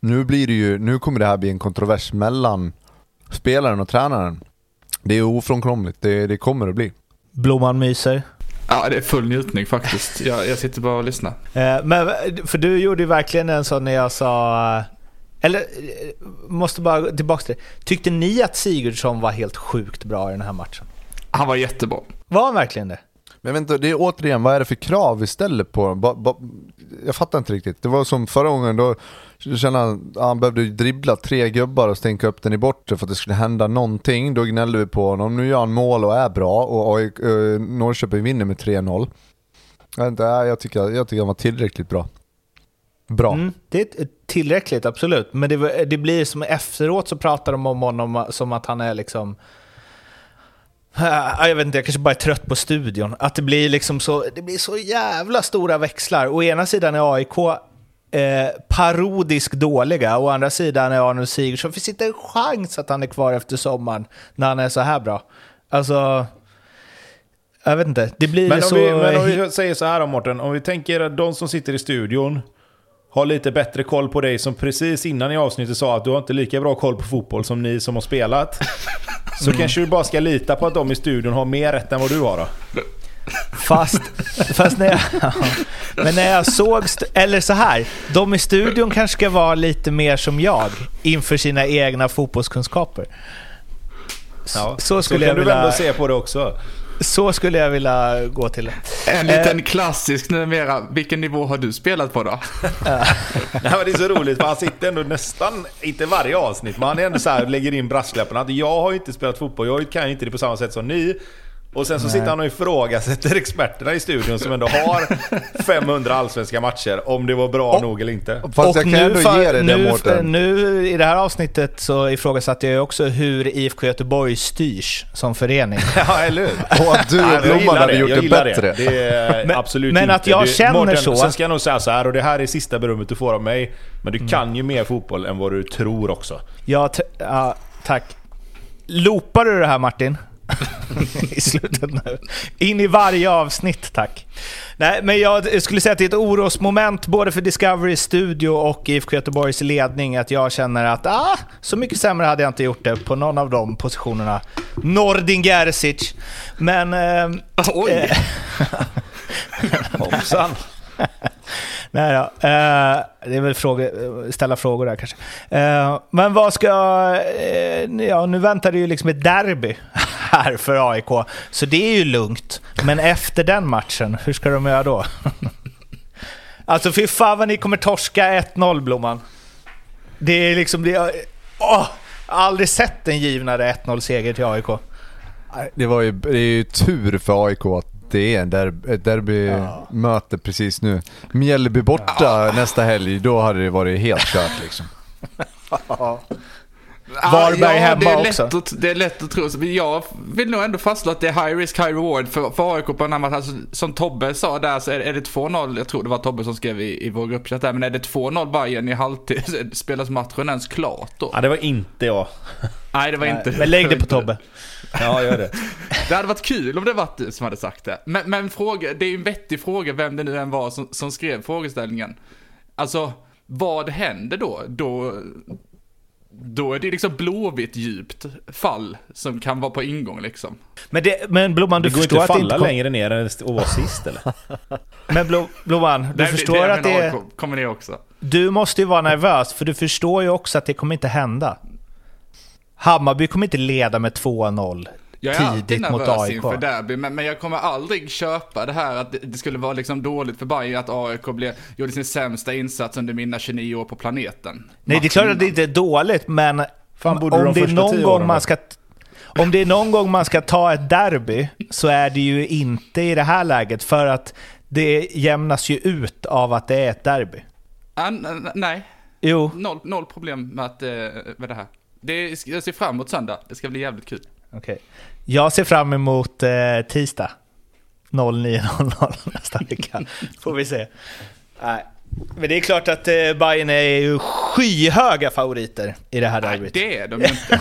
nu blir det ju, nu kommer det här bli en kontrovers mellan spelaren och tränaren. Det är ofrånkomligt, det, det kommer att bli. Blomman myser. Ja, det är full njutning faktiskt. Jag, jag sitter bara och lyssnar. Eh, Men, för du gjorde ju verkligen en sån när jag sa... Eller, eh, måste bara tillbaka till det. Tyckte ni att Sigurdsson var helt sjukt bra i den här matchen? Han var jättebra. Var han verkligen det? Men vänta, det är återigen, vad är det för krav vi ställer på ba, Jag fattar inte riktigt. Det var som förra gången, då kände han att han behövde dribbla tre gubbar och stänka upp den i bortre för att det skulle hända någonting. Då gnällde vi på honom. Nu gör han mål och är bra och och, och Norrköping vinner med 3-0. Jag, jag, tycker, jag tycker han var tillräckligt bra. Bra. Mm, det är tillräckligt, absolut. Men det, det blir som efteråt så pratar de om honom som att han är liksom... Äh, jag vet inte, jag kanske bara är trött på studion. Att det blir liksom så, det blir så jävla stora växlar. Å ena sidan är AIK eh, parodisk dåliga, å andra sidan är Arnold Sigurdsson. Finns inte en chans att han är kvar efter sommaren när han är så här bra. Alltså... Jag vet inte, det blir Men om, så... vi, men om vi säger så här då Mårten, om vi tänker att de som sitter i studion har lite bättre koll på dig som precis innan i avsnittet sa att du har inte lika bra koll på fotboll som ni som har spelat. Så kanske du bara ska lita på att de i studion har mer rätt än vad du har då. Fast, fast när jag... Men när jag såg... Eller så här, de i studion kanske ska vara lite mer som jag inför sina egna fotbollskunskaper. Ja, så skulle kan jag du vilja- vända och se på det också. Så skulle jag vilja gå till det. En liten klassisk numera. Vilken nivå har du spelat på då? Nej, men det är så roligt för han sitter ändå nästan, inte varje avsnitt, men han är ändå så här, lägger in brasklappen att jag har ju inte spelat fotboll, jag kan ju inte det på samma sätt som ni. Och sen så sitter han och ifrågasätter experterna i studion som ändå har 500 allsvenska matcher, om det var bra Och- nog eller inte. Fast jag kan ändå för- ge dig det nu, Mårten. nu i det här avsnittet så ifrågasatte jag också hur IFK Göteborg styrs som förening. Ja, eller hur? Och att du Nej, och Blomman hade det, gjort det bättre. Det, det är Men- absolut men inte. att jag Du- känner så- Sen ska jag nog säga så här, och det här är sista berömmet du får av mig, men du kan ju mer fotboll än vad du tror också. Ja, ja, tack. Loopar du det här Martin? I slutet nu. In i varje avsnitt, tack. Nej, men jag skulle säga att det är ett orosmoment både för Discovery Studio och IFK Göteborgs ledning att jag känner att ah, så mycket sämre hade jag inte gjort det på någon av de positionerna. Nordin Gerzic. Men... Eh, Oj! Hoppsan! Nej då. Eh, det är väl frågor, ställa frågor där kanske. Eh, men vad ska... Eh, ja, nu väntar det ju liksom ett derby här för AIK. Så det är ju lugnt. Men efter den matchen, hur ska de göra då? alltså fy fan vad ni kommer torska 1-0 Blomman. Det är liksom... Det, åh, jag har aldrig sett en givnare 1-0 seger till AIK. Det, var ju, det är ju tur för AIK att det är en derby, ett derbymöte precis nu. Mjällby borta nästa helg, då hade det varit helt kört liksom. Varberg ja, hemma det är också. Lätt att, det är lätt att tro. Men jag vill nog ändå fastslå att det är high risk, high reward för, för AIK på den här matchen. Alltså, som Tobbe sa där så är, är det 2-0, jag tror det var Tobbe som skrev i, i vår gruppchatt där, men är det 2-0 Bayern i halvtid, spelas matchen ens klart då? Ja, det var inte jag. Nej, det var inte Men lägg det på Tobbe. Ja, gör det. Det hade varit kul om det var du som hade sagt det. Men, men fråga, det är ju en vettig fråga vem det nu än var som, som skrev frågeställningen. Alltså, vad händer då? Då, då är det liksom blåvitt djupt fall som kan vara på ingång liksom. Men, det, men Blomman, du Det går inte förstår att att det falla inte kom, längre ner än att vara sist eller? Men Blo, Blomman, du Det- förstår det, att det är... Kommer ner också. Du måste ju vara nervös, för du förstår ju också att det kommer inte hända. Hammarby kommer inte leda med 2-0 Jag är alltid tidigt mot AIK. inför derby, men, men jag kommer aldrig köpa det här att det, det skulle vara liksom dåligt för Bayern att AIK blev, gjorde sin sämsta insats under mina 29 år på planeten. Nej, det är klart att det inte är dåligt, men Fan, om de det är någon gång man ska... Om det är någon gång man ska ta ett derby så är det ju inte i det här läget för att det jämnas ju ut av att det är ett derby. N- nej, Jo, noll, noll problem med, att, eh, med det här. Det är, jag ser fram emot söndag, det ska bli jävligt kul. Okej. Jag ser fram emot eh, tisdag 09.00 nästa vecka. Får vi se. Nej. Men det är klart att eh, Bayern är ju skyhöga favoriter i det här Nej, derbyt. det är de inte.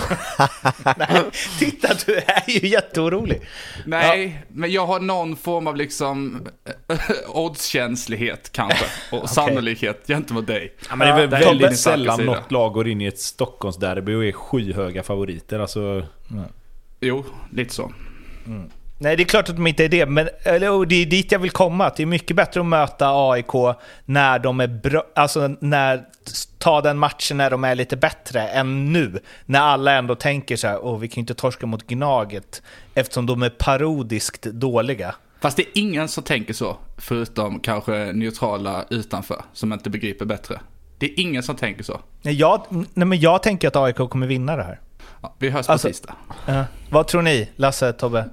Nej, titta, du är ju jätteorolig. Nej, men jag har någon form av liksom oddskänslighet kanske. Och sannolikhet gentemot dig. Ja, men det är väl väldigt sällan sida. något lag går in i ett Stockholmsderby och är skyhöga favoriter. Alltså, Jo, lite så. Nej, det är klart att de inte är det, men eller, det är dit jag vill komma. Att det är mycket bättre att möta AIK när de är bra, alltså när, ta den matchen när de är lite bättre än nu. När alla ändå tänker så här, åh vi kan ju inte torska mot Gnaget eftersom de är parodiskt dåliga. Fast det är ingen som tänker så, förutom kanske neutrala utanför, som inte begriper bättre. Det är ingen som tänker så. Jag, nej, men jag tänker att AIK kommer vinna det här. Ja, vi hörs på Alltså- tisdag. Ja. Vad tror ni, Lasse, Tobbe?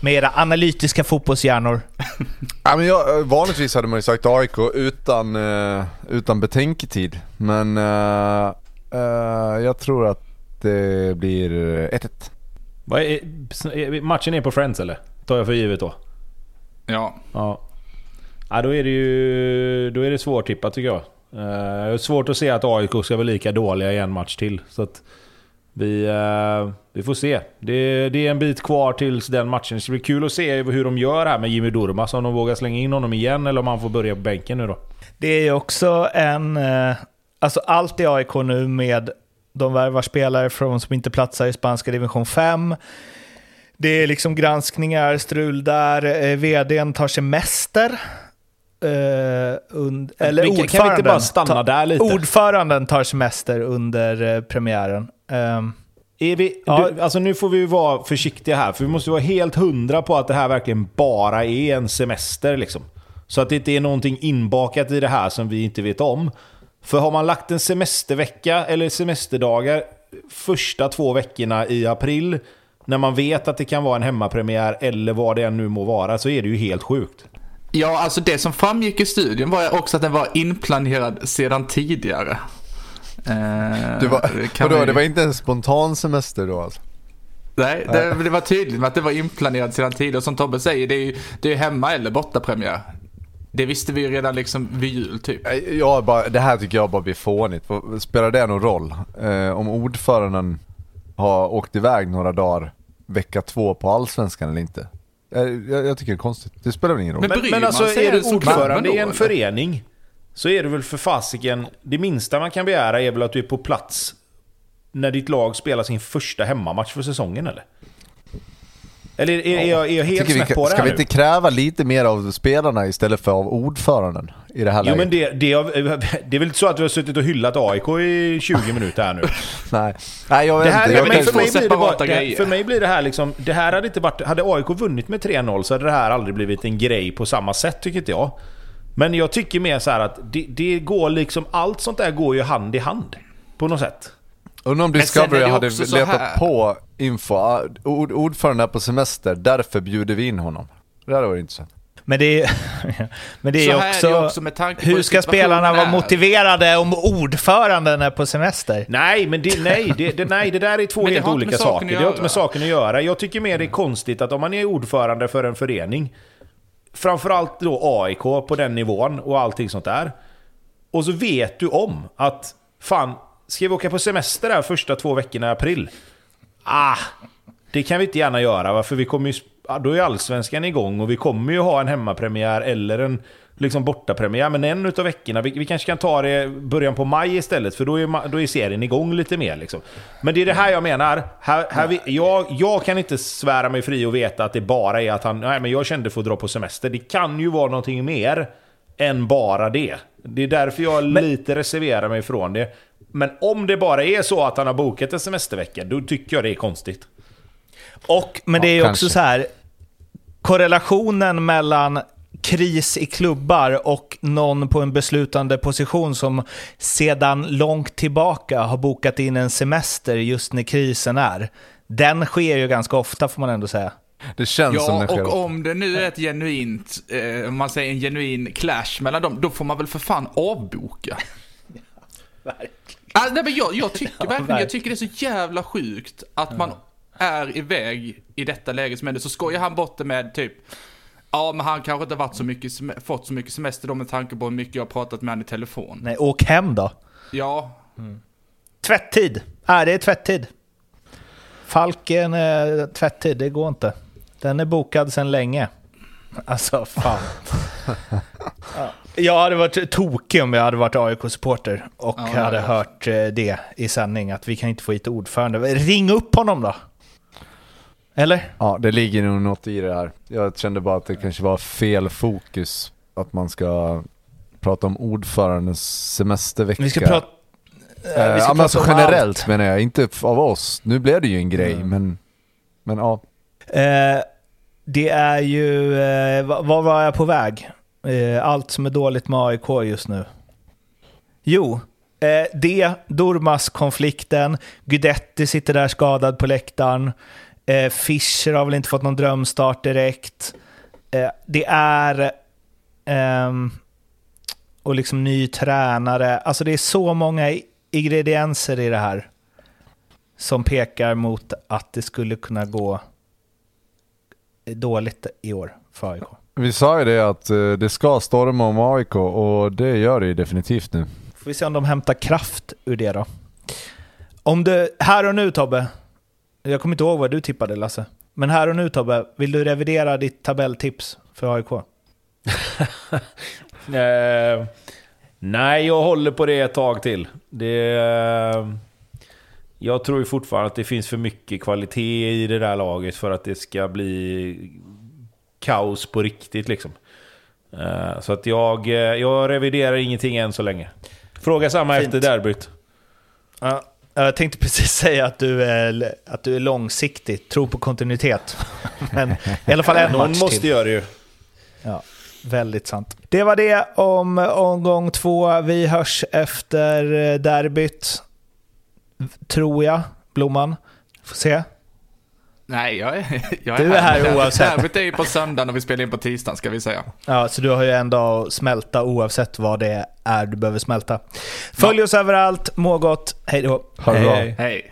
Med era analytiska fotbollshjärnor. Ja, men jag, vanligtvis hade man ju sagt AIK utan, eh, utan betänketid. Men eh, eh, jag tror att det blir 1-1. vad är, är- matchen är på Friends eller? Tar jag för givet då. Ja, Ja. ja då är det ju då är det svårtippat tycker jag. Eh, Det är svårt att se att AIK ska vara lika dåliga i en match till. Så att vi, eh, vi får se. Det, det är en bit kvar tills den matchen. Det ska bli kul att se hur de gör här med Jimmy Durmaz. Om de vågar slänga in honom igen eller om han får börja på bänken nu då. Det är ju också en... eh, Alltså allt i AIK nu med de värvar spelare från som inte platsar i spanska division 5. Det är liksom granskningar, strul där. Eh, vdn tar semester. Und, eller Vi kan- kan vi inte ordföranden. bara stanna tar- där lite? Ordföranden tar semester under eh, premiären. Ehm, Är vi, Ja. du, alltså nu får vi vara försiktiga här, för vi måste vara helt hundra på att det här verkligen bara är en semester. Liksom. Så att det inte är någonting inbakat i det här som vi inte vet om. För har man lagt en semestervecka eller semesterdagar första två veckorna i april, när man vet att det kan vara en hemmapremiär eller vad det än nu må vara, så är det ju helt sjukt. Ja, alltså det som framgick i studien var också att den var inplanerad sedan tidigare. Eh, Det var, vadå, vi- det var inte en spontan semester då alltså? Nej, det, det var tydligt med att det var inplanerat sedan tidigare. Och som Tobbe säger, det är ju det är hemma eller bortapremiär. Det visste vi ju redan liksom vid jul typ. Nej, Jag bara, det här tycker jag bara blir fånigt. Spelar det någon roll? Eh, om ordföranden har åkt iväg några dagar vecka två på Allsvenskan eller inte? Jag, jag, jag tycker det är konstigt. Det spelar väl ingen roll? Men Men, men alltså är du ordförande i en eller? förening så är det väl för fasiken... Det minsta man kan begära är väl att du är på plats när ditt lag spelar sin första hemmamatch för säsongen eller? Eller är, är, jag, är jag helt vi, snett på det ska här vi nu? inte kräva lite mer av spelarna istället för av ordföranden i det här Jo läget? men det, det, är- det är väl inte så att du har suttit och hyllat AIK i 20 minuter här nu? Nej. Nej, jag vet Det här, inte. Jag men för, mig blir det bara, det, för mig blir det här liksom... Det här hade inte varit... Hade AIK vunnit med 3-0 så hade det här aldrig blivit en grej på samma sätt tycker inte jag. Men jag tycker mer så här att det, det går liksom... Allt sånt där går ju hand i hand. På något sätt. undrar om Discovery hade också letat på info. Ah, ord, ordföranden är på semester, därför bjuder vi in honom. Det hade varit intressant. Men det är, men det är Så ju här är också, det också med tanke på hur ska spelarna vara motiverade om ordföranden är på semester? Nej, men det, nej, det, det, nej, det där är två helt olika saker. Det har inte med saken att göra. Jag tycker mer det är konstigt att om man är ordförande för en förening, framförallt då AIK på den nivån och allting sånt där. Och så vet du om att, fan, ska vi åka på semester här första två veckorna i april? Ah, det kan vi inte gärna göra, va? för vi kommer ju, då är allsvenskan igång och vi kommer ju ha en hemmapremiär eller en liksom bortapremiär. Men en utav veckorna, vi, vi kanske kan ta det i början på maj istället, för då är, då är serien igång lite mer. Liksom. Men det är det här jag menar. Här, här vi, jag, jag kan inte svära mig fri och veta att det bara är att han, nej men jag kände för att dra på semester. Det kan ju vara någonting mer än bara det. Det är därför jag lite reserverar mig från det. Men om det bara är så att han har bokat en semestervecka, då tycker jag det är konstigt. Och, men det är ju Ja, också så här, korrelationen mellan kris i klubbar och någon på en beslutande position som sedan långt tillbaka har bokat in en semester just när krisen är. Den sker ju ganska ofta får man ändå säga. Det känns som Ja, det sker. och om det nu är ett genuint, eh, om man säger en genuin clash mellan dem, då får man väl för fan avboka. Alltså, nej, men jag, jag tycker verkligen, jag tycker det är så jävla sjukt att man är iväg i detta läge som händer. Så skojar han bort det med typ, ja men han kanske inte varit så mycket, sem- fått så mycket semester då med tanke på hur mycket jag har pratat med honom i telefon. Nej, åk hem då. Ja, Tvätttid. Nej, det är tvätttid. Falken är tvätttid, det går inte. Den är bokad sedan länge. Alltså, fan. Ja. Jag hade varit tokig om jag hade varit AIK-supporter och Ja, hade ja. hört eh, det i sändning, att vi kan inte få hit ordförande. Ring upp honom då! Eller? Ja, det ligger nog något i det här. Jag kände bara att det kanske var fel fokus. Att man ska prata om ordförandens semestervecka. Vi ska prata... Eh, vi ska ja, men alltså generellt allt. menar jag, inte av oss. Nu blev det ju en grej, men, men ja. Eh, det är ju... Eh, va- var jag på väg? Eh, allt som är dåligt med AIK just nu. Jo, eh, det, Durmas-konflikten, Guidetti sitter där skadad på läktaren, eh, Fischer har väl inte fått någon drömstart direkt. Eh, det är... ehm, och liksom ny tränare. Alltså det är så många ingredienser i det här som pekar mot att det skulle kunna gå dåligt i år för AIK. Vi sa ju det att eh, det ska storma om AIK och det gör det ju definitivt nu. Får vi se om de hämtar kraft ur det då. Om du, här och nu Tobbe, jag kommer inte ihåg vad du tippade Lasse, men här och nu Tobbe, vill du revidera ditt tabelltips för AIK? Eh, nej, jag håller på det ett tag till. Det, eh, jag tror ju fortfarande att det finns för mycket kvalitet i det där laget för att det ska bli kaos på riktigt liksom. Eh, så att jag, eh, jag reviderar ingenting än så länge. Fråga samma Fint. efter derbyt. Ja, jag tänkte precis säga att du är, att du är långsiktig, tror på kontinuitet. Men i alla fall en Någon match måste till. göra det ju. Ja, väldigt sant. Det var det om omgång två. Vi hörs efter eh, derbyt, tror jag. Blomman, får se. Nej, jag är, jag är du är här, här oavsett. Derbyt är ju på söndagen och vi spelar in på tisdagen ska vi säga. Ja, så du har ju en dag att smälta oavsett vad det är du behöver smälta. Följ ja. oss överallt, må gott, hej då. Ha det bra. hej. hej.